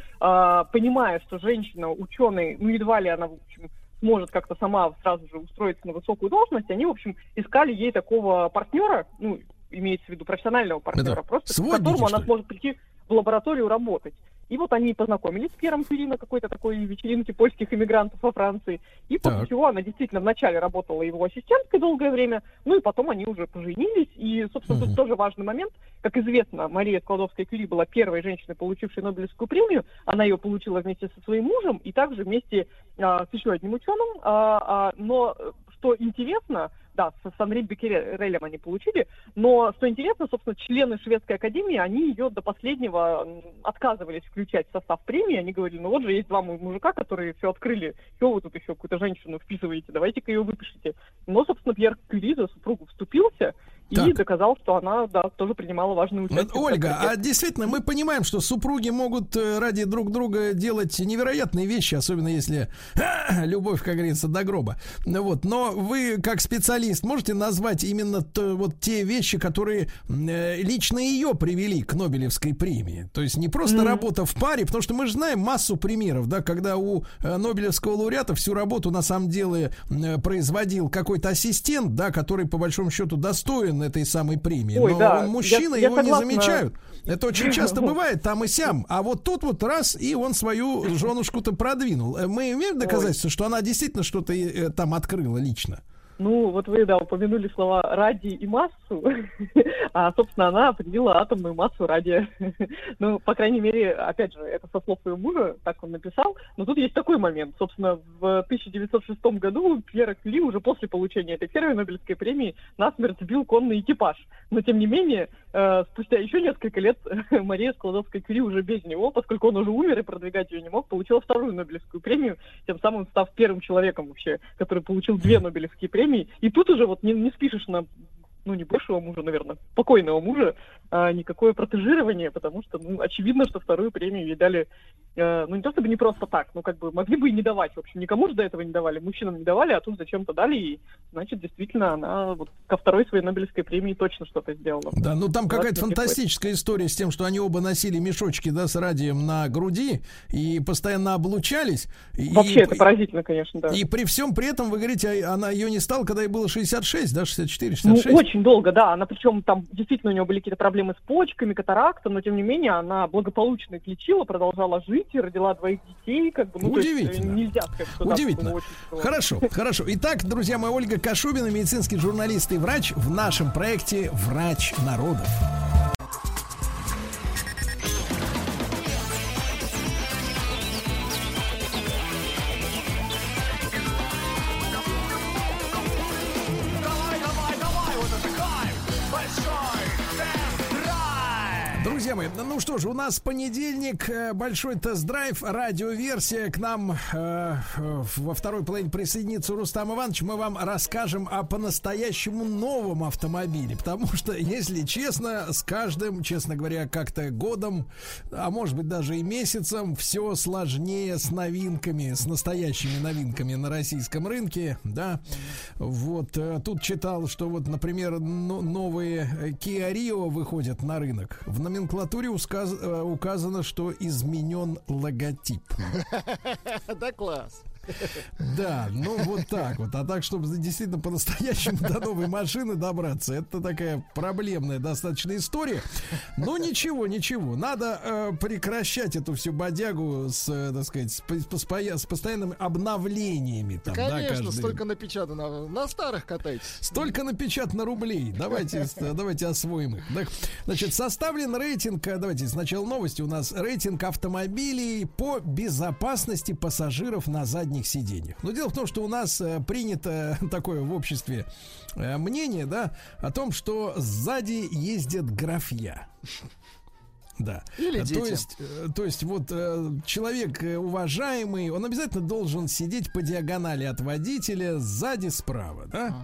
понимая, что женщина, ученый, ну, едва ли она, в общем, сможет как-то сама сразу же устроиться на высокую должность, они, в общем, искали ей такого партнера, ну, имеется в виду профессионального партнера, Да-да. просто к которому она сможет прийти в лабораторию работать. И вот они познакомились с Пьером Кюри на какой-то такой вечеринке польских иммигрантов во Франции. И после Так. чего она действительно вначале работала его ассистенткой долгое время, ну и потом они уже поженились. И, собственно, тут тоже важный момент. Как известно, Мария Складовская-Кюри была первой женщиной, получившей Нобелевскую премию. Она ее получила вместе со своим мужем и также вместе а, с еще одним ученым. А, а, но э, что интересно, да, с, Анри Беккерелем они получили, но что интересно, собственно, члены Шведской Академии, они ее до последнего отказывались включать в состав премии, они говорили, ну вот же есть два му- мужика, которые все открыли, что вы тут еще какую-то женщину вписываете, давайте-ка ее выпишите. Но, собственно, Пьер Кюри за супругу вступился и Так. доказал, что она, да, тоже принимала важную участие. Ольга, а действительно мы понимаем, что супруги могут э, ради друг друга делать невероятные вещи, особенно если [CLEARS THROAT] любовь, как говорится, до гроба. Вот, но вы как специалист можете назвать именно то- вот те вещи, которые э, лично ее привели к Нобелевской премии. То есть не просто Мгм. работа в паре, потому что мы же знаем массу примеров, да, когда у э, Нобелевского лауреата всю работу на самом деле м, производил какой-то ассистент, да, который по большому счету достоин этой самой премии. Ой, но да, он мужчина, я- я его не согласна. замечают. Это очень [LAUGHS] часто бывает там и сям. А вот тут вот раз, и он свою женушку-то продвинул. Э, Мы имеем доказательство, что она действительно что-то э, там открыла лично. Ну, вот вы, да, упомянули слова радий и массу, [LAUGHS] а, собственно, она определила атомную массу радия. [LAUGHS] ну, по крайней мере, опять же, это со слов ее мужа, так он написал. Но тут есть такой момент. Собственно, в 1906 году Пьер Кюри уже после получения этой первой Нобелевской премии насмерть сбил конный экипаж. Но, тем не менее, э, спустя еще несколько лет [LAUGHS] Мария Складовская-Кюри уже без него, поскольку он уже умер и продвигать ее не мог, получила вторую Нобелевскую премию, тем самым став первым человеком вообще, который получил две Нобелевские премии премий. И тут уже вот не, не спишешь на ну, не бывшего мужа, наверное, покойного мужа, а никакое протежирование, потому что, ну, очевидно, что вторую премию ей дали, э, ну, не то чтобы не просто так, ну, как бы могли бы и не давать, в общем, никому же до этого не давали, мужчинам не давали, а тут зачем-то дали, и, значит, действительно, она вот ко второй своей Нобелевской премии точно что-то сделала. Да, ну, там какая-то фантастическая история с тем, что они оба носили мешочки, да, с радием на груди и постоянно облучались. Вообще, и, это поразительно, конечно, да. И при всем при этом, вы говорите, она ее не стала, когда ей было 66, да, 64, 66? Ну, очень долго, да. Она причем там действительно у нее были какие-то проблемы с почками, катаракта, но тем не менее она благополучно их лечила, продолжала жить и родила двоих детей. Как бы, ну, Удивительно. есть, нельзя сказать, что Удивительно. Да, очень хорошо, [LAUGHS] хорошо. Итак, друзья мои, Ольга Кашубина, медицинский журналист и врач в нашем проекте «Врач народов». Мои, ну что ж, у нас понедельник, э, большой тест-драйв, радиоверсия. К нам э, во второй половине присоединится Рустам Иванович. Мы вам расскажем о по-настоящему новом автомобиле. Потому что, если честно, с каждым, честно говоря, как-то годом, а может быть даже и месяцем, все сложнее с новинками, с настоящими новинками на российском рынке. Да, вот э, тут читал, что вот, например, но- новые Kia Rio выходят на рынок. В номенклатуре усказ- э, указано, что изменен логотип. [LAUGHS] Да класс. Да, ну вот так вот. А так, чтобы действительно по-настоящему до новой машины добраться, это такая проблемная достаточно история. Но ничего, ничего. Надо э, прекращать эту всю бодягу с, э, так сказать, с, с с постоянными обновлениями. Там, да, Конечно, каждый- столько напечатано. На старых катайтесь. Столько напечатано рублей. Давайте, давайте освоим их. Так, значит, составлен рейтинг. э, Давайте сначала новости. У нас рейтинг автомобилей по безопасности пассажиров на задних сиденьях. Но дело в том, что у нас э, принято [LAUGHS] такое в обществе э, мнение, да, о том, что сзади ездят графья. [LAUGHS] Да. Или То дети. есть, э, то есть вот человек уважаемый, он обязательно должен сидеть по диагонали от водителя сзади справа, да?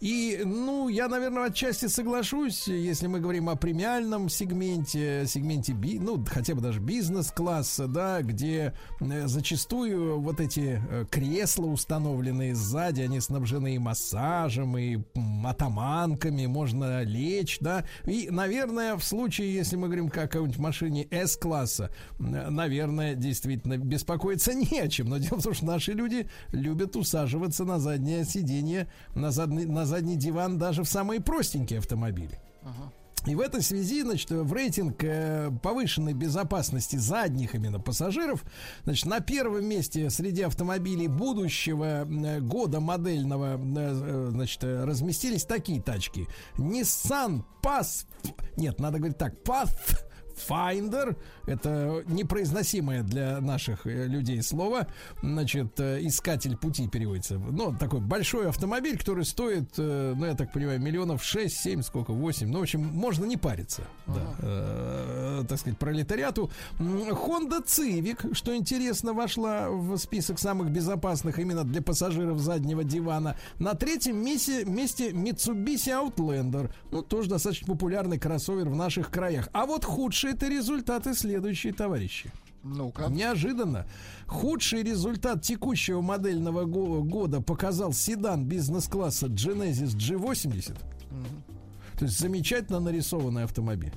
И, ну, я, наверное, отчасти соглашусь, если мы говорим о премиальном сегменте, сегменте, би, ну, хотя бы даже бизнес-класса, да, где э, зачастую вот эти э, кресла установленные сзади, они снабжены и массажем, и атаманками, можно лечь, да. И, наверное, в случае, если мы говорим о какой-нибудь машине S-класса, наверное, действительно беспокоиться [LAUGHS] не о чем. Но дело в том, что наши люди любят усаживаться на заднее сиденье, на задний, на задний диван даже в самые простенькие автомобили. И в этой связи, значит, в рейтинг э, повышенной безопасности задних именно пассажиров, значит, на первом месте среди автомобилей будущего э, года модельного, э, значит, разместились такие тачки. Nissan Pass... Нет, надо говорить так, Pathfinder, это непроизносимое для наших э, людей слово, значит, э, искатель пути переводится. Ну, такой большой автомобиль, который стоит, э, ну, я так понимаю, миллионов 6-7, сколько, 8. Ну, в общем, можно не париться, да, э, так сказать, пролетариату. Honda Civic, что интересно, вошла в список самых безопасных именно для пассажиров заднего дивана. На третьем месте, месте Mitsubishi Outlander, ну, тоже достаточно популярный кроссовер в наших краях. А вот худшие это результаты следующие, товарищи. Ну-ка. Неожиданно. Худший результат текущего модельного го- года показал седан бизнес-класса Genesis G80. То есть замечательно нарисованный автомобиль.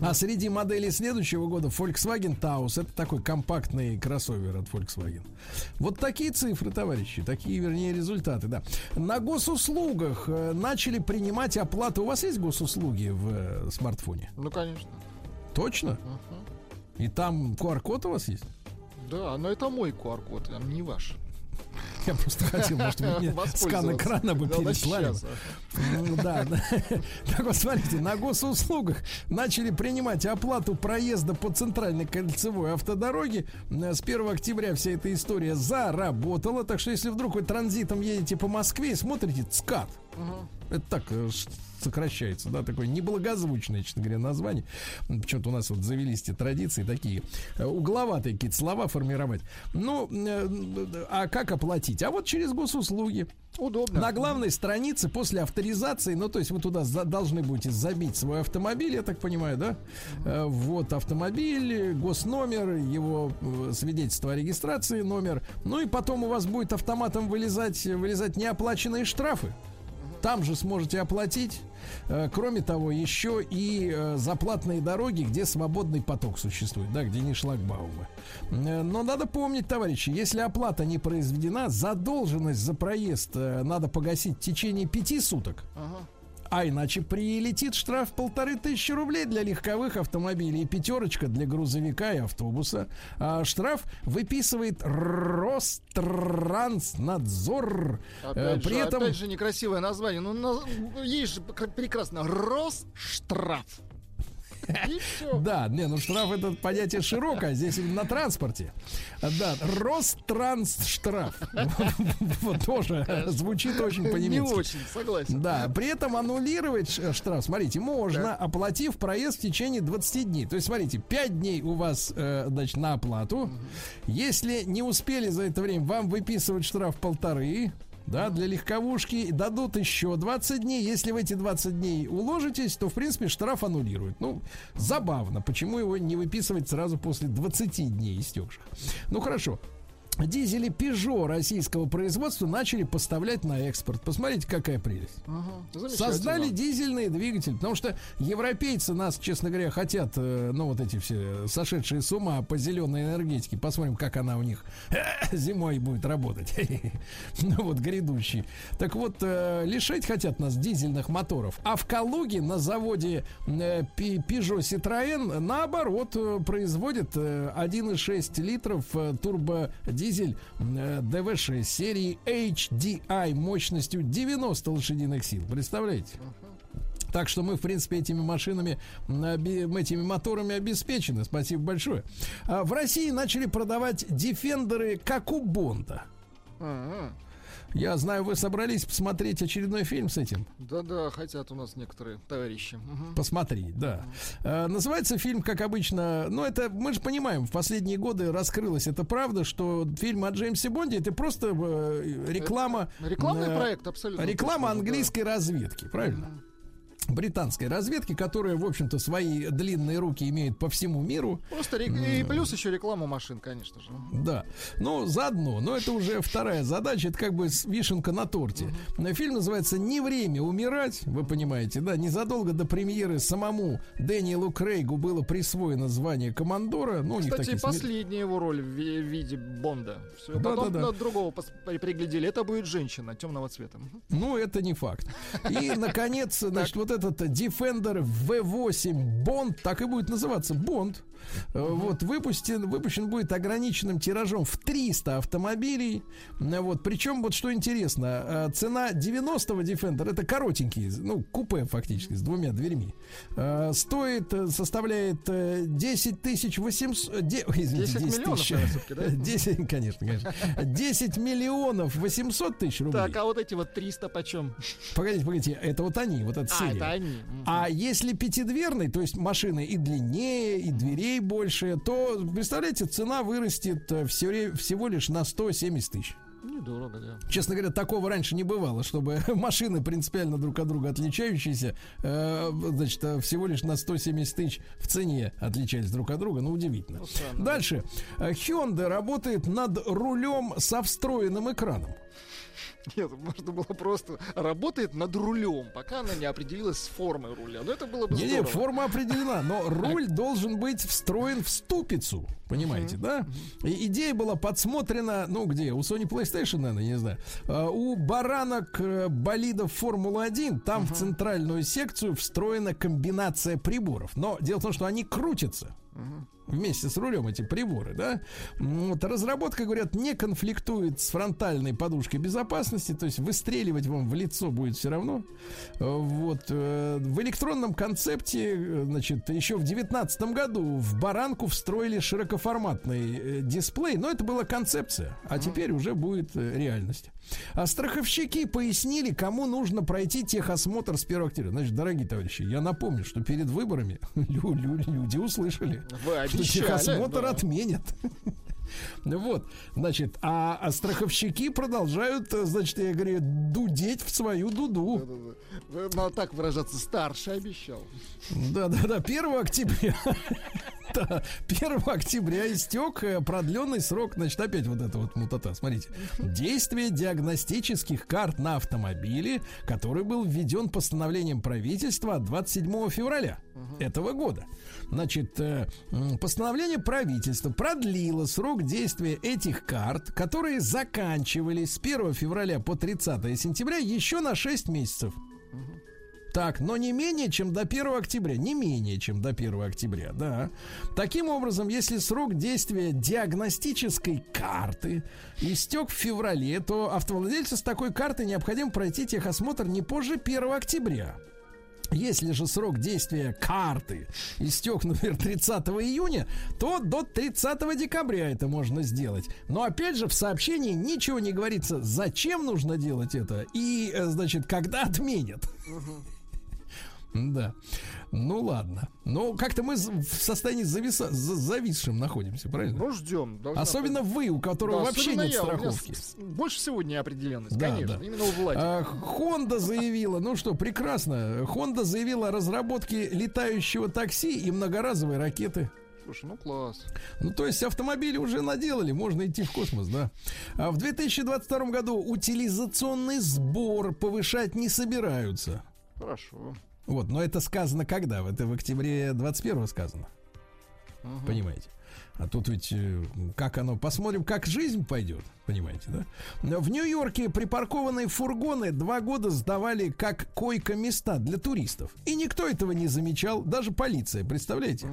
А среди моделей следующего года Volkswagen Taos. Это такой компактный кроссовер от Volkswagen. Вот такие цифры, товарищи. Такие, вернее, результаты, да. На госуслугах э, начали принимать оплату. У вас есть госуслуги в э, смартфоне? Ну, конечно. Точно? И там QR-код у вас есть? Да, но это мой QR-код, а не ваш. [LAUGHS] Я просто хотел, может, вы мне скан экрана бы переслали. Да, да. Так вот, смотрите, на госуслугах начали принимать оплату проезда по центральной кольцевой автодороге. С 1 октября вся эта история заработала. Так что, если вдруг вы транзитом едете по Москве и смотрите ЦКАД, это так э, сокращается, да, такое неблагозвучное, честно говоря, название. Почему-то у нас вот завелись эти традиции такие, э, угловатые какие-то слова формировать. Ну, э, а как оплатить? А вот через госуслуги. Удобно. На главной странице после авторизации, ну, то есть вы туда за, должны будете забить свой автомобиль, я так понимаю, да? Э, вот автомобиль, госномер, его э, свидетельство о регистрации, номер. Ну и потом у вас будет автоматом вылезать, вылезать неоплаченные штрафы. Там же сможете оплатить. Э, Кроме того, еще и э, заплатные дороги, где свободный поток существует, да, где не шлагбаумы. Э, Но надо помнить, товарищи, если оплата не произведена, задолженность за проезд надо погасить в течение пяти суток. А иначе прилетит штраф полторы тысячи рублей для легковых автомобилей и пятерочка для грузовика и автобуса. А штраф выписывает Ространснадзор. Э, Опять, При же, этом опять же некрасивое название. Ну, на- есть же прекрасно. Росштраф. Да, не, ну штраф это понятие широкое, здесь на транспорте. Да, Ространс-штраф. [LAUGHS] Вот тоже звучит очень Не по-немецки. очень, согласен. Да, при этом аннулировать штраф, смотрите, можно, оплатив проезд в течение 20 дней. То есть, смотрите, 5 дней у вас, э, значит, на оплату. Если не успели за это время вам выписывать штраф полторы, да, для легковушки дадут еще 20 дней. Если в эти 20 дней уложитесь, то, в принципе, штраф аннулируют. Ну, забавно, почему его не выписывать сразу после 20 дней истекших. Ну, хорошо. Дизели Peugeot российского производства начали поставлять на экспорт. Посмотрите, какая прелесть. Ага. Создали дизельные двигатели, потому что европейцы нас, честно говоря, хотят, э, ну вот эти все сошедшие с ума по зеленой энергетике. Посмотрим, как она у них [COUGHS] зимой будет работать. [LAUGHS] Ну вот грядущий. Так вот, э, лишать хотят нас дизельных моторов. А в Калуге на заводе э, Peugeot Citroën наоборот э, производят э, 1,6 литров э, турбодизель э, DV6 серии HDI мощностью 90 лошадиных сил. Представляете? Так что мы, в принципе, этими машинами, этими моторами обеспечены. Спасибо большое. А в России начали продавать дефендеры, как у Бонда. Я знаю, вы собрались посмотреть очередной фильм с этим. Да-да, хотят у нас некоторые товарищи. Мгм. Посмотреть, да. Э, называется фильм, как обычно, ну это мы же понимаем, в последние годы раскрылась это правда, что фильм о Джеймсе Бонде это просто э, реклама. Рекламный э, проект, абсолютно. Реклама точно, да. английской разведки, правильно? Британской разведки, которая, в общем-то, свои длинные руки имеет по всему миру. Просто рек- и плюс еще реклама машин, конечно же. Да. Но заодно, но это уже вторая задача, это как бы вишенка на торте. Фильм называется «Не время умирать», вы понимаете, да, незадолго до премьеры самому Дэниелу Крейгу было присвоено звание командора. Ну, Кстати, такие последняя его роль в ви- виде Бонда. Все, Да, потом да, да. другого пос- при- приглядели. Это будет женщина темного цвета. Ну, это не факт. И, наконец, значит, вот этот Defender V8 Bond, так и будет называться, Bond. Э, Вот, выпустен, выпущен будет ограниченным тиражом в 300 автомобилей. Э, Вот, причем, вот что интересно, э, цена 90-го Defender, это коротенький, ну, купе фактически, с двумя дверьми, стоит, составляет э, 10 тысяч 800... де- ой, извините, 10 миллионов, тысяч. да? [LAUGHS] 10, конечно, конечно. 10 миллионов 800 тысяч рублей. Так, а вот эти вот 300 почем? Погодите, погодите, это вот они, вот эта А, серия. Это они. А если пятидверный, то есть машины и длиннее, и дверей больше, то, представляете, цена вырастет э, все- всего лишь на 170 тысяч. Недорого, да. Честно говоря, такого раньше не бывало, чтобы [LAUGHS] машины принципиально друг от друга отличающиеся, э, значит, э, всего лишь на 170 тысяч в цене отличались друг от друга. Ну, удивительно. Ну, странно, Дальше. Э, Hyundai работает над рулем со встроенным экраном. [LAUGHS] Нет, можно было просто работает над рулем, пока она не определилась с формой руля. Но это было бы Не-не, здорово. форма определена, но [LAUGHS] руль должен быть встроен в ступицу. Понимаете, да? И идея была подсмотрена, ну где? У Sony PlayStation, наверное, не знаю. А, У баранок э, болидов Формулы-1 там в центральную секцию встроена комбинация приборов. Но дело в том, что они крутятся. Вместе с рулем эти приборы, да. Вот разработка, говорят, не конфликтует с фронтальной подушкой безопасности, то есть выстреливать вам в лицо будет все равно. Э, Вот э, в электронном концепте, э, значит, еще в девятнадцатом году в баранку встроили широкоформатный дисплей, но это была концепция, а теперь уже будет реальность. А страховщики пояснили, кому нужно пройти техосмотр с 1 октября. Значит, дорогие товарищи, я напомню, что перед выборами [LAUGHS] лю- лю- люди услышали, что техосмотр да. отменят. Ну Вот, значит, а, а страховщики продолжают, э, значит, я говорю, дудеть в свою дуду. Вы, Надо так выражаться, старший обещал. Да, да, да, 1 октября. Да, 1 октября истек э, продленный срок, значит, опять вот это вот мутата. Смотрите. Действие диагностических карт на автомобиле, который был введен постановлением правительства от 27 февраля этого года. Значит, э, постановление правительства продлило срок действия этих карт, которые заканчивались с 1 февраля по 30 сентября еще на 6 месяцев. Так, но не менее, чем до 1 октября. Не менее, чем до 1 октября, да. Таким образом, если срок действия диагностической карты истек в феврале, то автовладельцу с такой картой необходимо пройти техосмотр не позже 1 октября. Если же срок действия карты истек, например, 30 июня, то до 30 декабря это можно сделать. Но опять же в сообщении ничего не говорится, зачем нужно делать это и, э, значит, когда отменят. Да. Ну ладно. Ну, как-то мы в состоянии зависа, за- зависшим находимся, правильно? Ну, ждем. Особенно быть. вы, у которого Да, вообще нет я, страховки. Больше всего неопределенность, Да, конечно. да. Именно у Влади. А, Honda заявила, ну что, прекрасно. Honda заявила о разработке летающего такси и многоразовой ракеты. Слушай, ну класс. Ну, то есть автомобили уже наделали, можно идти в космос, да. А в 2022 году утилизационный сбор повышать не собираются. Хорошо. Вот, но это сказано когда? Это в октябре 21 сказано. Мгм. Понимаете? А тут ведь э, как оно, посмотрим, как жизнь пойдет, понимаете, да? В Нью-Йорке припаркованные фургоны два года сдавали как койко-места для туристов. И никто этого не замечал, даже полиция, представляете?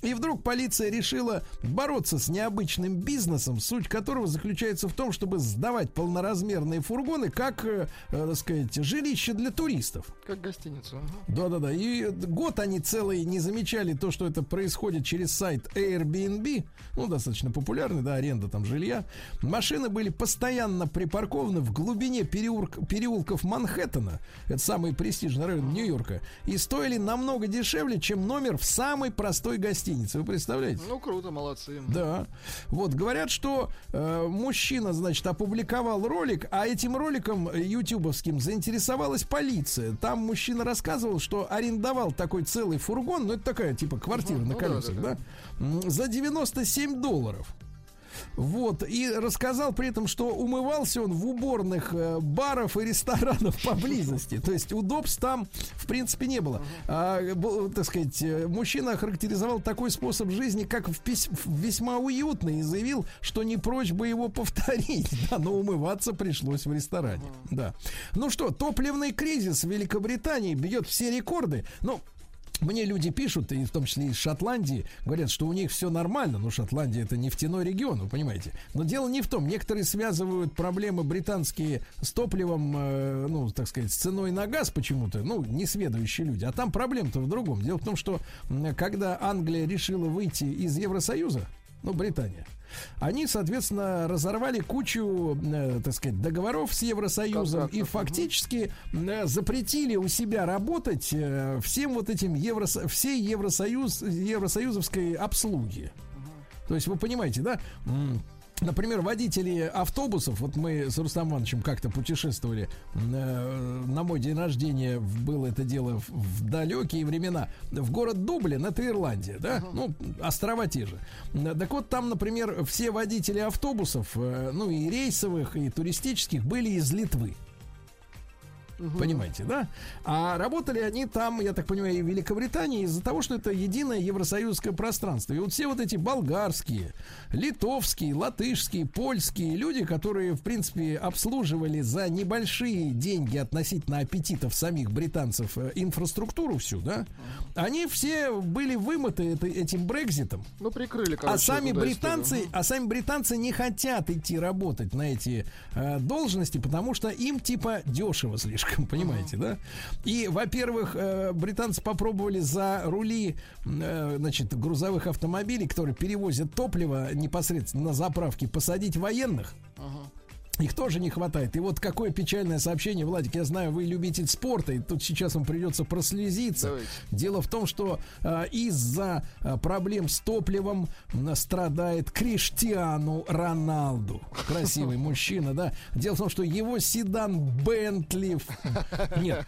И вдруг полиция решила бороться с необычным бизнесом, суть которого заключается в том, чтобы сдавать полноразмерные фургоны как, э, э, так сказать, жилище для туристов. Как гостиницу. Да-да-да. И год они целый не замечали то, что это происходит через сайт Airbnb. Ну, достаточно популярный, да, аренда там жилья. Машины были постоянно припаркованы в глубине переулк- переулков Манхэттена. Это самый престижный район Нью-Йорка. И стоили намного дешевле, чем номер в самой простой гостинице. Вы представляете? Ну, круто, молодцы. Да. Вот, говорят, что э, мужчина, значит, опубликовал ролик, а этим роликом э, ютубовским заинтересовалась полиция. Там мужчина рассказывал, что арендовал такой целый фургон, ну, это такая, типа, квартира Мгм, на ну да, колесах, да, да, М, за 97 долларов. Вот, и рассказал при этом, что умывался он в уборных э, баров и ресторанов [LAUGHS] поблизости. То есть удобств там, в принципе, не было. А, так сказать, э, мужчина охарактеризовал такой способ жизни, как в пись- весьма уютный, и заявил, что не прочь бы его повторить. [LAUGHS] Да, но умываться пришлось в ресторане. Да. Ну что, топливный кризис в Великобритании бьет все рекорды. Ну, мне люди пишут, и в том числе из Шотландии, говорят, что у них все нормально. Ну, Шотландия это нефтяной регион, вы понимаете. Но дело не в том. Некоторые связывают проблемы британские с топливом, э, ну, так сказать, с ценой на газ почему-то. Ну, несведущие люди. А там проблема-то в другом. Дело в том, что когда Англия решила выйти из Евросоюза, ну, Британия, они, соответственно, разорвали кучу, э, так сказать, договоров с Евросоюзом и фактически э, запретили у себя работать э, всем вот этим Еврос... всей Евросоюз... евросоюзовской обслуги. То есть вы понимаете, да? Например, водители автобусов, вот мы с Рустам Ивановичем как-то путешествовали, э, на мой день рождения было это дело в, в далекие времена, в город Дублин, это Ирландия, да, ну, острова те же. Так вот, там, например, все водители автобусов, э, ну, и рейсовых, и туристических, были из Литвы. Понимаете, да? А работали они там, я так понимаю, и в Великобритании из-за того, что это единое евросоюзское пространство. И вот все вот эти болгарские, литовские, латышские, польские люди, которые, в принципе, обслуживали за небольшие деньги относительно аппетитов самих британцев э, инфраструктуру всю, да, они все были вымыты этим Брекзитом. Ну, прикрыли, А короче, сами туда британцы, историю. а сами британцы не хотят идти работать на эти э, должности, потому что им типа дешево слишком, понимаете, да? И, во-первых, э, британцы попробовали за рули, э, значит, грузовых автомобилей, которые перевозят топливо непосредственно на заправке, посадить военных. Их тоже не хватает. И вот какое печальное сообщение, Владик, я знаю, вы любитель спорта, и тут сейчас вам придется прослезиться. Давайте. Дело в том, что э, из-за э, проблем с топливом м, страдает Криштиану Роналду. Красивый мужчина, да. Дело в том, что его седан Бентли, нет,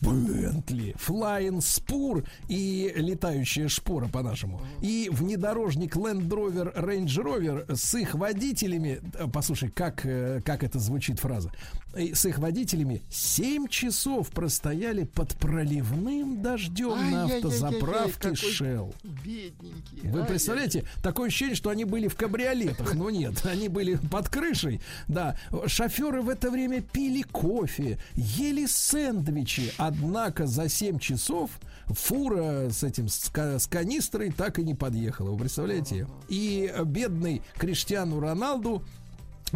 Бентли, Flying Spur и летающая шпора по-нашему, и внедорожник Land Rover Range Rover с их водителями, э, послушай, как, э, как это звучит фраза, с их водителями 7 часов простояли под проливным дождем на автозаправке Shell. Бедненький. Вы представляете, такое ощущение, что они были в кабриолетах, но нет, [LAUGHS] они были под крышей. Да, шоферы в это время пили кофе, ели сэндвичи, однако за 7 часов фура с этим с, с канистрой так и не подъехала. Вы представляете? И бедный Криштиану Роналду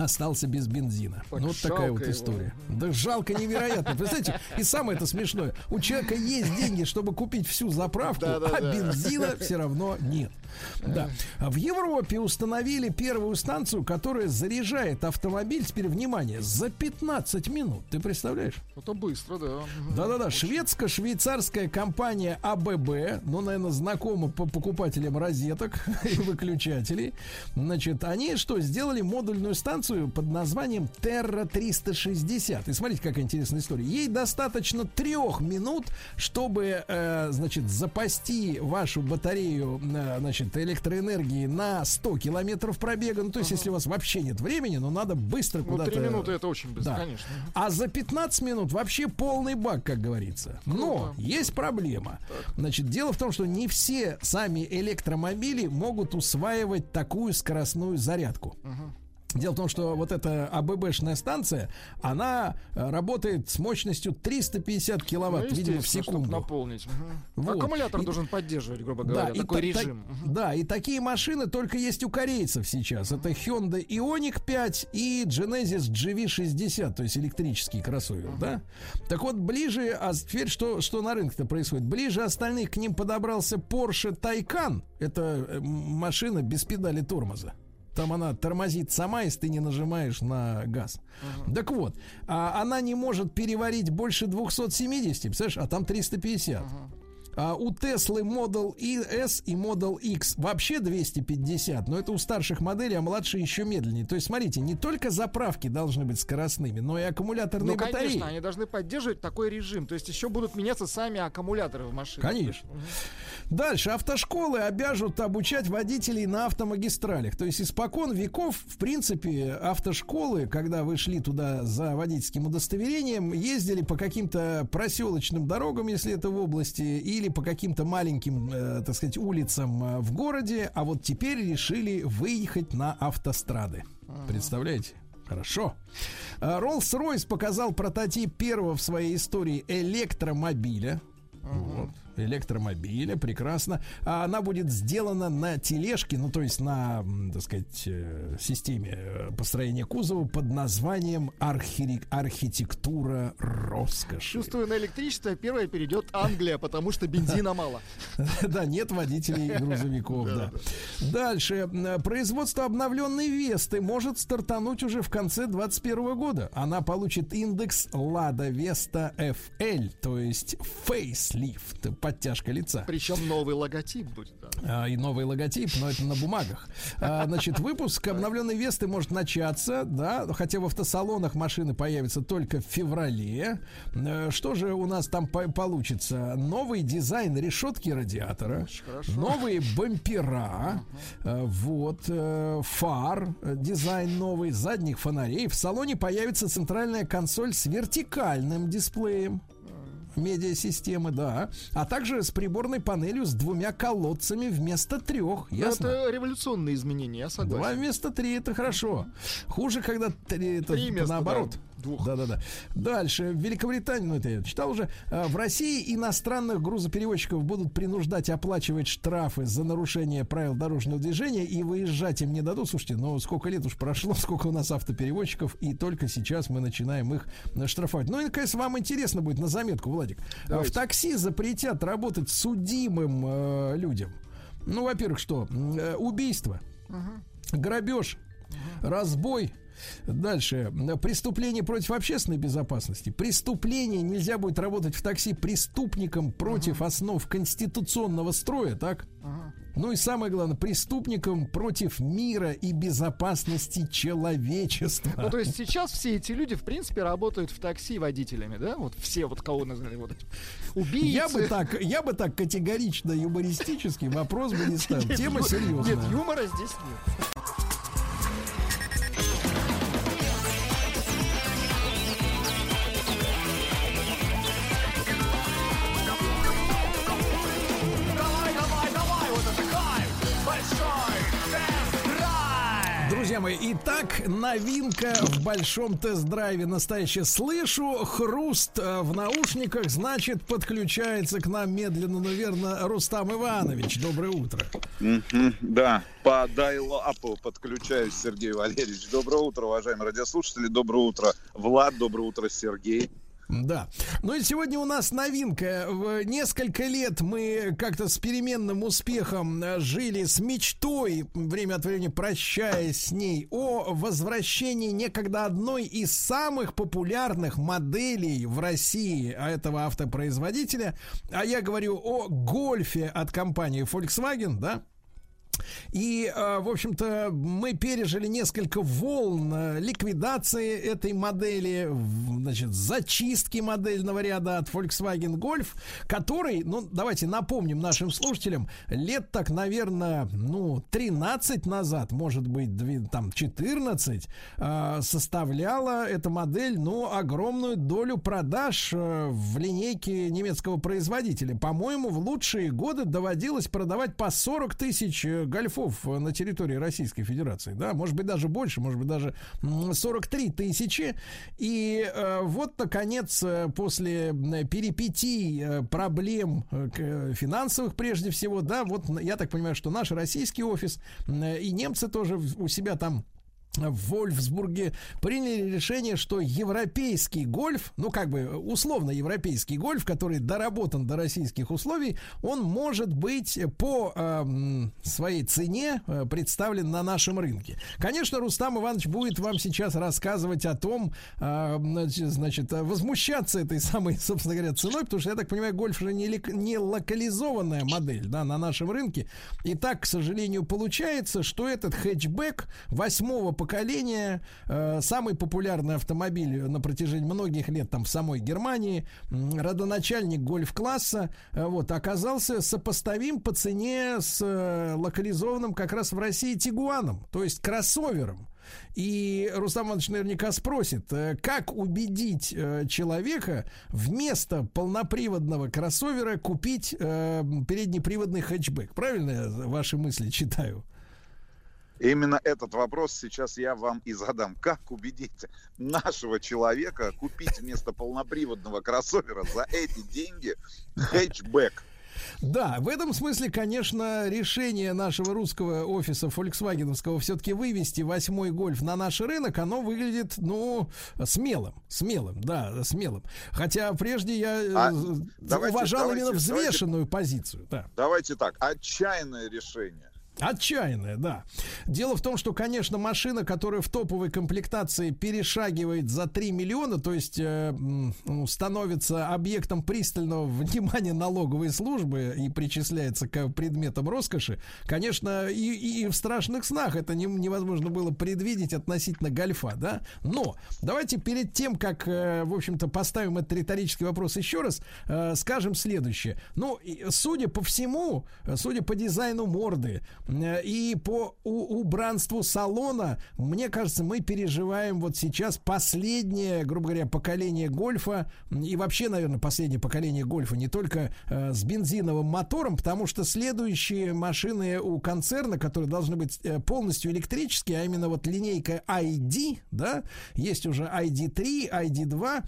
[LAUGHS] остался без бензина. Так ну, вот такая вот жалко его. история. Да жалко невероятно. Представляете, и самое это смешное. У человека есть деньги, чтобы купить всю заправку, а Да-да-да. бензина все равно нет. Да. В Европе установили первую станцию, которая заряжает автомобиль, теперь внимание, за 15 минут. Ты представляешь? Это быстро, да. Да-да-да, шведско-швейцарская компания АББ, ну, наверное, знакома по покупателям розеток [LAUGHS] и выключателей. Значит, они что, сделали модульную станцию под названием Terra 360. И смотрите, какая интересная история. Ей достаточно трех минут, чтобы, э, значит, запасти вашу батарею, э, значит, электроэнергии на 100 километров пробега. Ну, то есть, если у вас вообще нет времени, но надо быстро Ну, куда-то... три минуты это очень быстро, Да. конечно. А за 15 минут вообще полный бак, как говорится. Но есть проблема. Значит, дело в том, что не все сами электромобили могут усваивать такую скоростную зарядку. Дело в том, что вот эта АББшная станция, она э, работает с мощностью 350 киловатт, Ну, видимо, в секунду. наполнить. Мгм. Вот. Аккумулятор И- должен поддерживать, грубо говоря, и такой та- та- режим. да, и такие машины только есть у корейцев сейчас. Это Hyundai Ioniq 5 и Genesis GV60, то есть электрический кроссовер, да? Так вот, ближе, а теперь что, что на рынке-то происходит? Ближе остальных к ним подобрался Porsche Taycan. Это э, машина без педали тормоза. Там она тормозит сама, если ты не нажимаешь на газ. Так вот, а она не может переварить больше 270, представляешь, а там 350. А у Теслы Model S и Model X вообще 250, но это у старших моделей, а младшие еще медленнее. То есть, смотрите, не только заправки должны быть скоростными, но и аккумуляторные Ну, батареи. конечно, они должны поддерживать такой режим. То есть еще будут меняться сами аккумуляторы в машине. Конечно. Дальше автошколы обяжут обучать водителей на автомагистралях. То есть испокон веков, в принципе, автошколы, когда вы шли туда за водительским удостоверением, ездили по каким-то проселочным дорогам, если это в области, или по каким-то маленьким, э, так сказать, улицам э, в городе, а вот теперь решили выехать на автострады. Представляете? Хорошо. А, Rolls-Royce показал прототип первого в своей истории электромобиля. Вот. Электромобиля, прекрасно. А она будет сделана на тележке, ну то есть на, так сказать, э, системе э, построения кузова под названием архи- архитектура роскоши. Чувствую, на электричество первое перейдет Англия, потому что бензина мало. [LAUGHS] Да, нет водителей грузовиков, да. Дальше. Производство обновленной Весты может стартануть уже в конце 2021 года. Она получит индекс Лада Веста FL, то есть фейслифт. Подтяжка лица. Причем новый логотип будет. Да. А, и новый логотип, но это на бумагах. А, значит, выпуск обновленной Весты может начаться, да, хотя в автосалонах машины появятся только в феврале. Э, Что же у нас там по- получится? Новый дизайн решетки радиатора, новые бампера, э, вот, э, фар, дизайн новый, задних фонарей. В салоне появится центральная консоль с вертикальным дисплеем медиасистемы, да, а также с приборной панелью с двумя колодцами вместо трех. Ясно? Это революционные изменения, я Два согласен. вместо три это хорошо. Хуже, когда три это Три вместо, наоборот. Двух. Да, да, да. Дальше. В Великобритании, ну это я читал уже. а, В России иностранных грузоперевозчиков будут принуждать оплачивать штрафы за нарушение правил дорожного движения и выезжать им не дадут. Слушайте, ну сколько лет уж прошло, [LAUGHS] сколько у нас автоперевозчиков, и только сейчас мы начинаем их э, штрафовать. Ну и, конечно, вам интересно будет на заметку, Владик. А, В Давайте. такси запретят работать судимым э, людям. Ну, во-первых, что? Э, Убийство грабеж, разбой. Дальше. Преступление против общественной безопасности. Преступление нельзя будет работать в такси преступником против основ конституционного строя, так? Ну и самое главное, преступником против мира и безопасности человечества. Ну, то есть сейчас все эти люди, в принципе, работают в такси водителями, да? Вот все, вот кого назвали, вот эти убийцы. я бы так, я бы так категорично юмористически вопрос бы не ставил. Тема серьезная. Нет, юмора здесь нет. Друзья мои, итак, новинка в большом тест-драйве настоящая. Слышу хруст э, в наушниках, значит, подключается к нам медленно, но верно Рустам Иванович. Доброе утро. Да, по дайлапу подключаюсь, Сергей Валерьевич. Доброе утро, уважаемые радиослушатели. Доброе утро, Влад. Доброе утро, Сергей. Да. Ну и сегодня у нас новинка. В несколько лет мы как-то с переменным успехом э, жили с мечтой, время от времени прощаясь с ней, о возвращении некогда одной из самых популярных моделей в России а этого автопроизводителя. А я говорю о гольфе от компании Volkswagen, да? И, э, в общем-то, мы пережили несколько волн э, ликвидации этой модели, значит, зачистки модельного ряда от Volkswagen Golf, который, ну, давайте напомним нашим слушателям, лет так, наверное, ну, 13 назад, может быть, две- там, 14, э, составляла эта модель, ну, огромную долю продаж э, в линейке немецкого производителя. По-моему, в лучшие годы доводилось продавать по 40 тысяч гольфов э, на территории Российской Федерации, да, может быть даже больше, может быть даже м, 43 тысячи. И э, вот, наконец, э, после перипетий, проблем финансовых прежде всего, да, вот я так понимаю, что наш российский офис и немцы тоже у себя там в Вольфсбурге приняли решение, что европейский гольф, ну как бы условно европейский гольф, который доработан до российских условий, он может быть по эм, своей цене э, представлен на нашем рынке. Конечно, Рустам Иванович будет вам сейчас рассказывать о том, э, значит, э, возмущаться этой самой, собственно говоря, ценой, потому что, я так понимаю, гольф же не, не локализованная модель да, на нашем рынке. И так, к сожалению, получается, что этот хэтчбэк восьмого поколения, э, самый популярный автомобиль на протяжении многих лет там в самой Германии, родоначальник гольф-класса, э, вот, оказался сопоставим по цене с э, локализованным как раз в России Тигуаном, то есть кроссовером. И Рустам Иванович наверняка спросит, как убедить человека вместо полноприводного кроссовера купить переднеприводный хэтчбэк. Правильно я ваши мысли читаю? Именно этот вопрос сейчас я вам и задам. Как убедить нашего человека купить вместо полноприводного кроссовера за эти деньги хэтчбэк? Да, в этом смысле, конечно, решение нашего русского офиса фольксвагеновского все-таки вывести восьмой гольф на наш рынок, оно выглядит, ну, смелым, смелым, да, смелым. Хотя прежде я э, А, давайте- уважал давайте- именно взвешенную позицию, да. Давайте так, отчаянное решение. Отчаянная, да. Дело в том, что, конечно, машина, которая в топовой комплектации перешагивает за 3 миллиона, то есть э, становится объектом пристального [LAUGHS] внимания налоговой службы и причисляется к предметам роскоши, конечно, и, и в страшных снах это не- невозможно было предвидеть относительно гольфа, да. Но давайте перед тем, как, э, в общем-то, поставим этот риторический вопрос еще раз, э, скажем следующее. Ну, и, судя по всему, э, судя по дизайну морды и по убранству салона, мне кажется, мы переживаем вот сейчас последнее, грубо говоря, поколение гольфа. И вообще, наверное, последнее поколение гольфа не только э, с бензиновым мотором, потому что следующие машины у концерна, которые должны быть э, полностью электрические, а именно вот линейка ID, да, есть уже ID3, ID2, э,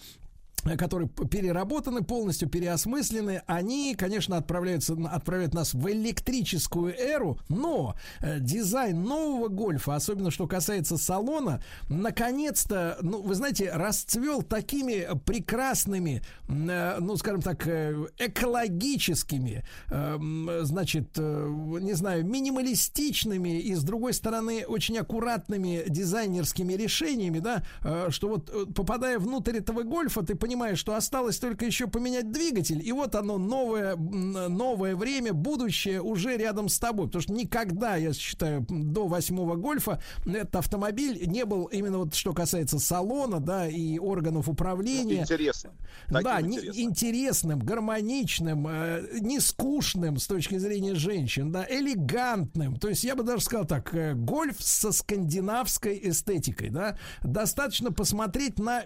которые п- переработаны, полностью переосмыслены, они, конечно, отправляются, отправляют нас в электрическую эру, но э, дизайн нового гольфа, особенно что касается салона, наконец-то, ну, вы знаете, расцвел такими прекрасными, э, ну, скажем так, э, экологическими, э, значит, э, не знаю, минималистичными и, с другой стороны, очень аккуратными дизайнерскими решениями, да, э, что вот э, попадая внутрь этого гольфа, ты понимаешь, что осталось только еще поменять двигатель, и вот оно новое, новое время, будущее уже рядом с тобой, потому что никогда, я считаю, до восьмого гольфа этот автомобиль не был именно вот что касается салона, да, и органов управления. Интересно. Да, Таким не- интересным. интересным, гармоничным, э, не скучным с точки зрения женщин, да, элегантным. То есть я бы даже сказал так, э, гольф со скандинавской эстетикой, да. Достаточно посмотреть на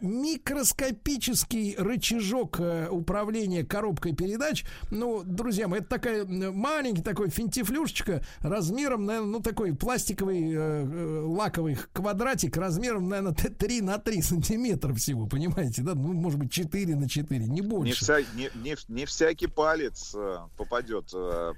микроскопический рычажок э, управления коробкой передач. Ну, друзья мои, это такая маленький такой финтифлюшечка размером, наверное, ну такой пластиковый э, э, лаковый квадратик размером, наверное, 3 на 3 сантиметра всего, понимаете, да? Ну, может быть, 4 на 4, не больше. Не, вся- не- не- не всякий палец э, попадет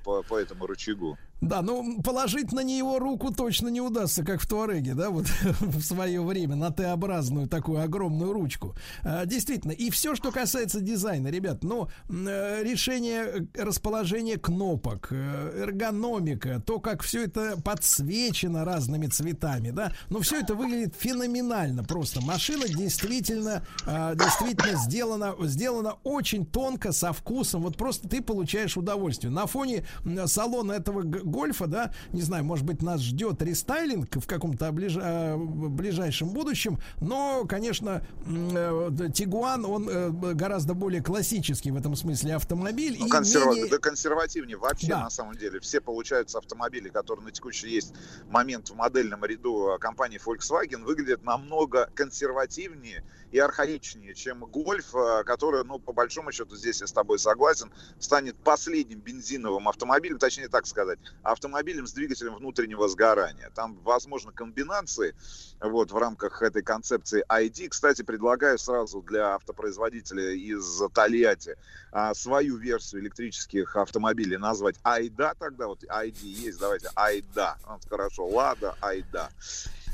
по, по этому рычагу. Да, ну положить на него руку точно не удастся, как в Туареге, да, вот [LAUGHS] в свое время, на Т-образную такую огромную ручку. А, действительно, и все, что касается дизайна, ребят, ну, э, решение э, расположения кнопок, э, эргономика, то, как все это подсвечено разными цветами, да, ну, все это выглядит феноменально просто. Машина действительно, а, действительно сделана, сделана очень тонко, со вкусом, вот просто ты получаешь удовольствие. На фоне салона этого гольфа, да, не знаю, может быть, нас ждет рестайлинг в каком-то оближ- а, ближайшем будущем, но, конечно, э, Тигуан, он э, гораздо более классический в этом смысле автомобиль. Ну, и консерва- менее- да консервативнее вообще, Да. на самом деле. Все получаются автомобили, которые на текущий есть момент в модельном ряду э, компании Volkswagen, выглядят намного консервативнее и архаичнее, чем Гольф, э, который, ну, по большому счету, здесь я с тобой согласен, станет последним бензиновым автомобилем, точнее так сказать, автомобилем с двигателем внутреннего сгорания. Там, возможно, комбинации вот, в рамках этой концепции ID. Кстати, предлагаю сразу для автопроизводителя из Тольятти а, свою версию электрических автомобилей назвать Айда тогда, вот ID есть, давайте Айда, вот, хорошо, Лада, Айда.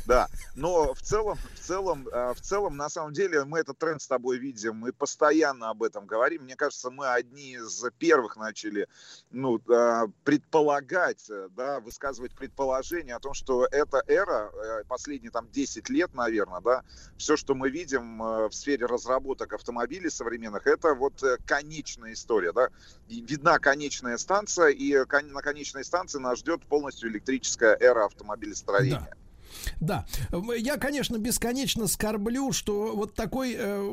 Да, но в целом, в целом, э, в целом, на самом деле, мы этот тренд с тобой видим, мы постоянно об этом говорим. Мне кажется, мы одни из первых начали, ну, э, предполагать, э, да, высказывать предположение о том, что эта эра, последние там 10 лет, наверное, да, все, что мы видим в сфере разработок автомобилей современных, это вот конечная история, да. Видна конечная станция, и на конечной станции нас ждет полностью электрическая эра автомобилестроения. Да, я, конечно, бесконечно скорблю, что вот такой э,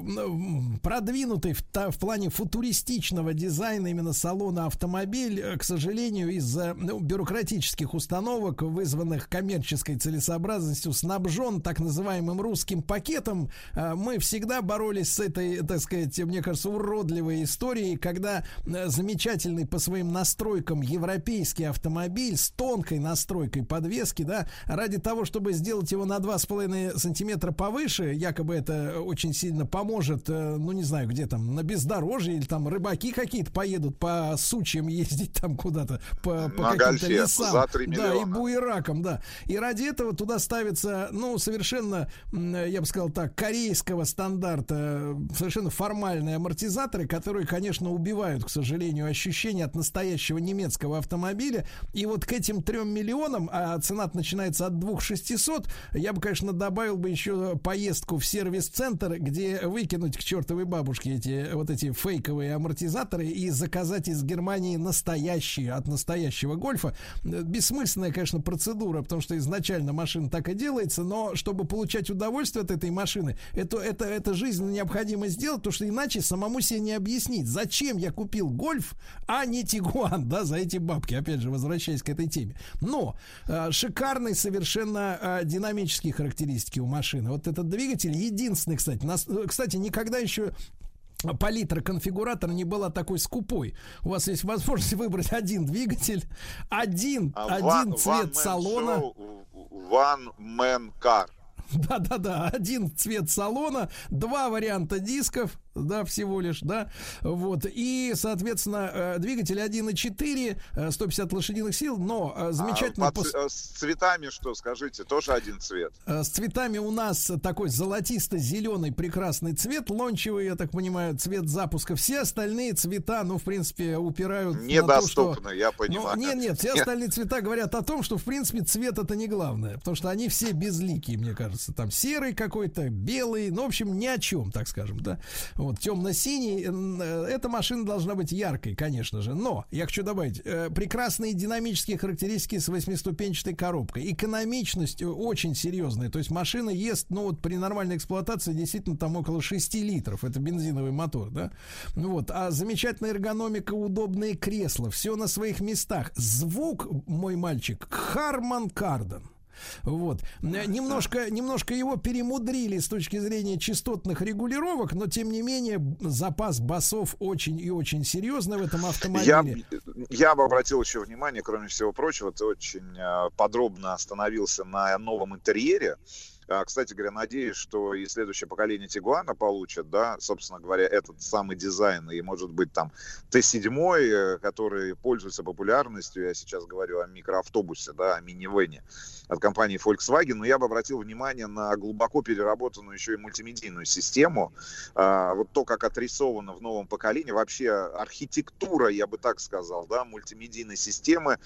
продвинутый в, в плане футуристичного дизайна именно салона автомобиль, э, к сожалению, из-за ну, бюрократических установок, вызванных коммерческой целесообразностью, снабжен так называемым русским пакетом. Э, мы всегда боролись с этой, так сказать, мне кажется, уродливой историей, когда э, замечательный по своим настройкам европейский автомобиль с тонкой настройкой подвески, да, ради того, чтобы сделать его на 2,5 сантиметра повыше, якобы это очень сильно поможет, э, ну не знаю, где там, на бездорожье или там рыбаки какие-то поедут по сучьям ездить там куда-то, по, по каким-то лесам. за 3 да, и буераком, да. И ради этого туда ставится, ну, совершенно, м, я бы сказал так, корейского стандарта, э, совершенно формальные амортизаторы, которые, конечно, убивают, к сожалению, ощущение от настоящего немецкого автомобиля. И вот к этим трем миллионам, а цена начинается от двух 600, я бы, конечно, добавил бы еще поездку в сервис-центр, где выкинуть к чертовой бабушке эти вот эти фейковые амортизаторы и заказать из Германии настоящие, от настоящего гольфа. Бессмысленная, конечно, процедура, потому что изначально машина так и делается, но чтобы получать удовольствие от этой машины, это, это, это жизненно необходимо сделать, потому что иначе самому себе не объяснить, зачем я купил гольф, а не Тигуан, да, за эти бабки, опять же, возвращаясь к этой теме. Но э, шикарные совершенно э, динамические характеристики у машины. Вот этот двигатель единственный, кстати, нас, кстати, никогда еще палитра конфигуратора не была такой скупой. У вас есть возможность выбрать один двигатель, один, А один one- цвет one салона. show, One man car. [LAUGHS] Да-да-да, один цвет салона, два варианта дисков, да, всего лишь, да, вот, и, соответственно, э, двигатель 1.4, э, 150 лошадиных сил, но э, замечательно... А по ц- э, с цветами что, скажите, тоже один цвет? Э, С цветами у нас такой золотисто-зеленый прекрасный цвет, лончевый, я так понимаю, цвет запуска. Все остальные цвета, ну, в принципе, упирают на то, что... Я понимаю. Ну, нет, нет, все остальные цвета говорят о том, что, в принципе, цвет это не главное, потому что они все безликие, мне кажется. Там серый какой-то, белый, ну, в общем, ни о чем, так скажем, да. Вот, темно-синий. Э, Эта машина должна быть яркой, конечно же. Но, я хочу добавить, э, прекрасные динамические характеристики с восьмиступенчатой коробкой. Экономичность э, очень серьезная. То есть машина ест, ну, вот при нормальной эксплуатации действительно там около 6 литров. Это бензиновый мотор, да. Вот. А замечательная эргономика, удобные кресла. Все на своих местах. Звук, мой мальчик, Харман Карден. Вот. Э, Немножко, немножко его перемудрили с точки зрения частотных регулировок, но тем не менее запас басов очень и очень серьезный в этом Я, автомобиле. я бы обратил еще внимание, кроме всего прочего, ты очень э, подробно остановился на новом интерьере. А, Кстати говоря, надеюсь, что и следующее поколение Тигуана получит, да, собственно говоря, этот самый дизайн, и, может быть, там Т7, э, который пользуется популярностью, я сейчас говорю о микроавтобусе, да, о минивене от компании Volkswagen, но я бы обратил внимание на глубоко переработанную еще и мультимедийную систему, А, вот то, как отрисовано в новом поколении, вообще архитектура, я бы так сказал, да, мультимедийной системы,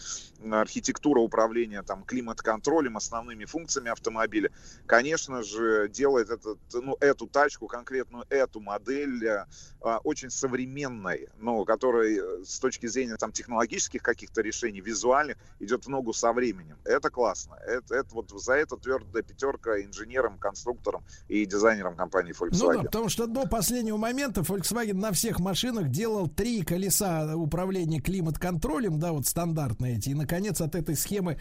архитектура управления там климат-контролем, основными функциями автомобиля, конечно же, делает этот, ну, эту тачку, конкретную эту модель э, а, очень современной, ну, которая э, с точки зрения там технологических каких-то решений, визуальных, идет в ногу со временем. Это классно. Это, это вот за это твердая пятерка инженерам, конструкторам и дизайнерам компании Ну Volkswagen. да, потому что до последнего момента Volkswagen на всех машинах делал три колеса управления климат-контролем, да, вот стандартные эти, и, наконец, от этой схемы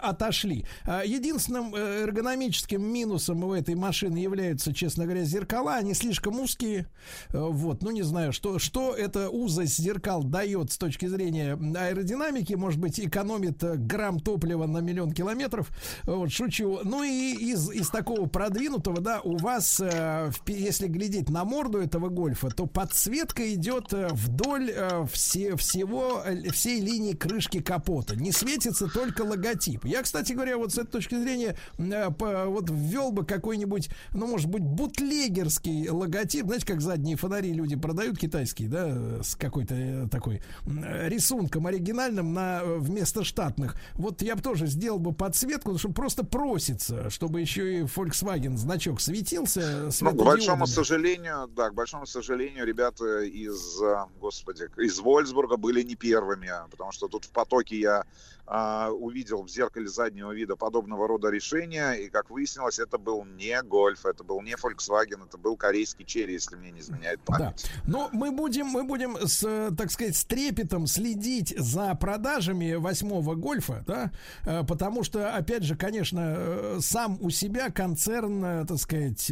отошли. А Единственным э, эргономическим минусом у этой машины являются, честно говоря, зеркала. Они слишком узкие. Э, Вот, ну не знаю, что, что эта узость зеркал дает с точки зрения аэродинамики. Может быть, экономит э, грамм топлива на миллион километров. Вот, шучу. Ну и из, из такого продвинутого, да, у вас, э, если глядеть на морду этого гольфа, то подсветка идет э, вдоль э, все, всего, всей линии крышки капота. Не светится только логотип. Я, кстати говоря, вот с этой точки зрения вот ввел бы какой-нибудь, ну, может быть, бутлегерский логотип. Знаете, как задние фонари люди продают китайские, да, с какой-то такой рисунком оригинальным на вместо штатных. Вот я бы тоже сделал бы подсветку, потому что просто просится, чтобы еще и Volkswagen значок светился. Ну, к большому сожалению, да, к большому сожалению, ребята из, а, господи, из Вольсбурга были не первыми, потому что тут в потоке я увидел в зеркале заднего вида подобного рода решения, и, как выяснилось, это был не Гольф, это был не Volkswagen, это был корейский Черри, если мне не изменяет Да. память. Но мы будем, мы будем с, э, так сказать, с трепетом следить за продажами восьмого гольфа, да, э, потому что, опять же, конечно, э, сам у себя концерн, так сказать,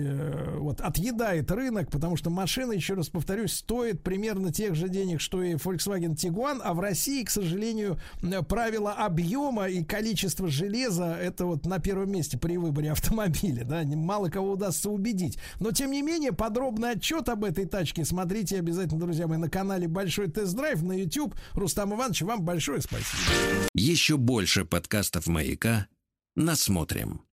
вот отъедает рынок, потому что машина, еще раз повторюсь, стоит примерно тех же денег, что и Volkswagen Tiguan, а в России, к сожалению, правило объема и количество железа это вот на первом месте при выборе автомобиля, да, мало кого удастся убедить. Но, тем не менее, подробный отчет об этой тачке смотрите обязательно, друзья мои, на канале Большой Тест-Драйв на YouTube. Рустам Иванович, вам большое спасибо. Еще больше подкастов «Маяка» на «Смотрим».